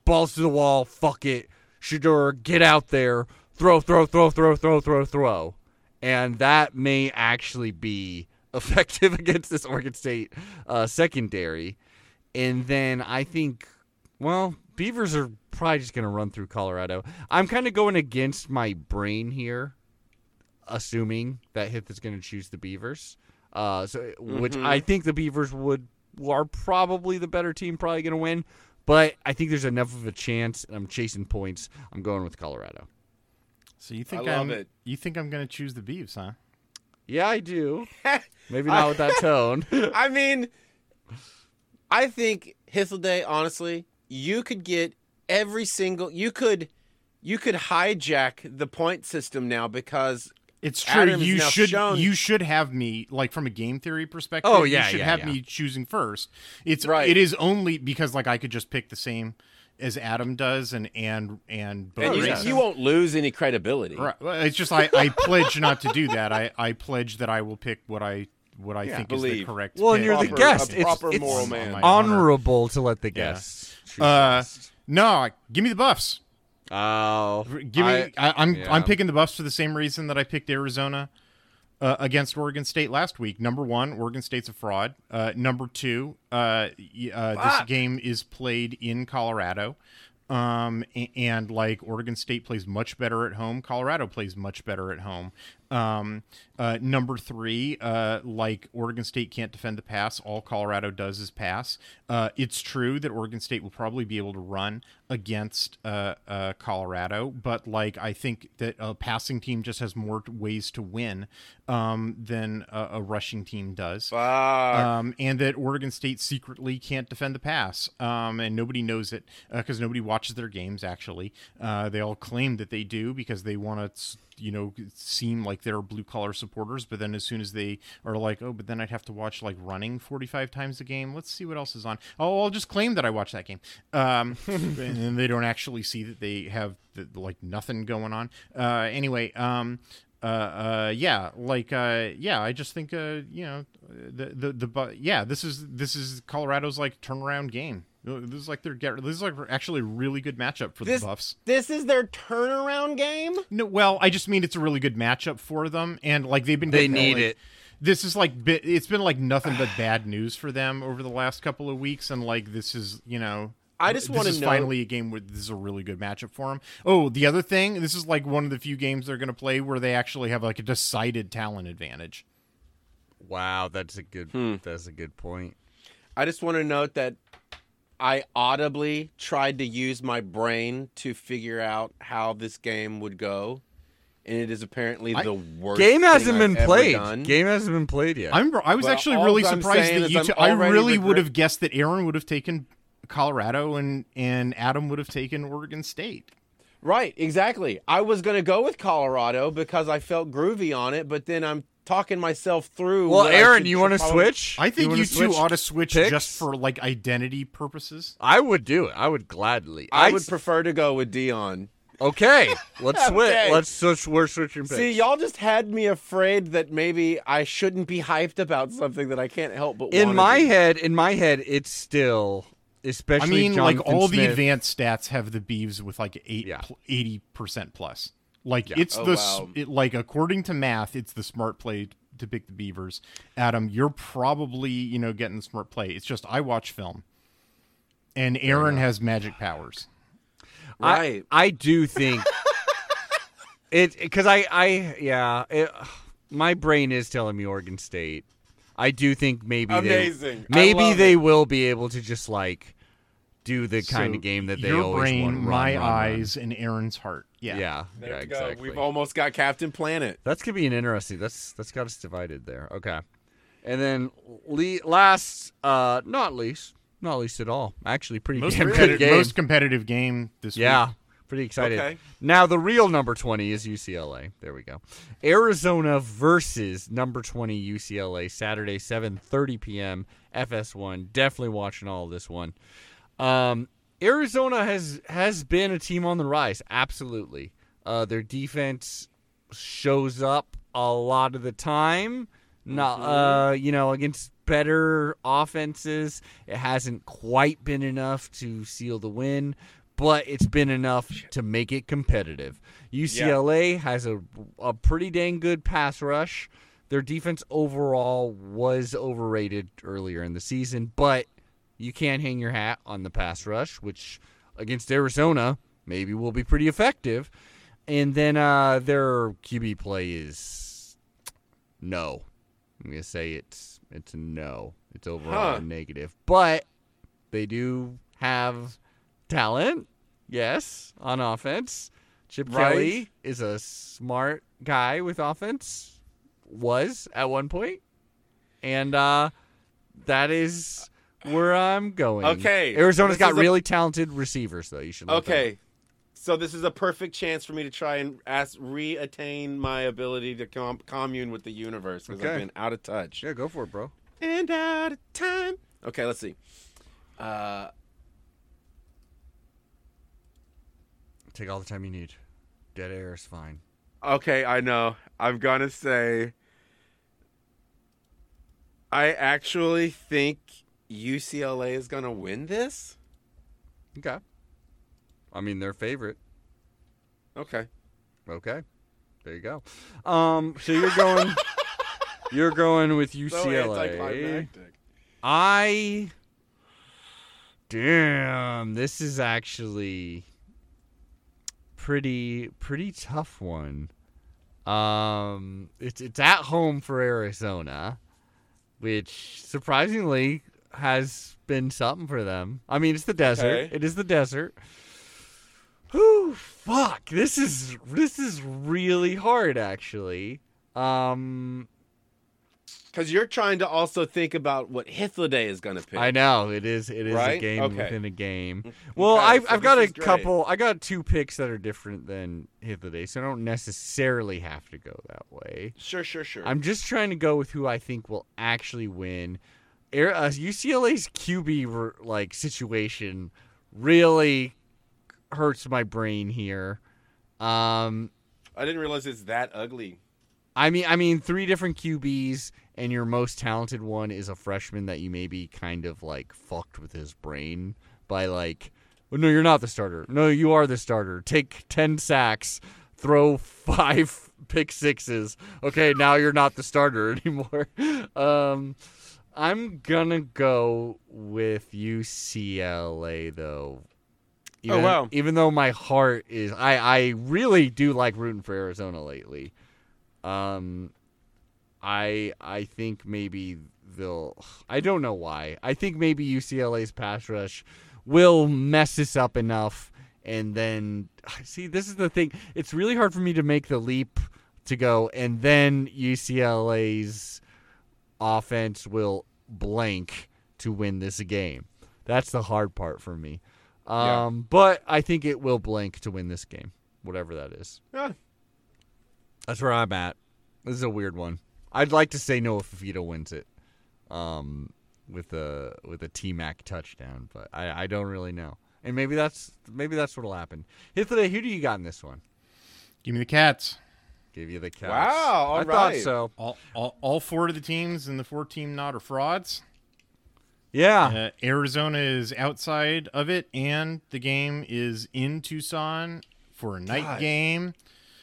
balls to the wall. Fuck it, Shedeur, get out there, throw, throw, throw, throw, throw, throw, throw, and that may actually be effective against this Oregon State uh, secondary. And then I think, well, Beavers are probably just going to run through Colorado. I'm kind of going against my brain here, assuming that Hith is going to choose the Beavers. Uh, so, which I think the Beavers would are probably the better team, probably going to win. But I think there's enough of a chance, and I'm chasing points. I'm going with Colorado. So you think I love am it. You think I'm going to choose the Beavs, huh? Yeah, I do. Maybe not with that tone. I mean, I think Hythloday, honestly, you could get every single you could you could hijack the point system now because It's true. Adam you should shown- you should have me like from a game theory perspective. Oh, yeah, you should yeah, have yeah. me choosing first. It's Right. It is only because like I could just pick the same as Adam does, and and and both and you, you won't lose any credibility. Right. Well, It's just I, I pledge not to do that. I, I pledge that I will pick what I what I Yeah, think is the correct. Well, and you're the Proper- guest. a It's, proper it's moral on man. my honor. honorable to let the Yeah. guests. choose Uh, no, give me the Buffs. Oh, Give me. I, I- I'm yeah. I'm picking the Buffs for the same reason that I picked Arizona uh, against Oregon State last week. Number one, Oregon State's a fraud. Uh, number two, uh, uh, this game is played in Colorado. Um a- and like Oregon State plays much better at home, Colorado plays much better at home. Um, uh, number three, uh, like Oregon State can't defend the pass. All Colorado does is pass. Uh, it's true that Oregon State will probably be able to run against uh, uh, Colorado, but like I think that a passing team just has more ways to win um, than a, a rushing team does. Um, and that Oregon State secretly can't defend the pass, um, and nobody knows it because nobody watches their games. Actually, uh, they all claim that they do because they want to you know seem like they're blue collar supporters, but then as soon as they are like, oh, but then I'd have to watch like running forty five times a game. Let's see what else is on. Oh, I'll just claim that I watched that game, um, and then they don't actually see that they have the, like nothing going on. Uh, anyway, um, uh, uh, yeah, like, uh, yeah, I just think, uh, you know, the, the, the, yeah, this is, this is Colorado's like turnaround game. This is like their get. This is like actually a really good matchup for This the Buffs. this is their turnaround game. No, well, I just mean it's a really good matchup for them, and like they've been. They need like- it. This is like it's been like nothing but bad news for them over the last couple of weeks, and like this is you know. I just this wanna is know- finally a game where this is a really good matchup for them. Oh, the other thing, this is like one of the few games they're going to play where they actually have like a decided talent advantage. Wow, that's a good. Hmm. That's a good point. I just want to note that I audibly tried to use my brain to figure out how this game would go, and it is apparently I- the worst. Game hasn't I've been ever played. done. Game hasn't been played yet. I'm I was Well, actually really I'm surprised that you I'm two, I really would have guessed that Aaron would have taken Colorado and and Adam would have taken Oregon State. Right, exactly. I was going to go with Colorado because I felt groovy on it, but then I'm talking myself through. well, Aaron, you want to switch? I think wanna you, two ought to switch picks? just for like identity purposes. I would do it. I would gladly. I I'd s- prefer to go with Deion. Okay, let's switch. Okay. Let's switch. We're switching picks. See, y'all just had me afraid that maybe I shouldn't be hyped about something that I can't help but in my be. head, in my head, it's still, especially. I especially. mean, like Jonathan all the advanced stats have the Beavs with like eight, Yeah. eighty percent plus. Like Yeah. it's Oh, the wow. it, like according to math, it's the smart play to pick the Beavers. Adam, you're probably you know getting the smart play. It's just I watch film, and Aaron has magic powers. I- Right. I, do think it because I, I, yeah, it, my brain is telling me Oregon State. I do think maybe Amazing. They, maybe they it. will be able to just like do the kind of game that they your always brain, want. Run, my run, run. eyes, and Aaron's heart. Yeah, Yeah, There yeah, we go. exactly. We've almost got Captain Planet. That's gonna be an interesting. That's that's got us divided there. Okay, and then le- last, uh, not least, not least at all. Actually, pretty Most, damn competi- good game. most competitive game this week. yeah, week. pretty excited. Okay. Now the real number twenty is UCLA. There we go. Arizona versus number twenty UCLA. Saturday, seven thirty p.m. FS1. Definitely watching all of this one. Um, Arizona has has been a team on the rise. Absolutely. Uh, their defense shows up a lot of the time. Not uh, you know, against better offenses, it hasn't quite been enough to seal the win, but it's been enough to make it competitive. UCLA has a a pretty dang good pass rush. Their defense overall was overrated earlier in the season, but you can't hang your hat on the pass rush, which against Arizona maybe will be pretty effective. And then uh, their QB play is no. I'm gonna say it's it's a no. It's overall Huh. negative, but they do have talent. Yes, on offense. Chip Right. Kelly is a smart guy with offense. Was at one point, and uh, that is where I'm going. Okay, Arizona's got a- really talented receivers, though. You should. look them up. Okay. So this is a perfect chance for me to try and ask, re-attain my ability to com- commune with the universe because Okay. I've been out of touch Yeah, go for it, bro. and out of time. Okay, let's see. Uh, Take all the time you need. Dead air is fine. okay, I know. I'm gonna say. I actually think UCLA is gonna win this. Okay. I mean, they're favorite. Okay. Okay. There you go. Um, so you're going. you're going with UCLA. anticlimactic. I. Damn, this is actually pretty pretty tough one. Um, it's it's at home for Arizona, which surprisingly has been something for them. I mean, it's the desert. Okay. It is the desert. Whew, fuck. This is this is really hard actually. Um Because you're trying to also think about what Hithloday is going to pick. I know it is. It is a game Okay. within a game. Well, Okay, I've so I've got a couple. I got two picks that are different than Hythloday, so I don't necessarily have to go that way. Sure, sure, sure. I'm just trying to go with who I think will actually win. Air, uh, UCLA's QB like situation really hurts my brain here. Um, I didn't realize it's that ugly. I mean, I mean, three different QBs, and your most talented one is a freshman that you maybe kind of like fucked with his brain by like, well, no, you're not the starter. No, you are the starter. Take ten sacks, throw five pick sixes. Okay, now you're not the starter anymore. Um, I'm gonna go with UCLA though. Even, wow. Even though my heart is, I I really do like rooting for Arizona lately. Um, I I think maybe they'll. I don't know why. I think maybe UCLA's pass rush will mess this up enough, and then see this is the thing. It's really hard for me to make the leap to go, and then UCLA's offense will blank to win this game. That's the hard part for me. Yeah. Um, but I think it will blank to win this game, whatever that is. Ah, That's where I'm at. This is a weird one. I'd like to say Noah Fifita wins it, um, with a with a T Mac touchdown, but I, I don't really know. And maybe that's maybe that's what'll happen. Hit Hythloday, who do you got in this one? Give me the Cats. Give you the Cats. Wow, all I thought so. All, all, all four of the teams in the four team not are frauds. Yeah. Uh, Arizona is outside of it, and the game is in Tucson for a night God. game.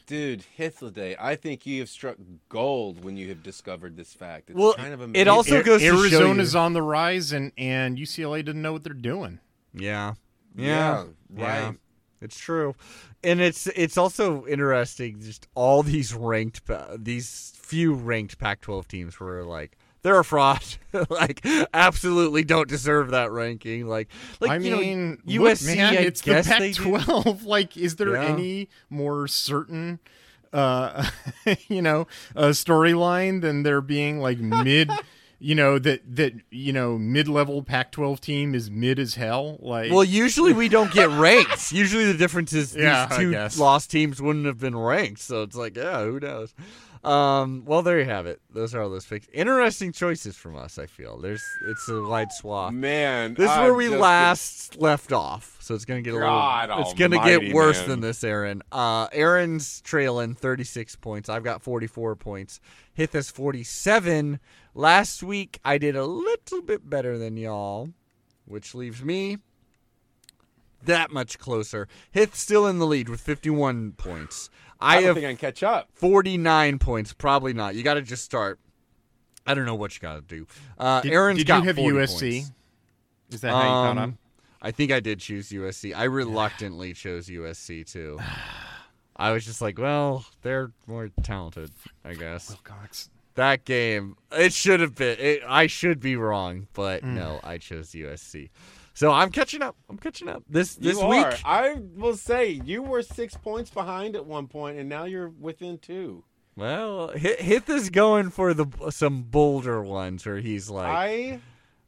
dude, Hythloday, I think you have struck gold when you have discovered this fact. It's Well, kind of it also A- goes to show Arizona's you- on the rise, and, and UCLA doesn't know what they're doing. Yeah. Yeah, Yeah. right. It's true. And it's it's also interesting just all these ranked these few ranked Pac-12 teams were like they're a fraud. like absolutely don't deserve that ranking. Like like I you mean, know, look, USC man, I it's the guess they. Pac-12. like, is there Yeah. any more certain, uh, you know, a storyline than there being like mid, you know, that that you know, mid-level Pac-12 team is mid as hell. Like, Well, usually we don't get ranked. usually the difference is Yeah, these I two lost teams wouldn't have been ranked. So it's like, yeah, who knows? Um, well, there you have it. Those are all those picks. Interesting choices from us. I feel there's it's a wide swath. Man, This is I'm where we just- last left off, so it's gonna get a God little. It's gonna get worse man. than this, Aaron. Uh, Aaron's trailing thirty six points. I've got forty four points. Hith has forty seven. Last week I did a little bit better than y'all, which leaves me that much closer. Hith still in the lead with fifty one points. I, I don't have think I can catch up. 49 points. Probably not. You got to just start. I don't know what you got to do. Uh, did, Aaron's did got you have 40 USC? points. Is that how you caught up? Um, I think I did choose USC. I reluctantly chose USC too. I was just like, well, they're more talented, I guess. Cox. That game, it should have been. It, I should be wrong, but Mm. no, I chose USC. So I'm catching up. I'm catching up. This this you week, are. I will say you were six points behind at one point, and now you're within two. well, Hith is going for the some bolder ones where he's like, I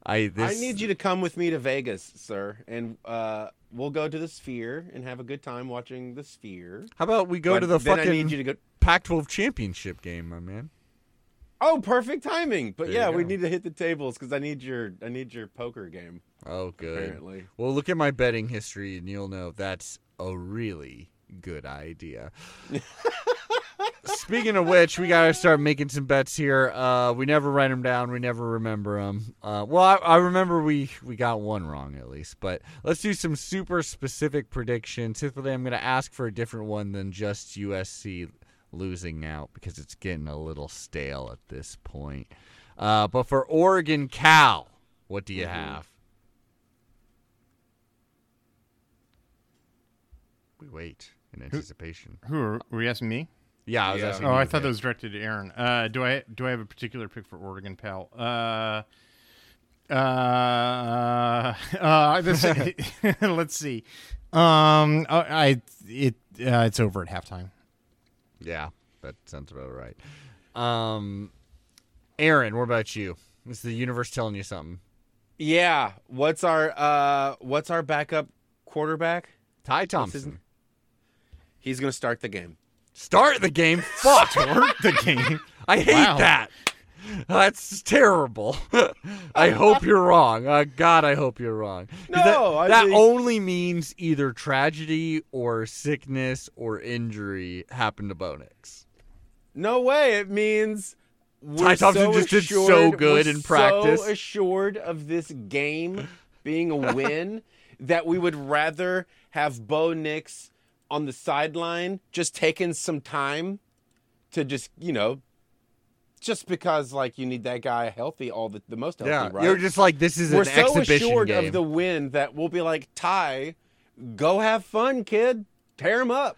I this I need you to come with me to Vegas, sir, and uh, we'll go to the Sphere and have a good time watching the Sphere. How about we go But to the then I need fucking you to go. Pac-12 championship game, my man? Oh, perfect timing! But There yeah, we need to hit the tables because I need your I need your poker game. Oh, good. Apparently. Well, look at my betting history, and you'll know that's a really good idea. Speaking of which, we gotta start making some bets here. Uh, we never write them down. We never remember them. Uh, well, I, I remember we we got one wrong at least. But let's do some super specific predictions. Typically, I'm gonna ask for a different one than just USC losing out because it's getting a little stale at this point. Uh, but for Oregon Cal, what do you have? We wait in anticipation. Who are, were you asking me? Yeah, I was Yeah. asking. Oh, I thought that was directed to Aaron. Uh, do I do I have a particular pick for Oregon, pal? Uh, uh, uh, this, let's see. Um, I, I it uh, it's over at halftime. Yeah, that sounds about right. Um, Aaron, what about you? Is the universe telling you something? Yeah. What's our uh what's our backup quarterback? Ty Thompson. He's gonna start the game. Start the game. Fuck. Start the game. I hate Wow. that. That's terrible. I hope you're wrong. Uh, God, I hope you're wrong. that, No, I that think- only means either tragedy or sickness or injury happened to Bo Nix. No way. It means we're Ty Thompson so just did so good in practice. So assured of this game being a win that we would rather have Bo Nix on the sideline, just taking some time to just you know, just because like you need that guy healthy all the the most healthy, Yeah, right? you're just like this is an exhibition. we're an so exhibition assured game. of the win that we'll be like Ty, go have fun, kid. Tear him up.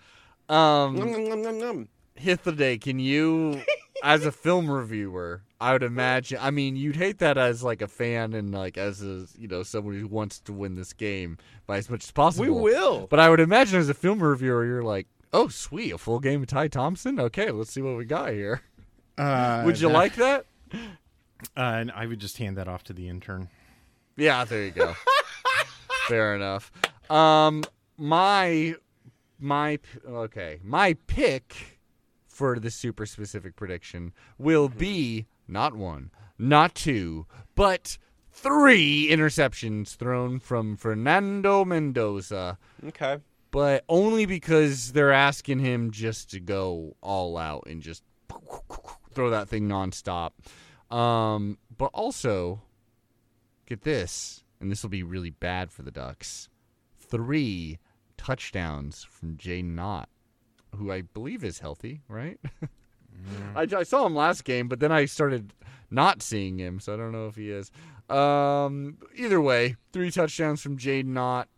um, Nom, nom, nom, nom. Hythloday, can you, as a film reviewer, I would imagine. I mean, you'd hate that as like a fan and like as a you know someone who wants to win this game by as much as possible. We will. But I would imagine as a film reviewer, you're like, oh sweet, a full game of Ty Thompson. Okay, let's see what we got here. Uh, Would you that- like that? Uh, and I would just hand that off to the intern. Yeah, there you go. Fair enough. Um, my my okay, my pick for the super specific prediction will be not one, not two, but three interceptions thrown from Fernando Mendoza, Okay. but only because they're asking him just to go all out and just throw that thing nonstop. Um, but also, get this, and this will be really bad for the Ducks. Three touchdowns from Jaydn Ott, who I believe is healthy, right? I, I saw him last game, but then I started not seeing him, so I don't know if he is. Um, either way, three touchdowns from Jaydn Ott,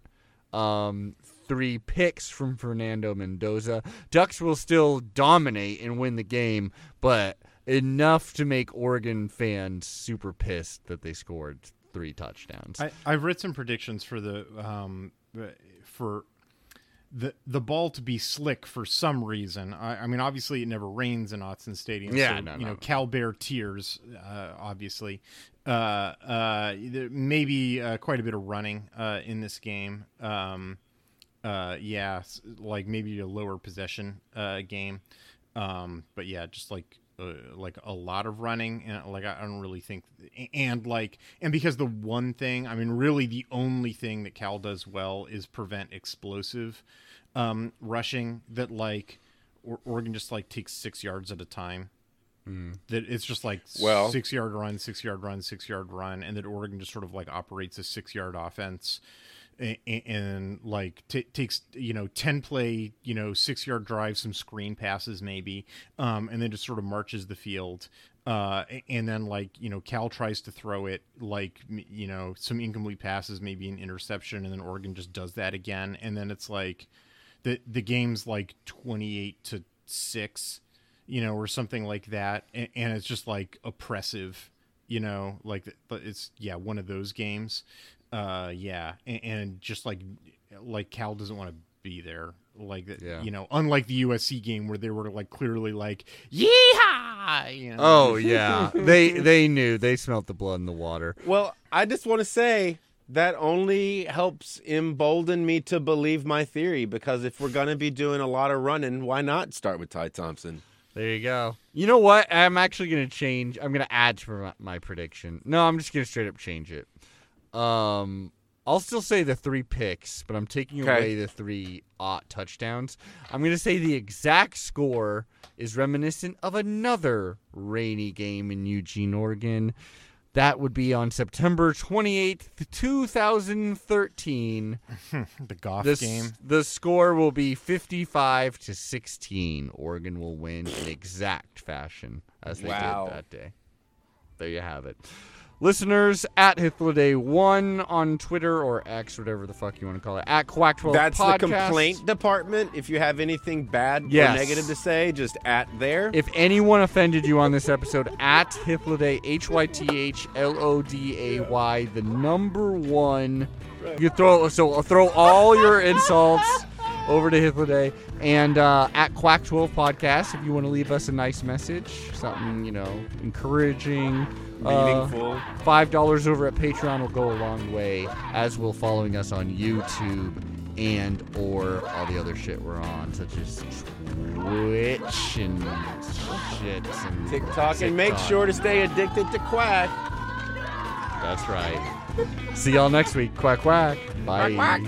um, three picks from Fernando Mendoza. Ducks will still dominate and win the game, but enough to make Oregon fans super pissed that they scored three touchdowns. I, I've read some predictions for the um for the the ball to be slick for some reason. I, I mean, obviously, it never rains in Autzen Stadium. Yeah, so, no, you no, know, no. Cal Bear tears, uh, obviously. Uh, uh, there may be uh, quite a bit of running uh, in this game. Um, uh, yeah, like maybe a lower possession uh, game. Um, but yeah, just like uh, like a lot of running, and like I don't really think, and like, and because the one thing, I mean, really the only thing that Cal does well is prevent explosive um, rushing. That like Oregon just like takes six yards at a time. That it's just like Well- six yard run, six yard run, six yard run, and that Oregon just sort of like operates a six yard offense and, and like t- takes you know 10 play you know six yard drive some screen passes maybe um, and then just sort of marches the field uh, and then like you know cal tries to throw it like you know some incomplete passes maybe an interception and then oregon just does that again and then it's like the the game's like 28 to 6 you know or something like that and, and it's just like oppressive you know like it's yeah one of those games uh yeah and, and just like like cal doesn't want to be there like Yeah. you know unlike the usc game where they were like clearly like yeehaw you know oh yeah, they they knew they smelt the blood in the water. Well, I just want to say that only helps embolden me to believe my theory because if we're going to be doing a lot of running, why not start with Ty Thompson? There you go. You know what? I'm actually going to change. I'm going to add to my, my prediction. No, I'm just going to straight up change it. Um, I'll still say the three picks, but I'm taking Okay. away the three Ott touchdowns. I'm going to say the exact score is reminiscent of another rainy game in Eugene, Oregon. That would be on September 28th, 2013. the golf The, game the score will be 55 to 16. Oregon will win in exact fashion as they Wow. did that day. There you have it. Listeners at Hythloday1 on Twitter or X, whatever the fuck you want to call it, at Quack12 That's the complaint department. If you have anything bad Yes. or negative to say, just at there. If anyone offended you on this episode, at Hythloday, H Y T H L O D A Y, the number one. You throw so throw all your insults over to Hythloday and uh, at Quack Twelve Podcast if you want to leave us a nice message, something you know encouraging. Uh, Five dollars over at Patreon will go a long way, as will following us on YouTube and or all the other shit we're on, such as Twitch and shit and TikTok, and make sure to stay addicted to quack. That's right. See y'all next week. Quack quack. Bye. quack.